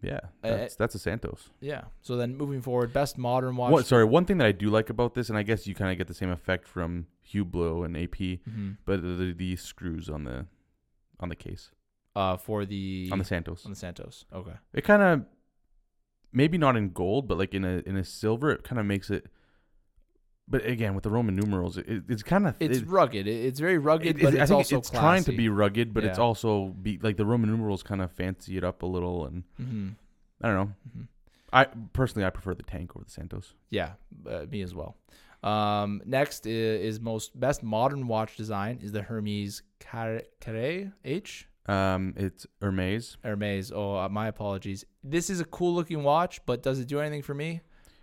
[SPEAKER 2] yeah,
[SPEAKER 1] Uh,
[SPEAKER 2] that's that's a Santos.
[SPEAKER 1] Yeah. So then moving forward, best modern watch.
[SPEAKER 2] What? Sorry, one thing that I do like about this, and I guess you kind of get the same effect from Hublot and AP,
[SPEAKER 1] Mhm.
[SPEAKER 2] but the, the screws on the on the case
[SPEAKER 1] Uh, for the
[SPEAKER 2] on the Santos.
[SPEAKER 1] on the Santos. Okay.
[SPEAKER 2] It kind of maybe not in gold, but like in a in a silver, it kind of makes it. But again, with the Roman numerals, it, it- it's kind of
[SPEAKER 1] It's rugged. It, it's very rugged,
[SPEAKER 2] it-
[SPEAKER 1] but
[SPEAKER 2] I
[SPEAKER 1] it's
[SPEAKER 2] think
[SPEAKER 1] also
[SPEAKER 2] it's trying to be rugged, but it's also be like the Roman numerals kind of fancy it up a little, and
[SPEAKER 1] Mhm.
[SPEAKER 2] I don't know.
[SPEAKER 1] Mhm.
[SPEAKER 2] I personally I prefer the tank over the Santos.
[SPEAKER 1] Yeah, uh, me as well. Um, next is, is most best modern watch design is the Hermes Carre Carré H.
[SPEAKER 2] Um, it's Hermes.
[SPEAKER 1] Hermes. Oh, uh, my apologies. This is a cool looking watch, but does it do anything for me?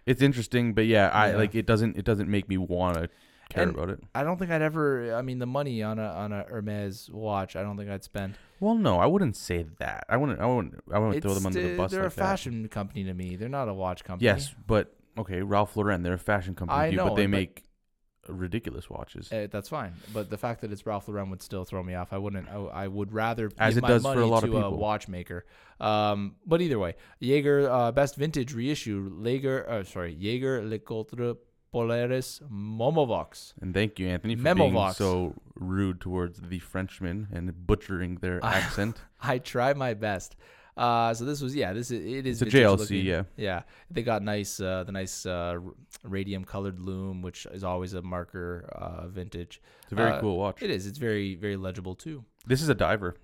[SPEAKER 2] It's interesting, but yeah, I
[SPEAKER 1] Yeah.
[SPEAKER 2] like it. Doesn't it doesn't make me want to care
[SPEAKER 1] And-
[SPEAKER 2] about it?
[SPEAKER 1] I don't think I'd ever. I mean, the money on a on a Hermes watch, I don't think I'd spend.
[SPEAKER 2] Well, no, I wouldn't say that. I wouldn't. I wouldn't. I wouldn't throw
[SPEAKER 1] It's
[SPEAKER 2] them under the bus
[SPEAKER 1] They're
[SPEAKER 2] like
[SPEAKER 1] a
[SPEAKER 2] that.
[SPEAKER 1] fashion company to me. They're not a watch company.
[SPEAKER 2] Yes, but okay, Ralph Lauren. They're a fashion company,
[SPEAKER 1] I know,
[SPEAKER 2] but they
[SPEAKER 1] but-
[SPEAKER 2] make ridiculous watches.
[SPEAKER 1] Uh, that's fine, but the fact that it's Ralph Lauren would still throw me off. I wouldn't. I, I would rather
[SPEAKER 2] As
[SPEAKER 1] give
[SPEAKER 2] it
[SPEAKER 1] my
[SPEAKER 2] does for
[SPEAKER 1] money
[SPEAKER 2] a lot
[SPEAKER 1] to
[SPEAKER 2] of
[SPEAKER 1] a
[SPEAKER 2] people.
[SPEAKER 1] watchmaker. Um, but either way, Jaeger uh, best vintage reissue. Jaeger, uh, sorry, Jaeger Le Contre Polaris Memovox.
[SPEAKER 2] And thank you, Anthony, for being so rude towards the Frenchmen and butchering their accent.
[SPEAKER 1] I try my best. Uh, so this was yeah. This is it is
[SPEAKER 2] It's a JLC,
[SPEAKER 1] looking.
[SPEAKER 2] yeah.
[SPEAKER 1] Yeah, they got nice uh, the nice uh, radium colored loom, which is always a marker uh, vintage.
[SPEAKER 2] It's a very
[SPEAKER 1] Uh,
[SPEAKER 2] cool watch.
[SPEAKER 1] It is. It's very very legible too.
[SPEAKER 2] This is a diver.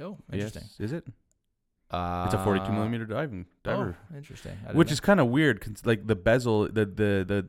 [SPEAKER 1] Oh, interesting.
[SPEAKER 2] Yes, is it?
[SPEAKER 1] Uh,
[SPEAKER 2] It's a 42 millimeter diving diver,
[SPEAKER 1] Oh, interesting.
[SPEAKER 2] Which
[SPEAKER 1] know.
[SPEAKER 2] is kind of weird. 'cause, like the bezel, the the the.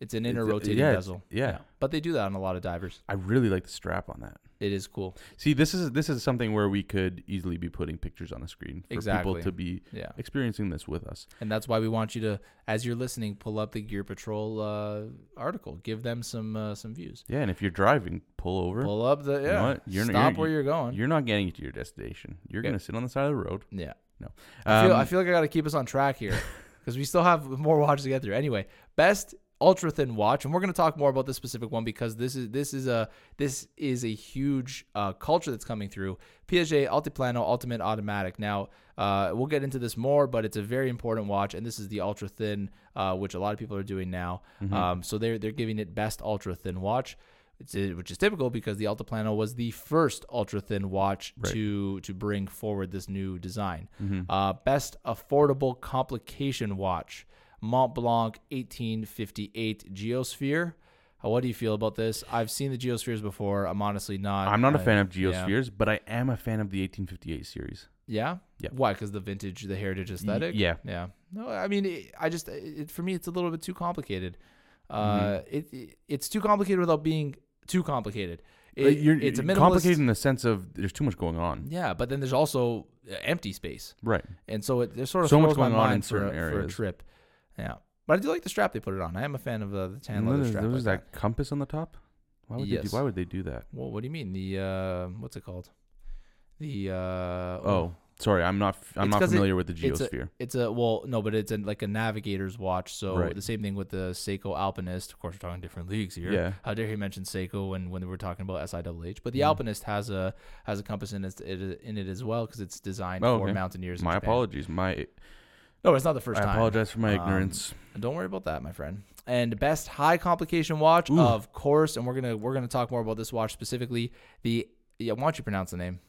[SPEAKER 1] it's an inner rotating
[SPEAKER 2] yeah,
[SPEAKER 1] bezel.
[SPEAKER 2] yeah.
[SPEAKER 1] but they do that on a lot of divers.
[SPEAKER 2] I really like the strap on that.
[SPEAKER 1] It is cool.
[SPEAKER 2] See, this is this is something where we could easily be putting pictures on the screen for
[SPEAKER 1] Exactly.
[SPEAKER 2] people to be
[SPEAKER 1] Yeah,
[SPEAKER 2] experiencing this with us.
[SPEAKER 1] and that's why we want you to, as you're listening, pull up the Gear Patrol uh, article. Give them some uh, some views.
[SPEAKER 2] Yeah, and if you're driving, pull over.
[SPEAKER 1] Pull up the
[SPEAKER 2] know
[SPEAKER 1] yeah.
[SPEAKER 2] what? You're-
[SPEAKER 1] Stop
[SPEAKER 2] you're-
[SPEAKER 1] where you're going.
[SPEAKER 2] You're not getting to your destination. You're
[SPEAKER 1] Yeah.
[SPEAKER 2] gonna sit on the side of the road.
[SPEAKER 1] yeah.
[SPEAKER 2] Um,
[SPEAKER 1] I feel I feel like I got to keep us on track here because we still have more watches to get through. Anyway, best ultra thin watch, and we're going to talk more about this specific one because this is this is a this is a huge uh, culture that's coming through. Piaget Altiplano Ultimate Automatic. Now uh, we'll get into this more, but it's a very important watch, and this is the ultra thin, uh, which a lot of people are doing now.
[SPEAKER 2] Mm-hmm.
[SPEAKER 1] Um, so they're they're giving it best ultra thin watch. It's, which is typical because the Altiplano was the first ultra thin watch
[SPEAKER 2] Right.
[SPEAKER 1] to to bring forward this new design.
[SPEAKER 2] Mhm.
[SPEAKER 1] Uh, best affordable complication watch, Mont Blanc 1858 Geosphere. Uh, what do you feel about this? I've seen the Geospheres before. I'm honestly not.
[SPEAKER 2] I'm not a
[SPEAKER 1] I-
[SPEAKER 2] fan of
[SPEAKER 1] yeah.
[SPEAKER 2] Geospheres, but I am a fan of the 1858 series.
[SPEAKER 1] Yeah.
[SPEAKER 2] Yeah.
[SPEAKER 1] Why? Because the vintage, the heritage aesthetic.
[SPEAKER 2] yeah.
[SPEAKER 1] Yeah. No, I mean, it, I just it, for me, it's a little bit too complicated. Uh,
[SPEAKER 2] Mhm.
[SPEAKER 1] it, it it's too complicated without being too complicated. It,
[SPEAKER 2] you're,
[SPEAKER 1] it's a minimalist.
[SPEAKER 2] complicated in the sense of there's too much going on.
[SPEAKER 1] Yeah, but then there's also uh, empty space.
[SPEAKER 2] Right.
[SPEAKER 1] and so it, it sort of
[SPEAKER 2] So much going on in
[SPEAKER 1] for, a,
[SPEAKER 2] certain
[SPEAKER 1] for a
[SPEAKER 2] areas.
[SPEAKER 1] trip. Yeah, but I do like the strap they put it on. I am a fan of uh, the tan leather strap.
[SPEAKER 2] there's
[SPEAKER 1] like
[SPEAKER 2] that,
[SPEAKER 1] that.
[SPEAKER 2] compass on the top. Why would they do, Why would they do that?
[SPEAKER 1] Well, what do you mean the uh, what's it called? The uh,
[SPEAKER 2] Oh, sorry, I'm not. I'm not
[SPEAKER 1] 'cause it-
[SPEAKER 2] familiar with the
[SPEAKER 1] it's a-
[SPEAKER 2] Geosphere.
[SPEAKER 1] it's a well, no, but it's a, like a navigator's watch. So
[SPEAKER 2] Right.
[SPEAKER 1] the same thing with the Seiko Alpinist. Of course, we're talking different leagues here.
[SPEAKER 2] Yeah.
[SPEAKER 1] How dare he mention Seiko when when we're talking about SIHH? But the
[SPEAKER 2] Mhm.
[SPEAKER 1] Alpinist has a has a compass in it, it in it as well because it's designed
[SPEAKER 2] Oh,
[SPEAKER 1] for
[SPEAKER 2] okay.
[SPEAKER 1] mountaineers. in
[SPEAKER 2] My apologies. My
[SPEAKER 1] No, it's not the first
[SPEAKER 2] I
[SPEAKER 1] time.
[SPEAKER 2] apologize for my
[SPEAKER 1] Um,
[SPEAKER 2] ignorance.
[SPEAKER 1] Don't worry about that, my friend. And best high complication watch,
[SPEAKER 2] Ooh.
[SPEAKER 1] of course, and we're gonna we're gonna talk more about this watch specifically. The yeah, why don't you pronounce the name?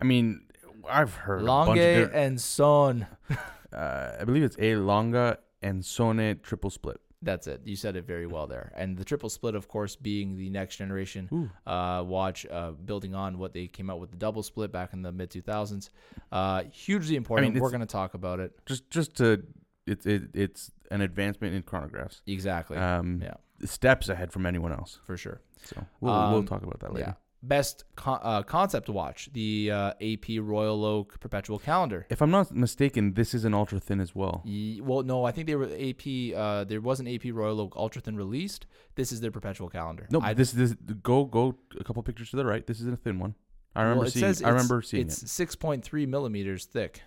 [SPEAKER 2] I mean, I've heard a bunch of different-
[SPEAKER 1] and Son.
[SPEAKER 2] uh, I believe it's a longa and sone triple split.
[SPEAKER 1] That's it. You said it very well there. And the triple split, of course, being the next generation uh, watch, uh, building on what they came out with the double split back in the mid 2000s. Uh, hugely important. We're going to talk about it.
[SPEAKER 2] Just just to it's it, it's an advancement in chronographs.
[SPEAKER 1] Exactly.
[SPEAKER 2] Um,
[SPEAKER 1] yeah,
[SPEAKER 2] steps ahead from anyone else.
[SPEAKER 1] for sure.
[SPEAKER 2] So we'll we'll
[SPEAKER 1] Um,
[SPEAKER 2] talk about that later.
[SPEAKER 1] Yeah. Best con- uh, concept watch, the uh, AP Royal Oak Perpetual Calendar.
[SPEAKER 2] If I'm not mistaken, this is an ultra thin as well.
[SPEAKER 1] Ye- Well, no, I think they were AP. Uh, there was an AP Royal Oak Ultra Thin released. This is their perpetual calendar.
[SPEAKER 2] No,
[SPEAKER 1] I,
[SPEAKER 2] this this go go a couple pictures to the right. This is a thin one. I remember
[SPEAKER 1] well, it
[SPEAKER 2] seeing.
[SPEAKER 1] says
[SPEAKER 2] I remember seeing
[SPEAKER 1] it's
[SPEAKER 2] it.
[SPEAKER 1] six point three millimeters thick.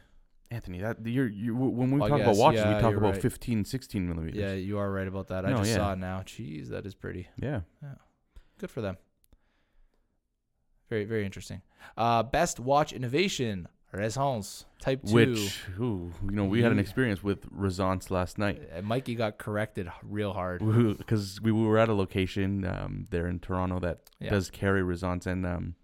[SPEAKER 2] Anthony, that you're you when we
[SPEAKER 1] I
[SPEAKER 2] talk
[SPEAKER 1] guess,
[SPEAKER 2] about watches,
[SPEAKER 1] yeah,
[SPEAKER 2] we talk about
[SPEAKER 1] right.
[SPEAKER 2] 15, 16 millimeters.
[SPEAKER 1] Yeah, you are right about that. I
[SPEAKER 2] No,
[SPEAKER 1] just
[SPEAKER 2] yeah.
[SPEAKER 1] saw it now. Jeez, that is pretty.
[SPEAKER 2] yeah.
[SPEAKER 1] Good for them. Very, very interesting. Uh, best watch innovation, Ressence Type Two.
[SPEAKER 2] Which, ooh, you know, we had an experience with Ressence last night
[SPEAKER 1] Uh, Mikey got corrected real hard.
[SPEAKER 2] because we were at a location um, there in Toronto that
[SPEAKER 1] Yeah.
[SPEAKER 2] does carry Ressence, and um,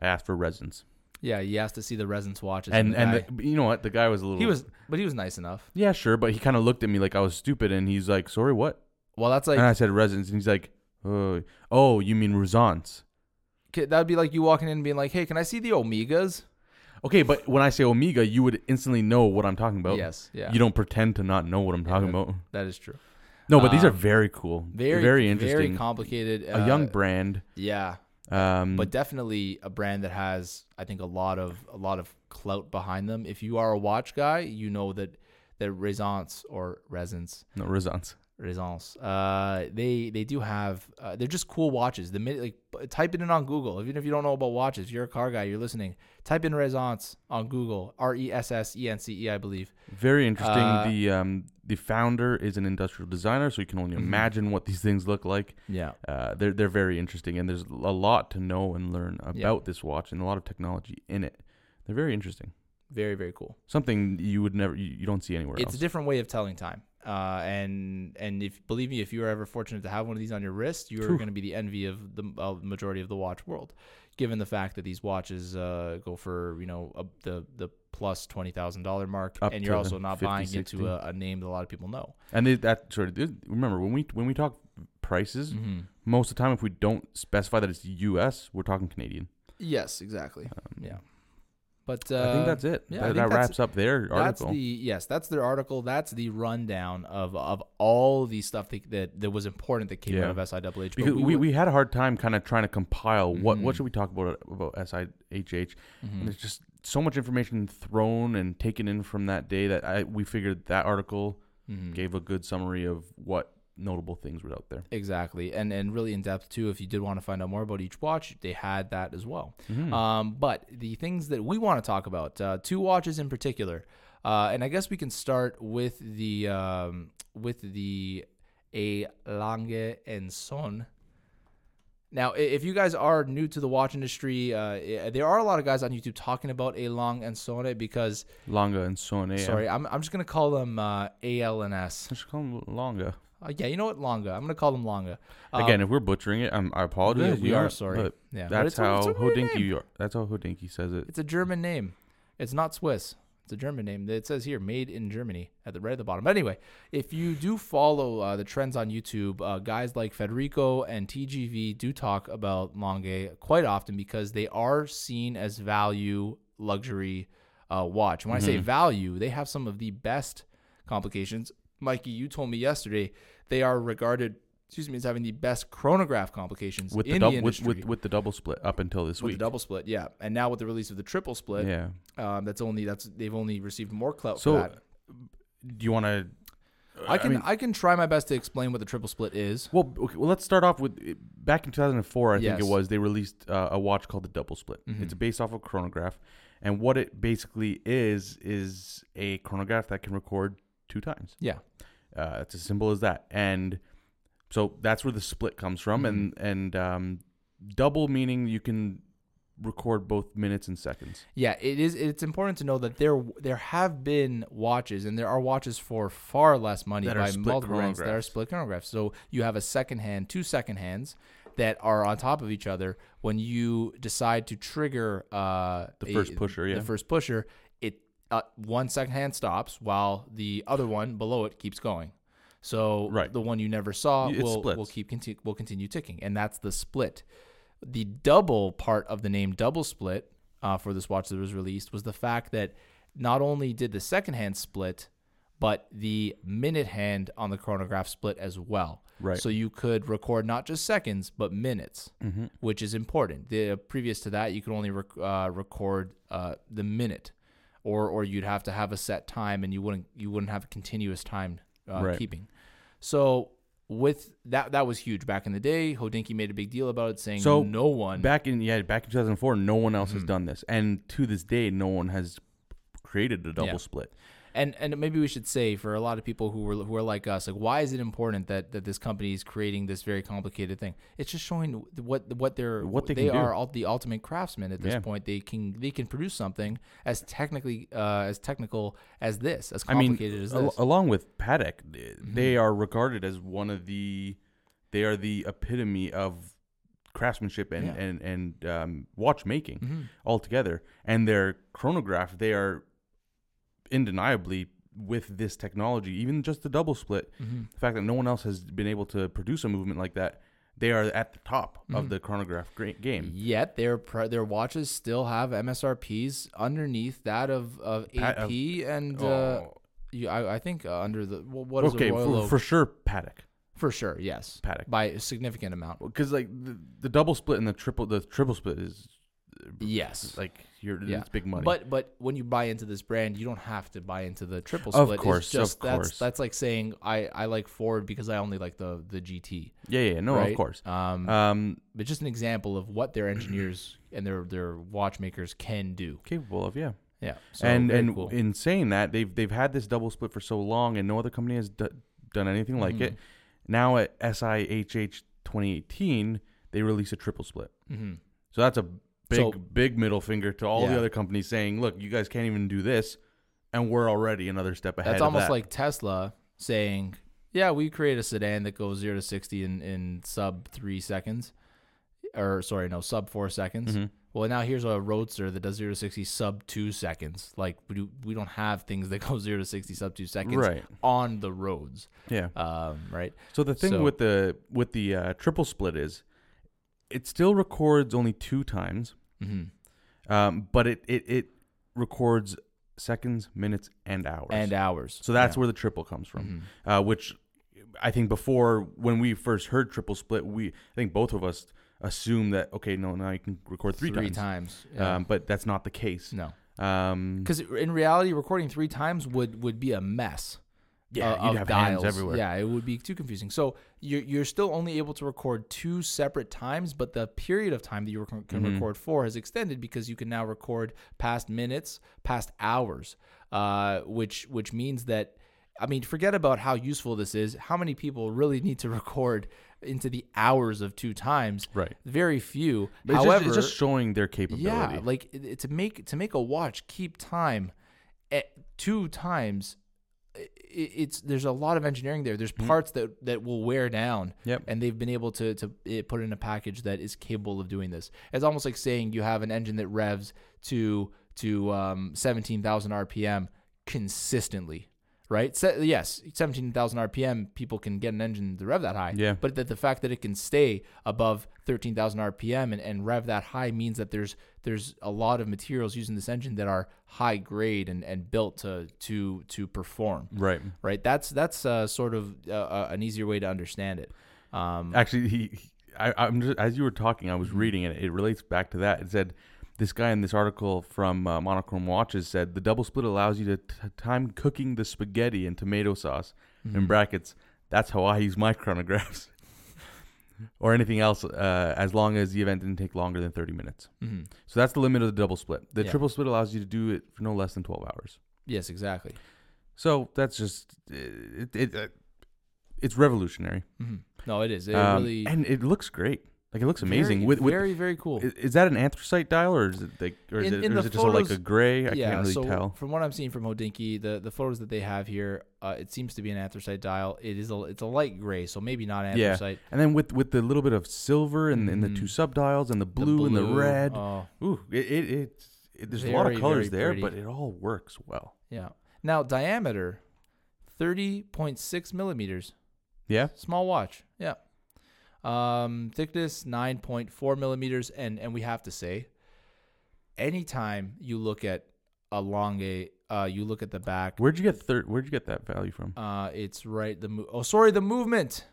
[SPEAKER 2] I asked for resins,
[SPEAKER 1] Yeah, he asked to see the Ressence watches.
[SPEAKER 2] and
[SPEAKER 1] the
[SPEAKER 2] and the, you know what, the guy was a little.
[SPEAKER 1] he was, but he was nice enough.
[SPEAKER 2] Yeah, sure, but he kind of looked at me like I was stupid, and he's like, "Sorry, what?"
[SPEAKER 1] Well, that's like
[SPEAKER 2] and I said resins, and he's like, "Oh, oh, you mean Ressence?"
[SPEAKER 1] That would be like you walking in and being like, "Hey, can I see the Omegas?"
[SPEAKER 2] Okay, but when I say Omega, you would instantly know what I'm talking about.
[SPEAKER 1] yes, yeah,
[SPEAKER 2] You don't pretend to not know what I'm talking
[SPEAKER 1] Yeah.
[SPEAKER 2] about.
[SPEAKER 1] that is true.
[SPEAKER 2] No, but these are
[SPEAKER 1] Um,
[SPEAKER 2] very cool.
[SPEAKER 1] Very,
[SPEAKER 2] very interesting.
[SPEAKER 1] very complicated.
[SPEAKER 2] a young
[SPEAKER 1] uh,
[SPEAKER 2] brand.
[SPEAKER 1] yeah,
[SPEAKER 2] Um,
[SPEAKER 1] but definitely a brand that has, I think, a lot of a lot of clout behind them. If you are a watch guy, you know that that Resonance or Resonance
[SPEAKER 2] no Resonance.
[SPEAKER 1] Ressence. Uh, they they do have. Uh, they're just cool watches. The minute like type it in on Google. Even if you don't know about watches, you're a car guy, you're listening. Type in Ressence on Google. R e s s e n c e, I believe.
[SPEAKER 2] Very interesting.
[SPEAKER 1] Uh,
[SPEAKER 2] the um, the founder is an industrial designer, so you can only
[SPEAKER 1] Mhm.
[SPEAKER 2] imagine what these things look like.
[SPEAKER 1] Yeah.
[SPEAKER 2] Uh, they're they're very interesting, and there's a lot to know and learn about this watch, and a lot of technology in it. They're very interesting.
[SPEAKER 1] Very very cool.
[SPEAKER 2] Something you would never you, you don't see anywhere
[SPEAKER 1] It's a different way of telling time. Uh, and and if believe me, if you are ever fortunate to have one of these on your wrist, you are going to be the envy of the uh, majority of the watch world, given the fact that these watches uh, go for you know a, the the plus twenty thousand dollar mark,
[SPEAKER 2] Up
[SPEAKER 1] and you're also not
[SPEAKER 2] 50,
[SPEAKER 1] buying
[SPEAKER 2] 60.
[SPEAKER 1] into a, a name that a lot of people know.
[SPEAKER 2] and they, that sort of remember when we when we talk prices,
[SPEAKER 1] Mm-hmm.
[SPEAKER 2] most of the time if we don't specify that it's U.S., we're talking Canadian.
[SPEAKER 1] Yes, exactly.
[SPEAKER 2] Um,
[SPEAKER 1] Yeah. But uh,
[SPEAKER 2] I think that's it.
[SPEAKER 1] yeah,
[SPEAKER 2] that that wraps up their
[SPEAKER 1] That's
[SPEAKER 2] article.
[SPEAKER 1] the yes, that's their article. That's the rundown of of all the stuff that that, that was important that came
[SPEAKER 2] Yeah.
[SPEAKER 1] out of SIHH.
[SPEAKER 2] Because we,
[SPEAKER 1] would-
[SPEAKER 2] we had a hard time kind of trying to compile what
[SPEAKER 1] Mhm.
[SPEAKER 2] what should we talk about about SIHH.
[SPEAKER 1] Mhm.
[SPEAKER 2] And there's just so much information thrown and taken in from that day that I we figured that article
[SPEAKER 1] Mhm.
[SPEAKER 2] gave a good summary of what notable things were out there.
[SPEAKER 1] exactly, and and really in depth too. If you did want to find out more about each watch, they had that as well.
[SPEAKER 2] Mhm.
[SPEAKER 1] Um, but the things that we want to talk about, uh, two watches in particular, uh, and I guess we can start with the um, with the A Lange and Son. Now, if you guys are new to the watch industry, uh, there are a lot of guys on YouTube talking about A Long and Sone because,
[SPEAKER 2] Longa and Sone.
[SPEAKER 1] sorry, I'm, I'm just going to call them uh, AL and S.
[SPEAKER 2] Let's call them Longa.
[SPEAKER 1] Uh, yeah, you know what? Longa. I'm going to call them Longa. Uh,
[SPEAKER 2] Again, if we're butchering it, um, I
[SPEAKER 1] we,
[SPEAKER 2] apologize.
[SPEAKER 1] we
[SPEAKER 2] you
[SPEAKER 1] are sorry.
[SPEAKER 2] but
[SPEAKER 1] Yeah,
[SPEAKER 2] That's
[SPEAKER 1] it's a- it's
[SPEAKER 2] how
[SPEAKER 1] name.
[SPEAKER 2] Hodinkee. That's how Hodinkee says it.
[SPEAKER 1] It's a German name. It's not Swiss. It's a German name. It says here, made in Germany, at the right at the bottom. But anyway, if you do follow uh, the trends on YouTube, uh, guys like Federico and TGV do talk about Longue quite often because they are seen as value luxury uh, watch. When I say
[SPEAKER 2] Mhm.
[SPEAKER 1] value, they have some of the best complications. Mikey, you told me yesterday they are regarded, excuse me, as having the best chronograph complications
[SPEAKER 2] With the,
[SPEAKER 1] in
[SPEAKER 2] dub-
[SPEAKER 1] the
[SPEAKER 2] with,
[SPEAKER 1] industry.
[SPEAKER 2] with with the double split up until this week.
[SPEAKER 1] with
[SPEAKER 2] week.
[SPEAKER 1] the double split, yeah, and now with the release of the triple split,
[SPEAKER 2] yeah.
[SPEAKER 1] um, that's only that's they've only received more clout
[SPEAKER 2] So,
[SPEAKER 1] for that.
[SPEAKER 2] do you want to?
[SPEAKER 1] I can I,
[SPEAKER 2] mean,
[SPEAKER 1] can try my best to explain what the triple split is.
[SPEAKER 2] well, okay, well, let's start off with back in 2004. I think it was they released uh, a watch called the Double Split.
[SPEAKER 1] Mhm.
[SPEAKER 2] It's based off of chronograph, and what it basically is is a chronograph that can record two times.
[SPEAKER 1] Yeah,
[SPEAKER 2] Uh, it's as simple as that, and so that's where the split comes from,
[SPEAKER 1] Mhm.
[SPEAKER 2] and and um, double meaning you can record both minutes and seconds.
[SPEAKER 1] yeah. It is. It's important to know that there there have been watches, and there are watches for far less money
[SPEAKER 2] That
[SPEAKER 1] by multiple brands that are split chronographs. So you have a second hand, two second hands that are on top of each other. When you decide to trigger uh,
[SPEAKER 2] The
[SPEAKER 1] a-
[SPEAKER 2] first pusher, yeah.
[SPEAKER 1] the first pusher, uh, one second hand stops while the other one below it keeps going. So
[SPEAKER 2] Right.
[SPEAKER 1] the one you never saw
[SPEAKER 2] It
[SPEAKER 1] will
[SPEAKER 2] splits.
[SPEAKER 1] will keep continue will continue ticking, and that's the split. The double part of the name double split uh, for this watch that was released was the fact that not only did the second hand split, but the minute hand on the chronograph split as well.
[SPEAKER 2] Right.
[SPEAKER 1] So you could record not just seconds but minutes,
[SPEAKER 2] Mm-hmm.
[SPEAKER 1] which is important. The previous to that, you could only rec- uh, record uh, the minute, or or you'd have to have a set time, and you wouldn't you wouldn't have a continuous time uh,
[SPEAKER 2] Right.
[SPEAKER 1] keeping. So with that, that was huge back in the day. Hodinkee made a big deal about it, saying
[SPEAKER 2] So,
[SPEAKER 1] no one.
[SPEAKER 2] Back in yeah, back in 2004, no one else has
[SPEAKER 1] Mhm.
[SPEAKER 2] done this, and to this day, no one has created a double
[SPEAKER 1] Yeah.
[SPEAKER 2] split.
[SPEAKER 1] And and maybe we should say for a lot of people who were who are like us, like why is it important that that this company is creating this very complicated thing? It's just showing what what they're
[SPEAKER 2] What they
[SPEAKER 1] they are all the ultimate craftsmen at this
[SPEAKER 2] Yeah.
[SPEAKER 1] point. They can they can produce something as technically uh, as technical as this, as
[SPEAKER 2] I mean,
[SPEAKER 1] complicated as this. Mm-hmm.
[SPEAKER 2] along with Patek, they are regarded as one of the, they are the epitome of craftsmanship and
[SPEAKER 1] Yeah.
[SPEAKER 2] and and um, watchmaking
[SPEAKER 1] Mhm.
[SPEAKER 2] altogether. And their chronograph, they are undeniably with this technology, even just the double split.
[SPEAKER 1] Mhm.
[SPEAKER 2] The fact that no one else has been able to produce a movement like that, they are at the top
[SPEAKER 1] Mhm.
[SPEAKER 2] of the chronograph gra- game.
[SPEAKER 1] Yet their their watches still have MSRPs underneath that of of AP and uh,
[SPEAKER 2] Oh.
[SPEAKER 1] you, I, I think uh, under the wh- what is
[SPEAKER 2] okay, for, for sure, Patek.
[SPEAKER 1] for sure yes
[SPEAKER 2] Patek.
[SPEAKER 1] by a significant amount.
[SPEAKER 2] Because like the, the double split and the triple, the triple split is uh,
[SPEAKER 1] Yes.
[SPEAKER 2] like you're
[SPEAKER 1] Yeah.
[SPEAKER 2] it's big money.
[SPEAKER 1] But but when you buy into this brand, you don't have to buy into the triple
[SPEAKER 2] Of
[SPEAKER 1] split. It's
[SPEAKER 2] course, of
[SPEAKER 1] just, that's,
[SPEAKER 2] course.
[SPEAKER 1] That's like saying I, I like Ford because I only like the the GT.
[SPEAKER 2] yeah, yeah, no,
[SPEAKER 1] right?
[SPEAKER 2] of course.
[SPEAKER 1] Um,
[SPEAKER 2] Um,
[SPEAKER 1] but just an example of what their engineers and their their watchmakers can do.
[SPEAKER 2] capable of yeah.
[SPEAKER 1] Yeah. So
[SPEAKER 2] and and
[SPEAKER 1] cool.
[SPEAKER 2] in saying that, they've they've had this double split for so long, and no other company has d- done anything like it.
[SPEAKER 1] Mhm.
[SPEAKER 2] Now at SIHH 2018, they release a triple split.
[SPEAKER 1] Mhm.
[SPEAKER 2] So that's a big
[SPEAKER 1] So-
[SPEAKER 2] big middle finger to all the other companies saying, "Look, you guys can't even do this, and we're already another step ahead."
[SPEAKER 1] That's almost
[SPEAKER 2] that."
[SPEAKER 1] like Tesla saying, "Yeah, we create a sedan that goes zero to sixty in in sub three seconds, or sorry, no, sub four seconds."
[SPEAKER 2] Mhm.
[SPEAKER 1] Well, now here's a roadster that does zero to sixty sub two seconds. Like we do, we don't have things that go zero to sixty sub two seconds
[SPEAKER 2] right,
[SPEAKER 1] on the roads,
[SPEAKER 2] yeah.
[SPEAKER 1] um, right?
[SPEAKER 2] So the thing
[SPEAKER 1] So-
[SPEAKER 2] with the with the uh, triple split is, it still records only two times,
[SPEAKER 1] hmm
[SPEAKER 2] um, but it, it it records seconds, minutes, and hours.
[SPEAKER 1] And hours.
[SPEAKER 2] so that's
[SPEAKER 1] Yeah.
[SPEAKER 2] where the triple comes from.
[SPEAKER 1] Mhm.
[SPEAKER 2] Uh, which I think before when we first heard triple split, we I think both of us assumed that okay, no, now you can record three, times.
[SPEAKER 1] times. yeah.
[SPEAKER 2] Um, but that's not the case.
[SPEAKER 1] no,
[SPEAKER 2] Um,
[SPEAKER 1] because in reality, recording three times would would be a mess.
[SPEAKER 2] Yeah,
[SPEAKER 1] uh,
[SPEAKER 2] you'd have
[SPEAKER 1] dials.
[SPEAKER 2] hands everywhere.
[SPEAKER 1] Yeah, it would be too confusing. So you're you're still only able to record two separate times, but the period of time that you rec- can
[SPEAKER 2] Mhm.
[SPEAKER 1] record for has extended because you can now record past minutes, past hours, uh, which which means that. I mean, forget about how useful this is. How many people really need to record into the hours of two times?
[SPEAKER 2] Right.
[SPEAKER 1] Very few.
[SPEAKER 2] But it's,
[SPEAKER 1] However,
[SPEAKER 2] just, it's just showing their capability.
[SPEAKER 1] yeah, like to make to make a watch keep time at two times. It's there's a lot of engineering there. There's
[SPEAKER 2] Mhm.
[SPEAKER 1] parts that that will wear down,
[SPEAKER 2] Yep.
[SPEAKER 1] and they've been able to to eh, put in a package that is capable of doing this. It's almost like saying you have an engine that revs to to um, seventeen thousand RPM consistently, right? Se- yes, seventeen thousand RPM, people can get an engine to rev that high.
[SPEAKER 2] Yeah.
[SPEAKER 1] But that the fact that it can stay above 13,000 RPM and, and rev that high means that there's there's a lot of materials using this engine that are high grade and, and built to to to perform.
[SPEAKER 2] Right.
[SPEAKER 1] Right. That's that's uh, sort of uh, uh, an easier way to understand it. Um,
[SPEAKER 2] Actually, he, I, I'm just, as you were talking, I was
[SPEAKER 1] Mm-hmm.
[SPEAKER 2] reading it. It relates back to that. It said this guy in this article from uh, Monochrome Watches said the double split allows you to t- time cooking the spaghetti and tomato sauce. In
[SPEAKER 1] mhm.
[SPEAKER 2] brackets, that's how I use my chronographs. or anything else, uh, as long as the event didn't take longer than 30 minutes.
[SPEAKER 1] Mhm.
[SPEAKER 2] So that's the limit of the double split. The
[SPEAKER 1] Yeah.
[SPEAKER 2] triple split allows you to do it for no less than 12 hours.
[SPEAKER 1] Yes, exactly.
[SPEAKER 2] So that's just it. it, it it's revolutionary.
[SPEAKER 1] Mhm. No, it is. It
[SPEAKER 2] Um,
[SPEAKER 1] really
[SPEAKER 2] and it looks great. Like it looks amazing.
[SPEAKER 1] Very,
[SPEAKER 2] with, with
[SPEAKER 1] very very cool.
[SPEAKER 2] is, is that an anthracite dial or is it like or is
[SPEAKER 1] In-
[SPEAKER 2] it, or is it just a, like a gray? I
[SPEAKER 1] yeah,
[SPEAKER 2] can't really
[SPEAKER 1] so
[SPEAKER 2] tell.
[SPEAKER 1] from what I'm seeing from Hodinkee, the the photos that they have here, uh, it seems to be an anthracite dial. It is a it's a light gray, so maybe not anthracite. Yeah.
[SPEAKER 2] And then with with the little bit of silver and, and the two sub dials and the
[SPEAKER 1] The
[SPEAKER 2] blue, and the red.
[SPEAKER 1] Oh,
[SPEAKER 2] Ooh, it, it, it's it, there's a lot of colors there,
[SPEAKER 1] pretty.
[SPEAKER 2] but it all works well.
[SPEAKER 1] yeah. Now diameter, thirty point six millimeters.
[SPEAKER 2] Yeah.
[SPEAKER 1] Small watch. Yeah. Um, thickness nine point four millimeters, and and we have to say, anytime you look at a longe, uh, you look at the back.
[SPEAKER 2] Where'd you get third? Where'd you get that value from?
[SPEAKER 1] Uh, it's right. The mo- oh, sorry, the movement.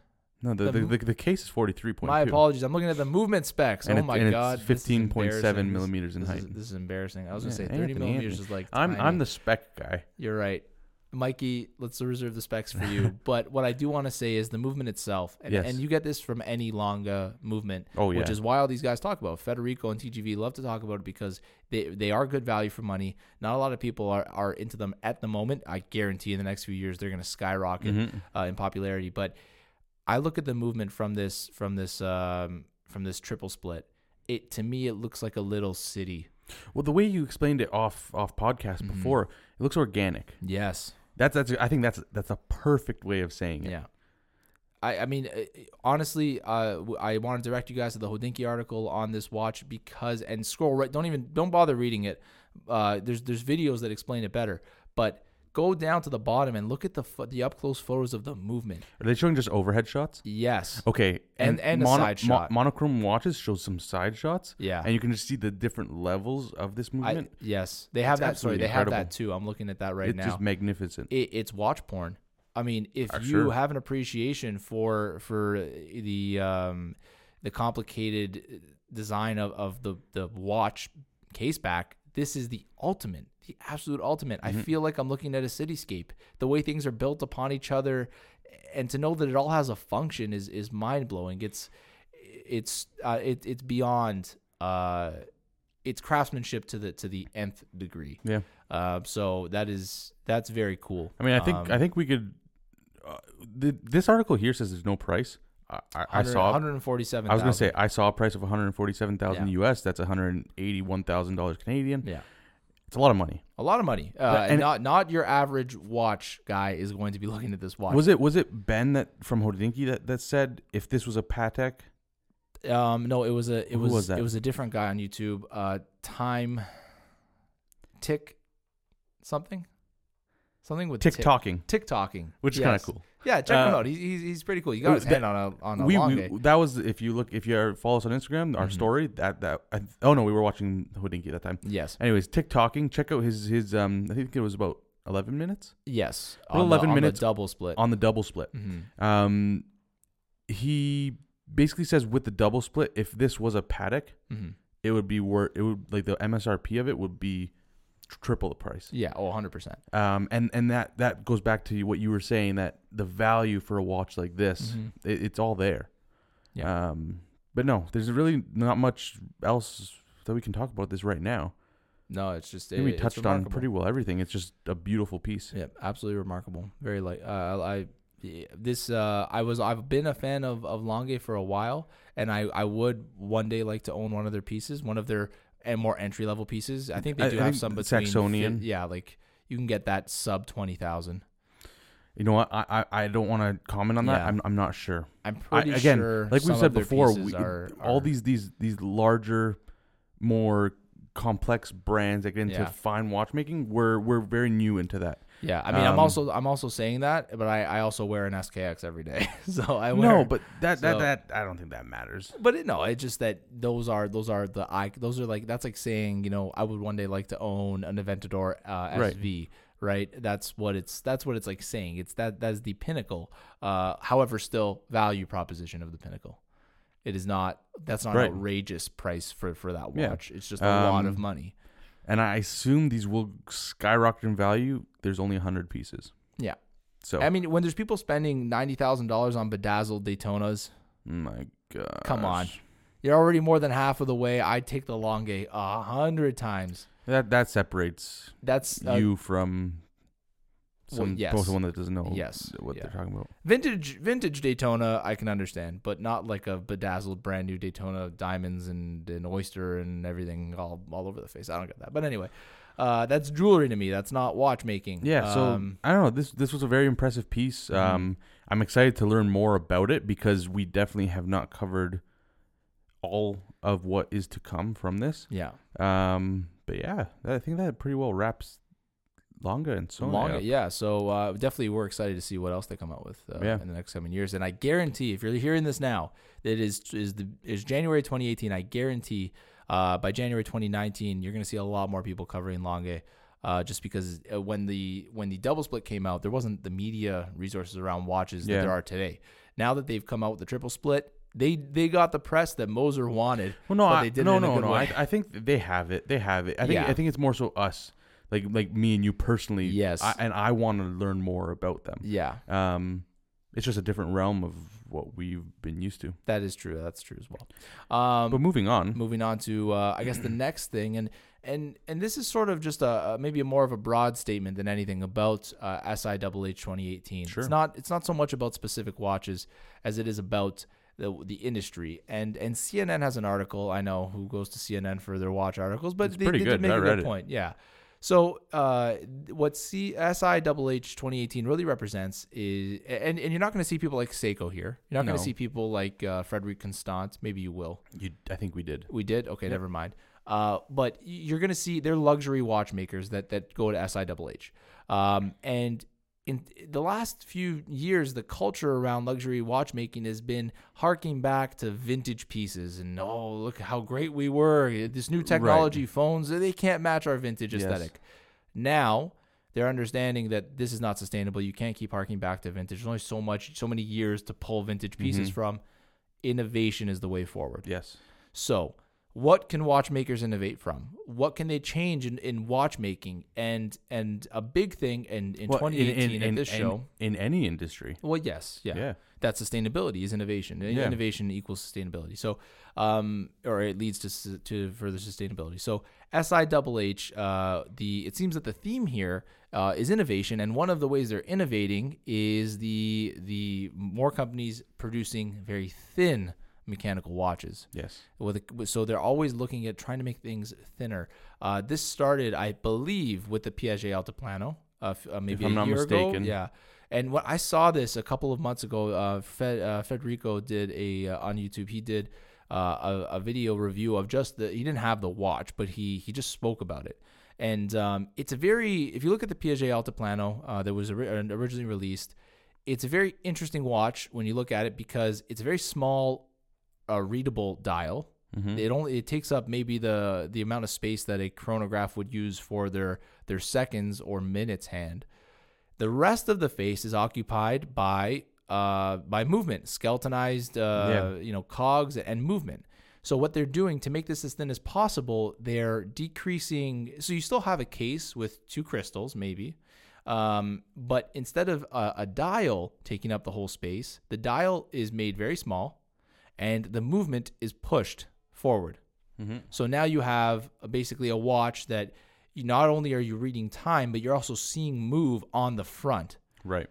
[SPEAKER 2] No, the
[SPEAKER 1] the
[SPEAKER 2] the, the, case is forty three point.
[SPEAKER 1] My apologies. I'm looking at the movement specs.
[SPEAKER 2] And
[SPEAKER 1] oh
[SPEAKER 2] it-
[SPEAKER 1] my
[SPEAKER 2] and
[SPEAKER 1] god,
[SPEAKER 2] 15.7 millimeters in
[SPEAKER 1] this
[SPEAKER 2] height.
[SPEAKER 1] Is, this is embarrassing. I was gonna say 30
[SPEAKER 2] Anthony,
[SPEAKER 1] millimeters
[SPEAKER 2] Anthony.
[SPEAKER 1] is like.
[SPEAKER 2] I'm
[SPEAKER 1] tiny.
[SPEAKER 2] I'm the spec guy.
[SPEAKER 1] You're right. Mikey, let's reserve the specs for you. but what I do want to say is the movement itself, and,
[SPEAKER 2] Yes.
[SPEAKER 1] and you get this from any longa movement,
[SPEAKER 2] Oh yeah.
[SPEAKER 1] which is why all these guys talk about it. Federico and TGV love to talk about it because they, they are good value for money. Not a lot of people are, are into them at the moment. I guarantee in the next few years they're going to skyrocket
[SPEAKER 2] Mhm.
[SPEAKER 1] uh, in popularity. But I look at the movement from this from this um, from this triple split. It to me it looks like a little city.
[SPEAKER 2] Well, the way you explained it off off podcast
[SPEAKER 1] Mhm.
[SPEAKER 2] before, it looks organic.
[SPEAKER 1] Yes.
[SPEAKER 2] That's that's I think that's that's a perfect way of saying it.
[SPEAKER 1] Yeah. I, I mean, uh, honestly, uh, I want to direct you guys to the Hodinkee article on this watch because, and scroll right. Don't even, don't bother reading it. Uh, there's there's videos that explain it better, but go down to the bottom and look at the pho- the up close photos of the movement.
[SPEAKER 2] Are they showing just overhead shots?
[SPEAKER 1] Yes.
[SPEAKER 2] Okay,
[SPEAKER 1] And- and a side shot.
[SPEAKER 2] monochrome watches show some side shots,
[SPEAKER 1] Yeah.
[SPEAKER 2] and you can just see the different levels of this
[SPEAKER 1] I,
[SPEAKER 2] movement.
[SPEAKER 1] yes, they have
[SPEAKER 2] It's
[SPEAKER 1] that. Sorry,
[SPEAKER 2] absolutely
[SPEAKER 1] they have that
[SPEAKER 2] incredible.
[SPEAKER 1] too. I'm looking at that right
[SPEAKER 2] it's
[SPEAKER 1] now.
[SPEAKER 2] just magnificent.
[SPEAKER 1] it, it's watch porn. I mean, if
[SPEAKER 2] Uh,
[SPEAKER 1] you
[SPEAKER 2] sure.
[SPEAKER 1] have an appreciation for for the um, the complicated design of, of the the watch case back, this is the ultimate, the absolute ultimate. I
[SPEAKER 2] Mhm.
[SPEAKER 1] feel like I'm looking at a cityscape. The way things are built upon each other, and to know that it all has a function is is mind blowing. It's it's uh, it, it's beyond uh, it's craftsmanship to the to the nth degree.
[SPEAKER 2] Yeah.
[SPEAKER 1] Uh, so that is that's very cool.
[SPEAKER 2] I mean, I think
[SPEAKER 1] Um,
[SPEAKER 2] I think we could. Uh, the, this article here says there's no price. I, I, I saw.
[SPEAKER 1] 147.
[SPEAKER 2] I was gonna say I saw a price of 147,000
[SPEAKER 1] Yeah.
[SPEAKER 2] US. That's 181,000 dollars Canadian.
[SPEAKER 1] yeah,
[SPEAKER 2] It's a lot of money.
[SPEAKER 1] a lot of money. Uh, and not not your average watch guy is going to be looking at this watch.
[SPEAKER 2] Was it was it Ben that from Hodinkee that, that said if this was a Patek?
[SPEAKER 1] Um, no, it was a it
[SPEAKER 2] Who
[SPEAKER 1] was,
[SPEAKER 2] was
[SPEAKER 1] it was a different guy on YouTube. Uh, time tick something something with
[SPEAKER 2] Tick talking,
[SPEAKER 1] tick talking,
[SPEAKER 2] which is kind of cool.
[SPEAKER 1] Yeah, check him
[SPEAKER 2] Uh,
[SPEAKER 1] out. He's, he's he's pretty cool. You got his
[SPEAKER 2] that-
[SPEAKER 1] hand on a on a
[SPEAKER 2] we,
[SPEAKER 1] long
[SPEAKER 2] we that was if you look if you follow us on Instagram our
[SPEAKER 1] Mhm.
[SPEAKER 2] story that that I, oh no we were watching Hodinkee that time.
[SPEAKER 1] Yes,
[SPEAKER 2] Anyways, Tick talking. Check out his his um I think it was about 11 minutes
[SPEAKER 1] yes. On the-
[SPEAKER 2] 11
[SPEAKER 1] on the
[SPEAKER 2] minutes
[SPEAKER 1] double split.
[SPEAKER 2] on the double split.
[SPEAKER 1] Mhm.
[SPEAKER 2] Um, he basically says with the double split, if this was a Patek,
[SPEAKER 1] Mhm.
[SPEAKER 2] it would be worth. It would like the MSRP of it would be triple the price.
[SPEAKER 1] Yeah, oh, 100 percent.
[SPEAKER 2] Um, and and that that goes back to what you were saying that the value for a watch like this,
[SPEAKER 1] Mhm.
[SPEAKER 2] it, it's all there.
[SPEAKER 1] Yeah.
[SPEAKER 2] Um, but no, there's really not much else that we can talk about this right now.
[SPEAKER 1] No, it's just
[SPEAKER 2] I think we touched on pretty well everything. It's just a beautiful piece.
[SPEAKER 1] Yeah, absolutely remarkable. Very like uh, I this uh I was I've been a fan of of Lange for a while, and I I would one day like to own one of their pieces, one of their and more entry level pieces. I think they do
[SPEAKER 2] I
[SPEAKER 1] have some between
[SPEAKER 2] Saxonia.
[SPEAKER 1] fi- yeah, like you can get that sub twenty thousand.
[SPEAKER 2] You know what? I I, I don't want to comment on that.
[SPEAKER 1] Yeah.
[SPEAKER 2] I'm I'm not sure.
[SPEAKER 1] I'm
[SPEAKER 2] I-
[SPEAKER 1] pretty
[SPEAKER 2] again,
[SPEAKER 1] sure.
[SPEAKER 2] like we said before, we,
[SPEAKER 1] are,
[SPEAKER 2] all
[SPEAKER 1] are-
[SPEAKER 2] these these these larger, more complex brands that get into
[SPEAKER 1] Yeah.
[SPEAKER 2] fine watchmaking, we're we're very new into that.
[SPEAKER 1] Yeah, I mean, I'm
[SPEAKER 2] um,
[SPEAKER 1] also I'm also saying that, but I, I also wear an SKX every day, so I wear
[SPEAKER 2] No, but that that
[SPEAKER 1] so-
[SPEAKER 2] that I don't think that matters.
[SPEAKER 1] But it, no, it's just that those are those are the I those are like that's like saying you know I would one day like to own an Aventador uh, SV, right? That's what it's that's what it's like saying. It's that that's the pinnacle. Uh, however, still value proposition of the pinnacle. It is not that's not
[SPEAKER 2] Right.
[SPEAKER 1] an outrageous price for for that
[SPEAKER 2] Yeah.
[SPEAKER 1] watch. It's just a lot of
[SPEAKER 2] Um,
[SPEAKER 1] money.
[SPEAKER 2] And I assume these will skyrocket in value. There's only hundred pieces.
[SPEAKER 1] Yeah.
[SPEAKER 2] So
[SPEAKER 1] I mean, when there's people spending ninety thousand dollars on bedazzled Daytonas,
[SPEAKER 2] my God.
[SPEAKER 1] Come on. you're already more than half of the way. I'd take the Lange a hundred times.
[SPEAKER 2] That that separates
[SPEAKER 1] That's uh,
[SPEAKER 2] you from
[SPEAKER 1] well, yes.
[SPEAKER 2] both one that doesn't know
[SPEAKER 1] Yes,
[SPEAKER 2] what
[SPEAKER 1] yeah.
[SPEAKER 2] they're talking about.
[SPEAKER 1] Vintage vintage Daytona I can understand, but not like a bedazzled brand new Daytona diamonds and an oyster and everything all all over the face. I don't get that. But anyway, uh, that's jewelry to me. That's not watchmaking.
[SPEAKER 2] Yeah, so
[SPEAKER 1] Um,
[SPEAKER 2] I don't know. This this was a very impressive piece.
[SPEAKER 1] Mhm.
[SPEAKER 2] Um, I'm excited to learn more about it because we definitely have not covered all of what is to come from this.
[SPEAKER 1] yeah.
[SPEAKER 2] Um, but yeah, I think that pretty well wraps Lange and so
[SPEAKER 1] Lange,
[SPEAKER 2] up.
[SPEAKER 1] yeah. So uh, definitely, we're excited to see what else they come out with uh,
[SPEAKER 2] Yeah.
[SPEAKER 1] in the next coming years. And I guarantee, if you're hearing this now, that is is the is January 2018. I guarantee uh, by January 2019, you're going to see a lot more people covering Lange. Uh, just because uh, when the when the double split came out, there wasn't the media resources around watches that there are today. Now that they've come out with the triple split, they they got the press that Moser wanted.
[SPEAKER 2] Well, no,
[SPEAKER 1] but
[SPEAKER 2] I, no, no, no. I, I think they have it. They have it. I think
[SPEAKER 1] Yeah.
[SPEAKER 2] I think it's more so us, like like me and you personally.
[SPEAKER 1] Yes.
[SPEAKER 2] I, and I want to learn more about them.
[SPEAKER 1] Yeah,
[SPEAKER 2] Um, it's just a different realm of what we've been used to.
[SPEAKER 1] that is true. That's true as well. Um,
[SPEAKER 2] But moving on.
[SPEAKER 1] moving on to uh, I guess the next thing, and and and this is sort of just a, maybe a more of a broad statement than anything about uh, SIHH 2018.
[SPEAKER 2] Sure.
[SPEAKER 1] It's not it's not so much about specific watches as it is about the the industry. And and CNN has an article. I know who goes to CNN for their watch articles, but
[SPEAKER 2] It's
[SPEAKER 1] they,
[SPEAKER 2] pretty
[SPEAKER 1] they
[SPEAKER 2] good.
[SPEAKER 1] did make
[SPEAKER 2] I
[SPEAKER 1] a good
[SPEAKER 2] it.
[SPEAKER 1] point. Yeah. So uh, what C- SIHH 2018 really represents is, and, and you're not going to see people like Seiko here. You're not going to see people like uh, Frederique Constant. Maybe you will.
[SPEAKER 2] You, I think we did.
[SPEAKER 1] We did. Okay,
[SPEAKER 2] Yep.
[SPEAKER 1] never mind. Uh, but you're gonna see they're luxury watchmakers that that go to SIHH, um, and in the last few years, the culture around luxury watchmaking has been harking back to vintage pieces and oh look how great we were. This new technology phones they can't match our vintage
[SPEAKER 2] Yes.
[SPEAKER 1] aesthetic. Now they're understanding that this is not sustainable. You can't keep harking back to vintage. There's only so much, so many years to pull vintage pieces
[SPEAKER 2] Mhm.
[SPEAKER 1] from. Innovation is the way forward.
[SPEAKER 2] Yes.
[SPEAKER 1] So, what can watchmakers innovate from? What can they change in, in watchmaking? And and a big thing in, in
[SPEAKER 2] Well,
[SPEAKER 1] 2018 in, this
[SPEAKER 2] in-
[SPEAKER 1] show.
[SPEAKER 2] in any industry.
[SPEAKER 1] Well, yes, yeah.
[SPEAKER 2] Yeah.
[SPEAKER 1] That sustainability is innovation.
[SPEAKER 2] Yeah.
[SPEAKER 1] Innovation equals sustainability. So, um, or it leads to to further sustainability. So, SIHH, uh, the it seems that the theme here uh, is innovation, and one of the ways they're innovating is the the more companies producing very thin mechanical watches
[SPEAKER 2] Yes.
[SPEAKER 1] with a, so they're always looking at trying to make things thinner. Uh, this started, I believe, with the Piaget Altiplano, uh, uh, maybe
[SPEAKER 2] I'm
[SPEAKER 1] a
[SPEAKER 2] not
[SPEAKER 1] year
[SPEAKER 2] mistaken.
[SPEAKER 1] ago. Yeah, and what I saw this a couple of months ago. Uh, Fed, uh, Federico did a uh, on YouTube. He did uh, a, a video review of just the. He didn't have the watch, but he he just spoke about it. And um, it's a very, if you look at the Piaget Altiplano uh, that was ori- originally released, it's a very interesting watch when you look at it because it's a very small, uh, readable dial.
[SPEAKER 2] Mhm.
[SPEAKER 1] It only it takes up maybe the the amount of space that a chronograph would use for their their seconds or minutes hand. The rest of the face is occupied by uh by movement, skeletonized uh
[SPEAKER 2] Yeah.
[SPEAKER 1] you know cogs and movement. So what they're doing to make this as thin as possible, they're decreasing. So you still have a case with two crystals, maybe, um, but instead of a, a dial taking up the whole space, the dial is made very small, and the movement is pushed forward.
[SPEAKER 2] Mhm.
[SPEAKER 1] So now you have a, basically a watch that you, not only are you reading time, but you're also seeing move on the front.
[SPEAKER 2] Right.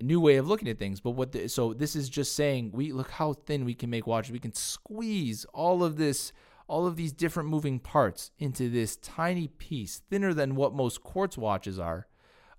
[SPEAKER 1] New way of looking at things. But what? The, so this is just saying we look how thin we can make watches. We can squeeze all of this, all of these different moving parts into this tiny piece, thinner than what most quartz watches are.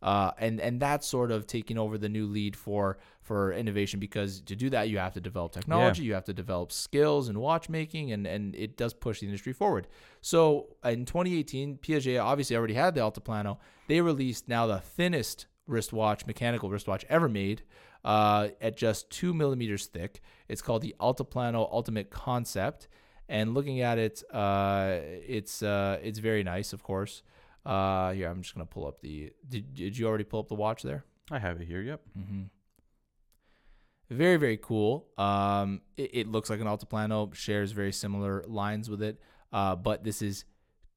[SPEAKER 1] Uh, and and that's sort of taking over the new lead for for innovation because to do that you have to develop technology, you have to develop skills in watchmaking, and and it does push the industry forward. So in 2018, Piaget obviously already had the Altiplano. They released now the thinnest wristwatch, mechanical wristwatch ever made, uh, at just two millimeters thick. It's called the Altiplano Ultimate Concept, and looking at it, uh, it's uh, it's very nice, of course. Uh, here, I'm just gonna pull up the. Did, did you already pull up the watch there?
[SPEAKER 2] I have it here. Yep.
[SPEAKER 1] Mm-hmm. Very very cool. Um, it, it looks like an Altiplano, shares very similar lines with it, uh, but this is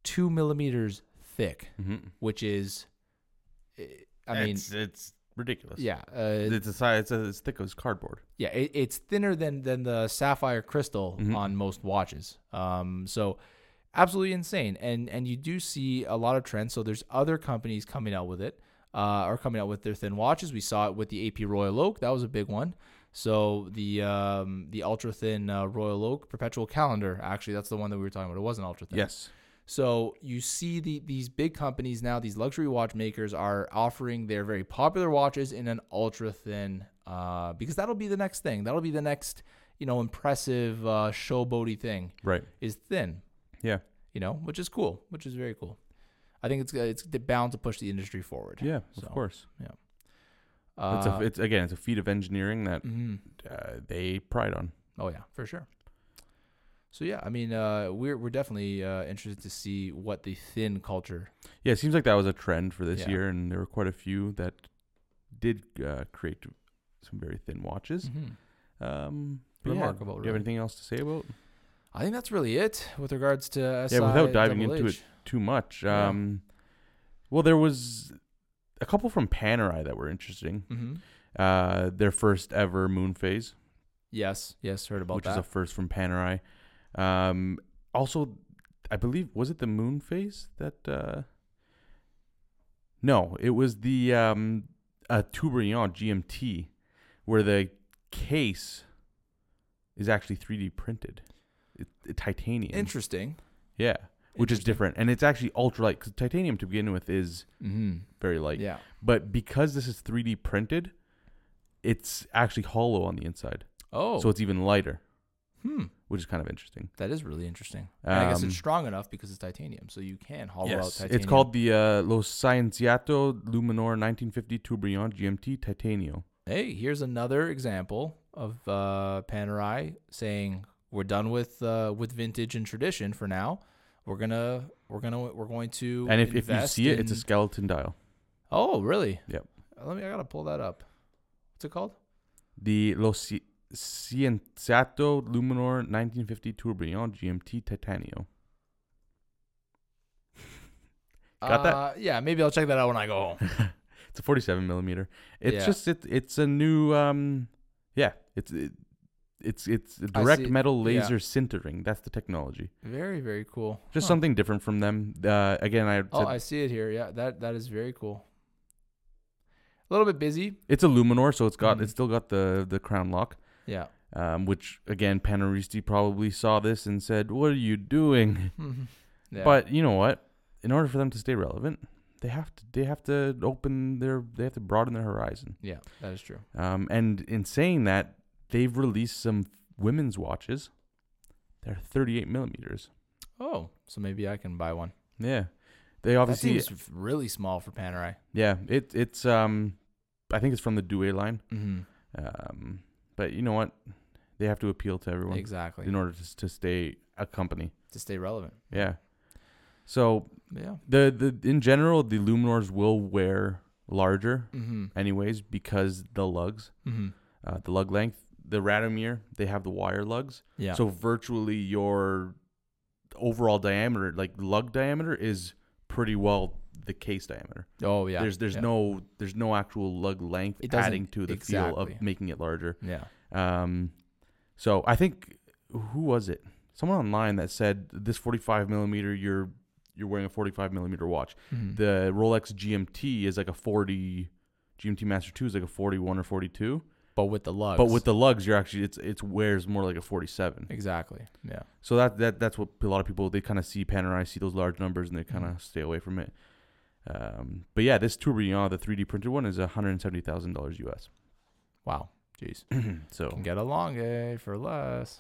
[SPEAKER 1] two millimeters thick,
[SPEAKER 2] Mm-hmm.
[SPEAKER 1] which is, eh, I mean,
[SPEAKER 2] it's, it's ridiculous.
[SPEAKER 1] yeah, uh,
[SPEAKER 2] It's a size. It's as thick as cardboard.
[SPEAKER 1] yeah, it, it's thinner than than the sapphire crystal
[SPEAKER 2] Mhm.
[SPEAKER 1] on most watches. Um, so absolutely insane, and and you do see a lot of trends. So there's other companies coming out with it, uh, are coming out with their thin watches. We saw it with the AP Royal Oak, that was a big one. So the um, the ultra thin uh, Royal Oak perpetual calendar, actually, that's the one that we were talking about. It wasn't ultra thin.
[SPEAKER 2] Yes.
[SPEAKER 1] So you see the these big companies now, these luxury watchmakers are offering their very popular watches in an ultra thin, uh, because that'll be the next thing. That'll be the next, you know, impressive uh, showboaty thing
[SPEAKER 2] Right.
[SPEAKER 1] is thin.
[SPEAKER 2] Yeah.
[SPEAKER 1] You know, which is cool, which is very cool. I think it's it's bound to push the industry forward.
[SPEAKER 2] Yeah,
[SPEAKER 1] So,
[SPEAKER 2] of course.
[SPEAKER 1] Uh,
[SPEAKER 2] it's a, it's again, it's a feat of engineering that
[SPEAKER 1] mhm.
[SPEAKER 2] uh, they pride on.
[SPEAKER 1] Oh yeah, for sure. So yeah, I mean, uh, we're we're definitely uh, interested to see what the thin culture.
[SPEAKER 2] Yeah, it seems like that was a trend for this
[SPEAKER 1] Yeah.
[SPEAKER 2] year, and there were quite a few that did uh, create some very thin watches. Um, but yeah,
[SPEAKER 1] Remarkable,
[SPEAKER 2] Do you have anything else to say about?
[SPEAKER 1] I think that's really it with regards to SI.
[SPEAKER 2] Yeah, without diving into
[SPEAKER 1] H.
[SPEAKER 2] Too much.
[SPEAKER 1] Yeah.
[SPEAKER 2] Um, well, there was a couple from Panerai that were interesting.
[SPEAKER 1] Mhm.
[SPEAKER 2] Uh, their first ever moon phase,
[SPEAKER 1] Yes, yes, heard about that.
[SPEAKER 2] which
[SPEAKER 1] that.
[SPEAKER 2] is a first from Panerai. Um, also, I believe was it the moon phase that? Uh, no, it was the um, uh, Tourbillon GMT, where the case is actually 3D printed, it, it- titanium.
[SPEAKER 1] Interesting.
[SPEAKER 2] yeah, which is different, and it's actually ultra light because titanium to begin with is
[SPEAKER 1] Mhm.
[SPEAKER 2] very light.
[SPEAKER 1] yeah.
[SPEAKER 2] But because this is 3D printed, it's actually hollow on the inside,
[SPEAKER 1] Oh.
[SPEAKER 2] so it's even lighter,
[SPEAKER 1] hmm.
[SPEAKER 2] which is kind of interesting.
[SPEAKER 1] That is really interesting. And I guess
[SPEAKER 2] Um,
[SPEAKER 1] it's strong enough because it's titanium, so you can hollow out titanium.
[SPEAKER 2] it's called the uh, Lo Scienziato Luminor 1950 Tourbillon GMT Titanio.
[SPEAKER 1] Hey, here's another example of uh, Panerai saying we're done with uh, with vintage and tradition for now. We're gonna we're gonna we're going to
[SPEAKER 2] And if, if you
[SPEAKER 1] invest
[SPEAKER 2] see it, it's a
[SPEAKER 1] in-
[SPEAKER 2] skeleton dial.
[SPEAKER 1] oh really
[SPEAKER 2] Yep.
[SPEAKER 1] Uh, Let me I gotta pull that up. What's it called?
[SPEAKER 2] The Lo Scienziato Luminor 1950 Tourbillon GMT Titanio. Got that?
[SPEAKER 1] Uh, yeah, maybe I'll check that out when I go home.
[SPEAKER 2] It's a 47 millimeter. It's
[SPEAKER 1] Yeah.
[SPEAKER 2] just it, it's a new um yeah it's it, it's it's direct metal
[SPEAKER 1] yeah.
[SPEAKER 2] laser sintering. That's the technology.
[SPEAKER 1] very very cool.
[SPEAKER 2] Just
[SPEAKER 1] Huh.
[SPEAKER 2] something different from them. Uh, again, I
[SPEAKER 1] Oh, I see it here. Yeah, that that is very cool. A little bit busy.
[SPEAKER 2] it's a Luminor, so it's got
[SPEAKER 1] Mhm.
[SPEAKER 2] it's still got the the crown lock.
[SPEAKER 1] Yeah.
[SPEAKER 2] Um, which again, Paneristi probably saw this and said, "What are you doing?"
[SPEAKER 1] yeah.
[SPEAKER 2] But you know what? In order for them to stay relevant, they have to they have to open their they have to broaden their horizon.
[SPEAKER 1] yeah, that is true.
[SPEAKER 2] Um, and in saying that, they've released some women's watches. They're 38 millimeters.
[SPEAKER 1] Oh, so maybe I can buy one.
[SPEAKER 2] Yeah, they
[SPEAKER 1] That
[SPEAKER 2] obviously
[SPEAKER 1] seems really small for Panerai.
[SPEAKER 2] yeah it it's um I think it's from the Due line.
[SPEAKER 1] Mm-hmm.
[SPEAKER 2] Um, but you know what? They have to appeal to everyone
[SPEAKER 1] Exactly.
[SPEAKER 2] in order to to stay a company.
[SPEAKER 1] to stay relevant.
[SPEAKER 2] Yeah. So
[SPEAKER 1] Yeah.
[SPEAKER 2] the the in general the Luminors will wear larger
[SPEAKER 1] Mm-hmm.
[SPEAKER 2] anyways because the lugs,
[SPEAKER 1] Mm-hmm.
[SPEAKER 2] uh, the lug length, the Radiomir they have the wire lugs.
[SPEAKER 1] Yeah.
[SPEAKER 2] So virtually your overall diameter, like lug diameter, is pretty well the case diameter.
[SPEAKER 1] oh yeah.
[SPEAKER 2] There's there's
[SPEAKER 1] yeah.
[SPEAKER 2] no there's no actual lug length adding to the feel of making it larger.
[SPEAKER 1] Yeah.
[SPEAKER 2] Um, so I think who was it? Someone online that said this 45 millimeter, you're you're wearing a 45 millimeter watch.
[SPEAKER 1] Mhm.
[SPEAKER 2] The Rolex GMT is like a 40. GMT Master 2 is like a 41 or 42.
[SPEAKER 1] But with the lugs.
[SPEAKER 2] But with the lugs, you're actually it's it's wears more like a 47.
[SPEAKER 1] exactly. Yeah.
[SPEAKER 2] So that that that's what a lot of people they kind of see Panerai, see those large numbers, and they kind of
[SPEAKER 1] Mhm.
[SPEAKER 2] stay away from it. Um, but yeah, this Tourbillon, the 3D printed one, is 170 thousand dollars US.
[SPEAKER 1] Wow. Jeez.
[SPEAKER 2] so
[SPEAKER 1] Can get a Lange for less.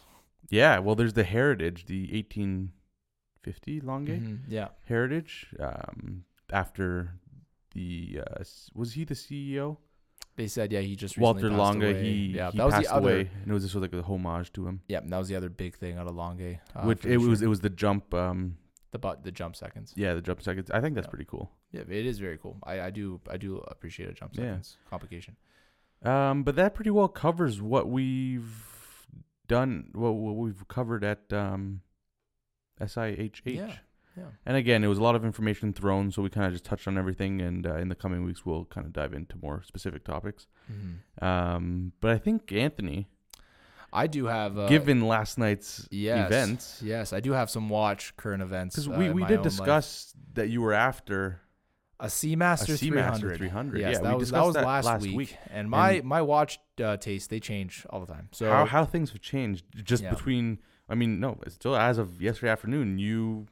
[SPEAKER 2] yeah, well, there's the Heritage, the 1850 Lange
[SPEAKER 1] Mhm. Yeah.
[SPEAKER 2] Heritage. Um, after the uh, was he the CEO?
[SPEAKER 1] They said yeah he just
[SPEAKER 2] Walter Lange.
[SPEAKER 1] away.
[SPEAKER 2] He
[SPEAKER 1] yeah
[SPEAKER 2] he
[SPEAKER 1] that was
[SPEAKER 2] passed
[SPEAKER 1] the other
[SPEAKER 2] away, and it was just like a homage to him.
[SPEAKER 1] yeah that was the other big thing out of Lange. Uh,
[SPEAKER 2] Which it was it was the jump. Um,
[SPEAKER 1] the bu- the jump seconds.
[SPEAKER 2] yeah, the jump seconds. I think that's
[SPEAKER 1] Yeah.
[SPEAKER 2] pretty cool.
[SPEAKER 1] Yeah, it is very cool. I, I do I do appreciate a jump
[SPEAKER 2] Yeah.
[SPEAKER 1] seconds complication.
[SPEAKER 2] Um, but that pretty well covers what we've done, what, what we've covered at um, SIHH.
[SPEAKER 1] Yeah. Yeah.
[SPEAKER 2] And again, it was a lot of information thrown, so we kind of just touched on everything. And uh, in the coming weeks, we'll kind of dive into more specific topics.
[SPEAKER 1] Mhm.
[SPEAKER 2] Um, but I think Anthony,
[SPEAKER 1] I do have uh,
[SPEAKER 2] given last night's
[SPEAKER 1] yes,
[SPEAKER 2] events,
[SPEAKER 1] Yes, I do have some watch current events
[SPEAKER 2] because
[SPEAKER 1] uh,
[SPEAKER 2] we,
[SPEAKER 1] in
[SPEAKER 2] we did
[SPEAKER 1] own life.
[SPEAKER 2] discuss that you were after
[SPEAKER 1] a Seamaster
[SPEAKER 2] a Seamaster
[SPEAKER 1] 300.
[SPEAKER 2] 300.
[SPEAKER 1] Yes,
[SPEAKER 2] Yeah,
[SPEAKER 1] that
[SPEAKER 2] we
[SPEAKER 1] was that was
[SPEAKER 2] that
[SPEAKER 1] last,
[SPEAKER 2] last
[SPEAKER 1] week.
[SPEAKER 2] week.
[SPEAKER 1] And my
[SPEAKER 2] And-
[SPEAKER 1] my watch uh, taste they change all the time. So
[SPEAKER 2] how how things have changed just
[SPEAKER 1] Yeah.
[SPEAKER 2] between. I mean, no, it's still as of yesterday afternoon. You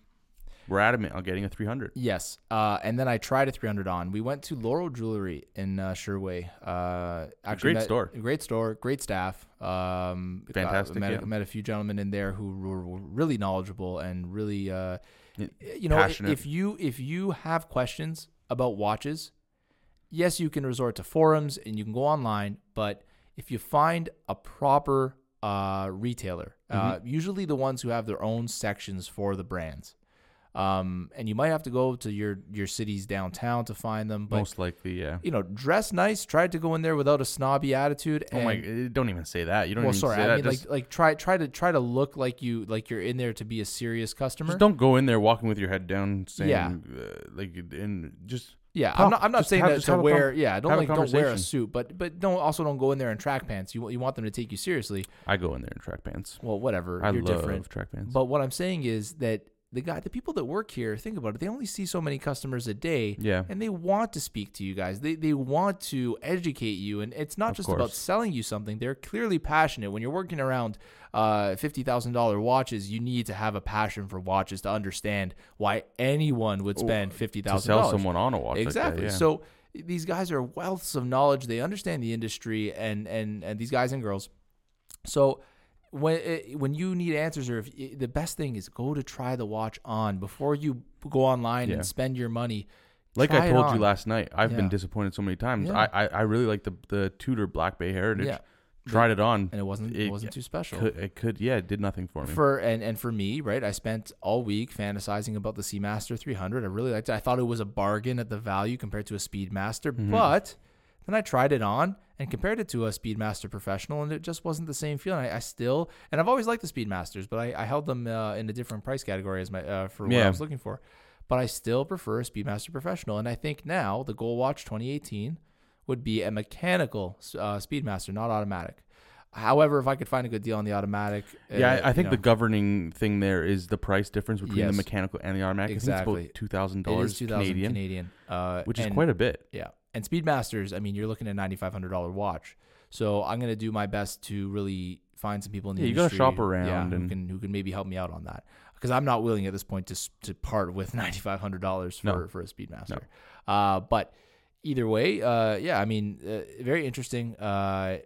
[SPEAKER 2] were adamant on getting a 300.
[SPEAKER 1] Yes. Uh, and then I tried a 300 on. We went to Laurel Jewelry in uh, Sherway. Uh, actually
[SPEAKER 2] Great
[SPEAKER 1] met-
[SPEAKER 2] store.
[SPEAKER 1] Great store. Great staff. Um,
[SPEAKER 2] Fantastic,
[SPEAKER 1] met,
[SPEAKER 2] yeah.
[SPEAKER 1] met a few gentlemen in there who were were really knowledgeable and really, uh, you know,
[SPEAKER 2] passionate.
[SPEAKER 1] if you if you have questions about watches, yes, you can resort to forums and you can go online. But if you find a proper uh, retailer, uh,
[SPEAKER 2] Mm-hmm.
[SPEAKER 1] usually the ones who have their own sections for the brands. Um, and you might have to go to your your city's downtown to find them. But
[SPEAKER 2] Most likely, yeah.
[SPEAKER 1] you know, dress nice. Try to go in there without a snobby attitude.
[SPEAKER 2] Oh my! eh, Don't even say that. You don't
[SPEAKER 1] Well,
[SPEAKER 2] even
[SPEAKER 1] sorry.
[SPEAKER 2] say
[SPEAKER 1] I
[SPEAKER 2] that.
[SPEAKER 1] mean,
[SPEAKER 2] just,
[SPEAKER 1] like, like try try to try to look like you like you're in there to be a serious customer.
[SPEAKER 2] just don't go in there walking with your head down, saying
[SPEAKER 1] Yeah.
[SPEAKER 2] uh, like and just
[SPEAKER 1] Yeah,
[SPEAKER 2] Talk-
[SPEAKER 1] I'm not. I'm not
[SPEAKER 2] just
[SPEAKER 1] saying
[SPEAKER 2] have-
[SPEAKER 1] that
[SPEAKER 2] just
[SPEAKER 1] to
[SPEAKER 2] have a
[SPEAKER 1] wear.
[SPEAKER 2] con-
[SPEAKER 1] yeah, don't
[SPEAKER 2] have a
[SPEAKER 1] like don't wear a
[SPEAKER 2] conversation.
[SPEAKER 1] suit, but but don't also don't go in there in track pants. You you want them to take you seriously.
[SPEAKER 2] I go in there in track pants.
[SPEAKER 1] Well, whatever.
[SPEAKER 2] I
[SPEAKER 1] you're
[SPEAKER 2] love
[SPEAKER 1] different.
[SPEAKER 2] track pants.
[SPEAKER 1] But what I'm saying is that the guy, the people that work here, think about it. They only see so many customers a day.
[SPEAKER 2] yeah,
[SPEAKER 1] And they want to speak to you guys. They they want to educate you, and it's not
[SPEAKER 2] Of
[SPEAKER 1] just about selling you something. They're clearly passionate. When you're working around uh, fifty thousand dollar watches, you need to have a passion for watches to understand why anyone would spend fifty
[SPEAKER 2] to
[SPEAKER 1] thousand
[SPEAKER 2] sell
[SPEAKER 1] dollars.
[SPEAKER 2] someone on a watch
[SPEAKER 1] exactly.
[SPEAKER 2] Like that, yeah.
[SPEAKER 1] So these guys are wealths of knowledge. They understand the industry, and and and these guys and girls. So when it, when you need answers, or if the best thing is go to try the watch on before you go online
[SPEAKER 2] Yeah.
[SPEAKER 1] and spend your money.
[SPEAKER 2] like I told you last night, I've
[SPEAKER 1] Yeah.
[SPEAKER 2] been disappointed so many times.
[SPEAKER 1] Yeah.
[SPEAKER 2] I, I I really like the the Tudor Black Bay Heritage. Tried it on.
[SPEAKER 1] and it wasn't it,
[SPEAKER 2] It-
[SPEAKER 1] wasn't too special.
[SPEAKER 2] Could, it could yeah, it did nothing for me.
[SPEAKER 1] for and and for me, right? I spent all week fantasizing about the Seamaster 300. I really liked it. I thought it was a bargain at the value compared to a Speedmaster,
[SPEAKER 2] Mm-hmm.
[SPEAKER 1] but then I tried it on and compared it to a Speedmaster Professional, and it just wasn't the same feeling. I, I still and I've always liked the Speedmasters, but I, I held them uh, in a different price category as my uh, for what I was looking for. But I still prefer a Speedmaster Professional, and I think now the Goal Watch 2018 would be a mechanical uh, Speedmaster, not automatic. However, if I could find a good deal on the automatic,
[SPEAKER 2] yeah,
[SPEAKER 1] uh,
[SPEAKER 2] I, I think
[SPEAKER 1] know,
[SPEAKER 2] the governing thing there is the price difference between
[SPEAKER 1] Yes.
[SPEAKER 2] the mechanical and the automatic.
[SPEAKER 1] Exactly.
[SPEAKER 2] think it's about two thousand dollars Canadian,
[SPEAKER 1] Canadian, uh,
[SPEAKER 2] which is quite a bit.
[SPEAKER 1] yeah. And Speedmasters, I mean, you're looking at ninety five hundred dollar watch. So I'm gonna do my best to really find some people in the
[SPEAKER 2] Yeah, you gotta
[SPEAKER 1] industry,
[SPEAKER 2] shop
[SPEAKER 1] yeah,
[SPEAKER 2] around
[SPEAKER 1] who
[SPEAKER 2] and-
[SPEAKER 1] can who can maybe help me out on that because I'm not willing at this point to to part with ninety five hundred dollars for
[SPEAKER 2] No.
[SPEAKER 1] for a Speedmaster. Uh, but either way, uh, yeah, I mean, uh, very interesting. Uh,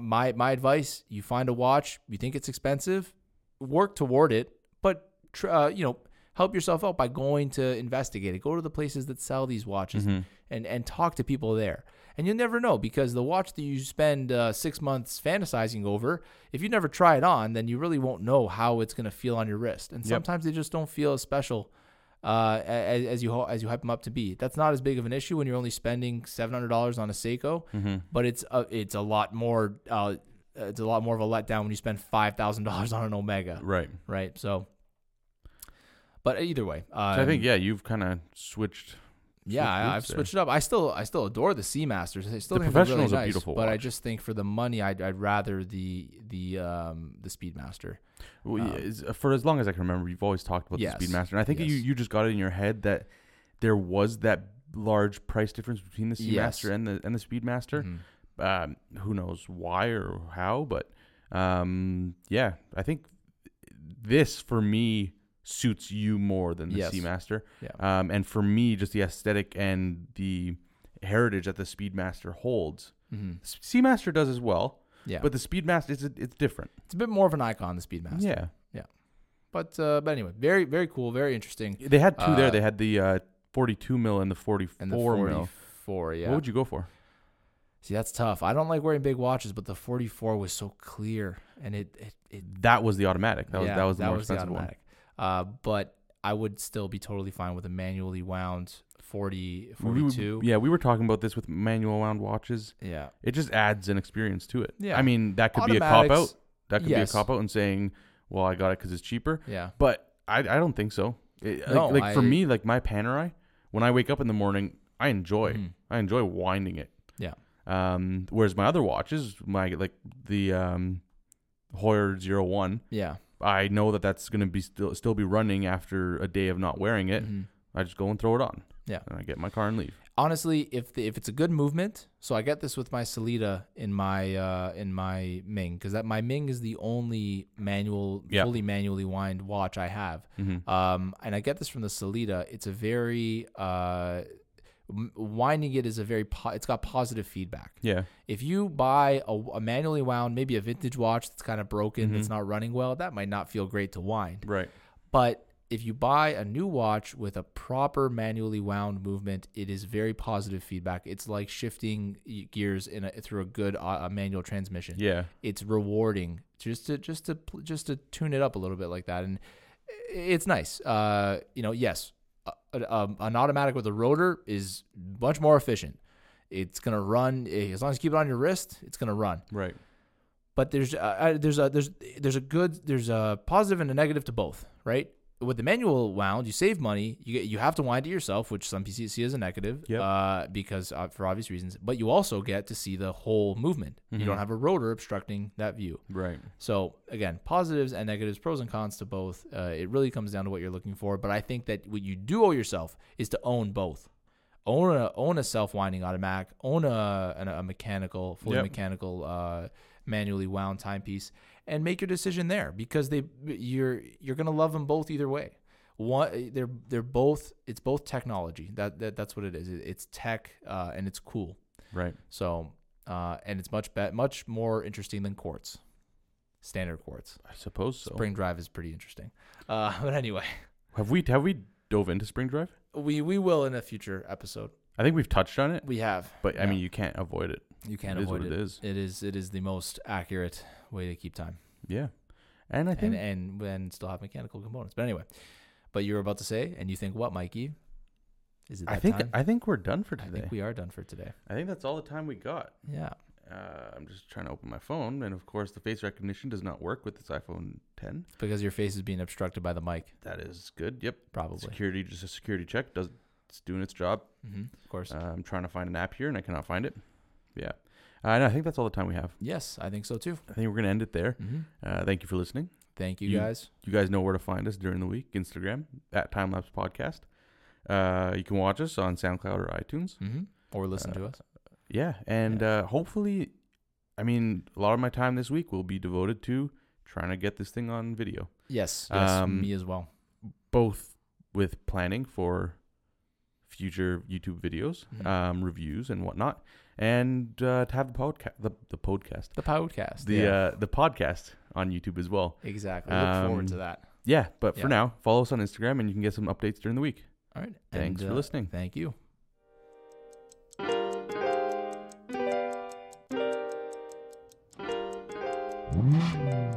[SPEAKER 1] my my advice: you find a watch, you think it's expensive, work toward it, but tr- uh, you know, help yourself out by going to investigate it. Go to the places that sell these watches
[SPEAKER 2] Mhm.
[SPEAKER 1] And and talk to people there. And you'll never know because the watch that you spend uh, six months fantasizing over, if you never try it on, then you really won't know how it's going to feel on your wrist. And
[SPEAKER 2] Yep.
[SPEAKER 1] sometimes they just don't feel as special uh, as, as you as you hype them up to be. That's not as big of an issue when you're only spending seven hundred dollars on a Seiko,
[SPEAKER 2] Mhm.
[SPEAKER 1] but it's a, it's a lot more. Uh, it's a lot more of a letdown when you spend five thousand dollars on an Omega,
[SPEAKER 2] Right.
[SPEAKER 1] right? So, but either way, um,
[SPEAKER 2] So I think yeah, you've kind of switched.
[SPEAKER 1] Yeah, I, I've
[SPEAKER 2] there.
[SPEAKER 1] switched it up. I still, I still adore the Seamasters. I still
[SPEAKER 2] The
[SPEAKER 1] think
[SPEAKER 2] Professional
[SPEAKER 1] really
[SPEAKER 2] is a
[SPEAKER 1] nice,
[SPEAKER 2] beautiful
[SPEAKER 1] but I just think for the money, I'd, I'd rather the the um the Speedmaster.
[SPEAKER 2] Well,
[SPEAKER 1] Um,
[SPEAKER 2] is- for as long as I can remember, you've always talked about
[SPEAKER 1] Yes.
[SPEAKER 2] the Speedmaster, and I think you
[SPEAKER 1] Yes.
[SPEAKER 2] you just got it in your head that there was that large price difference between the Seamaster
[SPEAKER 1] Yes.
[SPEAKER 2] and the and the Speedmaster.
[SPEAKER 1] Mhm.
[SPEAKER 2] Um, who knows why or how, but um, yeah, I think this for me suits you more than the
[SPEAKER 1] Yes.
[SPEAKER 2] Seamaster.
[SPEAKER 1] Yeah.
[SPEAKER 2] Um, and for me, just the aesthetic and the heritage that the Speedmaster holds,
[SPEAKER 1] Mhm.
[SPEAKER 2] Seamaster does as well.
[SPEAKER 1] Yeah,
[SPEAKER 2] But the Speedmaster, it's it's different.
[SPEAKER 1] it's a bit more of an icon, the Speedmaster.
[SPEAKER 2] Yeah. Yeah.
[SPEAKER 1] But uh, but anyway, very very cool, very interesting.
[SPEAKER 2] They had two
[SPEAKER 1] Uh,
[SPEAKER 2] there. They had the uh, 42 mil and the 44
[SPEAKER 1] And the
[SPEAKER 2] mil.
[SPEAKER 1] 44, yeah.
[SPEAKER 2] What would you go for?
[SPEAKER 1] See, that's tough. I don't like wearing big watches, but the 44 was so clear, and it it, it
[SPEAKER 2] That was the automatic. That was that was the more
[SPEAKER 1] was the
[SPEAKER 2] expensive one.
[SPEAKER 1] Uh, but I would still be totally fine with a manually wound 40
[SPEAKER 2] We would-
[SPEAKER 1] 42.
[SPEAKER 2] yeah, we were talking about this with manual wound watches.
[SPEAKER 1] yeah.
[SPEAKER 2] It just adds an experience to it.
[SPEAKER 1] Yeah.
[SPEAKER 2] I mean, that could be a cop out. That could
[SPEAKER 1] yes.
[SPEAKER 2] be a cop out and saying, "Well, I got it because it's cheaper."
[SPEAKER 1] Yeah.
[SPEAKER 2] But I, I don't think so. It- like,
[SPEAKER 1] No,
[SPEAKER 2] like for
[SPEAKER 1] I-
[SPEAKER 2] me, like my Panerai, when I wake up in the morning, I enjoy.
[SPEAKER 1] Mhm.
[SPEAKER 2] I enjoy winding it.
[SPEAKER 1] Yeah.
[SPEAKER 2] Um, whereas my other watches, my like the um, Heuer Zero One,
[SPEAKER 1] Yeah.
[SPEAKER 2] I know that that's gonna be still still be running after a day of not wearing it.
[SPEAKER 1] Mhm.
[SPEAKER 2] I just go and throw it on.
[SPEAKER 1] Yeah.
[SPEAKER 2] and I get my car and leave.
[SPEAKER 1] honestly, if the, if it's a good movement, so I get this with my Sellita in my uh, in my Ming because that my Ming is the only manual,
[SPEAKER 2] Yeah.
[SPEAKER 1] fully manually wind watch I have.
[SPEAKER 2] Mm-hmm.
[SPEAKER 1] Um, and I get this from the Sellita. It's a very uh, winding it is a very po- it's got positive feedback.
[SPEAKER 2] Yeah,
[SPEAKER 1] If you buy a, a manually wound, maybe a vintage watch that's kind of broken,
[SPEAKER 2] Mhm.
[SPEAKER 1] that's not running well, that might not feel great to wind.
[SPEAKER 2] right.
[SPEAKER 1] But if you buy a new watch with a proper manually wound movement, it is very positive feedback. It's like shifting gears in a, through a good uh, manual transmission.
[SPEAKER 2] Yeah,
[SPEAKER 1] It's rewarding just to just to just to tune it up a little bit like that, and it's nice. Uh, you know, yes, a, a, um, an automatic with a rotor is much more efficient. It's gonna run eh, as long as you keep it on your wrist. It's gonna run
[SPEAKER 2] right.
[SPEAKER 1] but there's uh, uh, there's a there's there's a good there's a positive and a negative to both, right? With the manual wound, you save money. You get, you have to wind it yourself, which some people see as a negative,
[SPEAKER 2] Yep.
[SPEAKER 1] uh, because uh, for obvious reasons. But you also get to see the whole movement. You
[SPEAKER 2] Mhm.
[SPEAKER 1] don't have a rotor obstructing that view.
[SPEAKER 2] Right.
[SPEAKER 1] So again, positives and negatives, pros and cons to both. Uh, it really comes down to what you're looking for. But I think that what you do owe yourself is to own both. Own a own a self winding automatic. Own a a, a mechanical, fully
[SPEAKER 2] Yep.
[SPEAKER 1] mechanical, uh, manually wound timepiece, and make your decision there because they you're you're gonna love them both either way. One, they're they're both it's both technology. That, that that's what it is. It- It's tech uh, and it's cool.
[SPEAKER 2] Right.
[SPEAKER 1] So uh, and it's much be- much more interesting than quartz, standard quartz.
[SPEAKER 2] I suppose so.
[SPEAKER 1] Spring Drive is pretty interesting. Uh, but anyway,
[SPEAKER 2] Have we have we dove into Spring Drive?
[SPEAKER 1] we we will in a future episode.
[SPEAKER 2] I think we've touched on it,
[SPEAKER 1] We have,
[SPEAKER 2] but I mean you can't avoid it.
[SPEAKER 1] you can't
[SPEAKER 2] it is
[SPEAKER 1] avoid
[SPEAKER 2] what
[SPEAKER 1] it.
[SPEAKER 2] it is.
[SPEAKER 1] It is it is the most accurate way to keep time
[SPEAKER 2] Yeah. And I think
[SPEAKER 1] and and and still have mechanical components. But anyway, but you were about to say, and you think what, Mikey? Is it that
[SPEAKER 2] I think
[SPEAKER 1] time?
[SPEAKER 2] I think we're done for
[SPEAKER 1] I
[SPEAKER 2] today.
[SPEAKER 1] think we are done for today.
[SPEAKER 2] I think that's all the time we got.
[SPEAKER 1] Yeah.
[SPEAKER 2] Uh, I'm just trying to open my phone, and of course, the face recognition does not work with this iPhone 10.
[SPEAKER 1] Because your face is being obstructed by the mic,
[SPEAKER 2] That is good. Yep.
[SPEAKER 1] probably.
[SPEAKER 2] Security, just a security check, does it's doing its job.
[SPEAKER 1] hmm Of course.
[SPEAKER 2] Uh, I'm trying to find an app here, and I cannot find it. Yeah. Uh, and I think that's all the time we have.
[SPEAKER 1] yes, I think so too.
[SPEAKER 2] I think we're gonna end it there.
[SPEAKER 1] hmm
[SPEAKER 2] Uh, thank you for listening.
[SPEAKER 1] Thank you,
[SPEAKER 2] You-
[SPEAKER 1] guys.
[SPEAKER 2] You guys know where to find us during the week. Instagram at TimeLaps Podcast. Uh, you can watch us on SoundCloud or iTunes.
[SPEAKER 1] hmm Or listen to
[SPEAKER 2] Uh,
[SPEAKER 1] us.
[SPEAKER 2] Yeah, and Uh, hopefully, I mean, a lot of my time this week will be devoted to trying to get this thing on video,
[SPEAKER 1] Yes. Yes.
[SPEAKER 2] um,
[SPEAKER 1] me as well.
[SPEAKER 2] both with planning for future YouTube videos,
[SPEAKER 1] Mhm.
[SPEAKER 2] um, reviews, and whatnot, and uh, to have the podcast, the the podcast,
[SPEAKER 1] The podcast.
[SPEAKER 2] the
[SPEAKER 1] yeah.
[SPEAKER 2] uh, the podcast on YouTube as well.
[SPEAKER 1] exactly. Look forward to
[SPEAKER 2] um,
[SPEAKER 1] that.
[SPEAKER 2] Yeah, but for now, follow us on Instagram, and you can get some updates during the week.
[SPEAKER 1] All right.
[SPEAKER 2] Thanks
[SPEAKER 1] And,
[SPEAKER 2] for
[SPEAKER 1] uh,
[SPEAKER 2] listening.
[SPEAKER 1] Thank you.
[SPEAKER 3] Mm-hmm.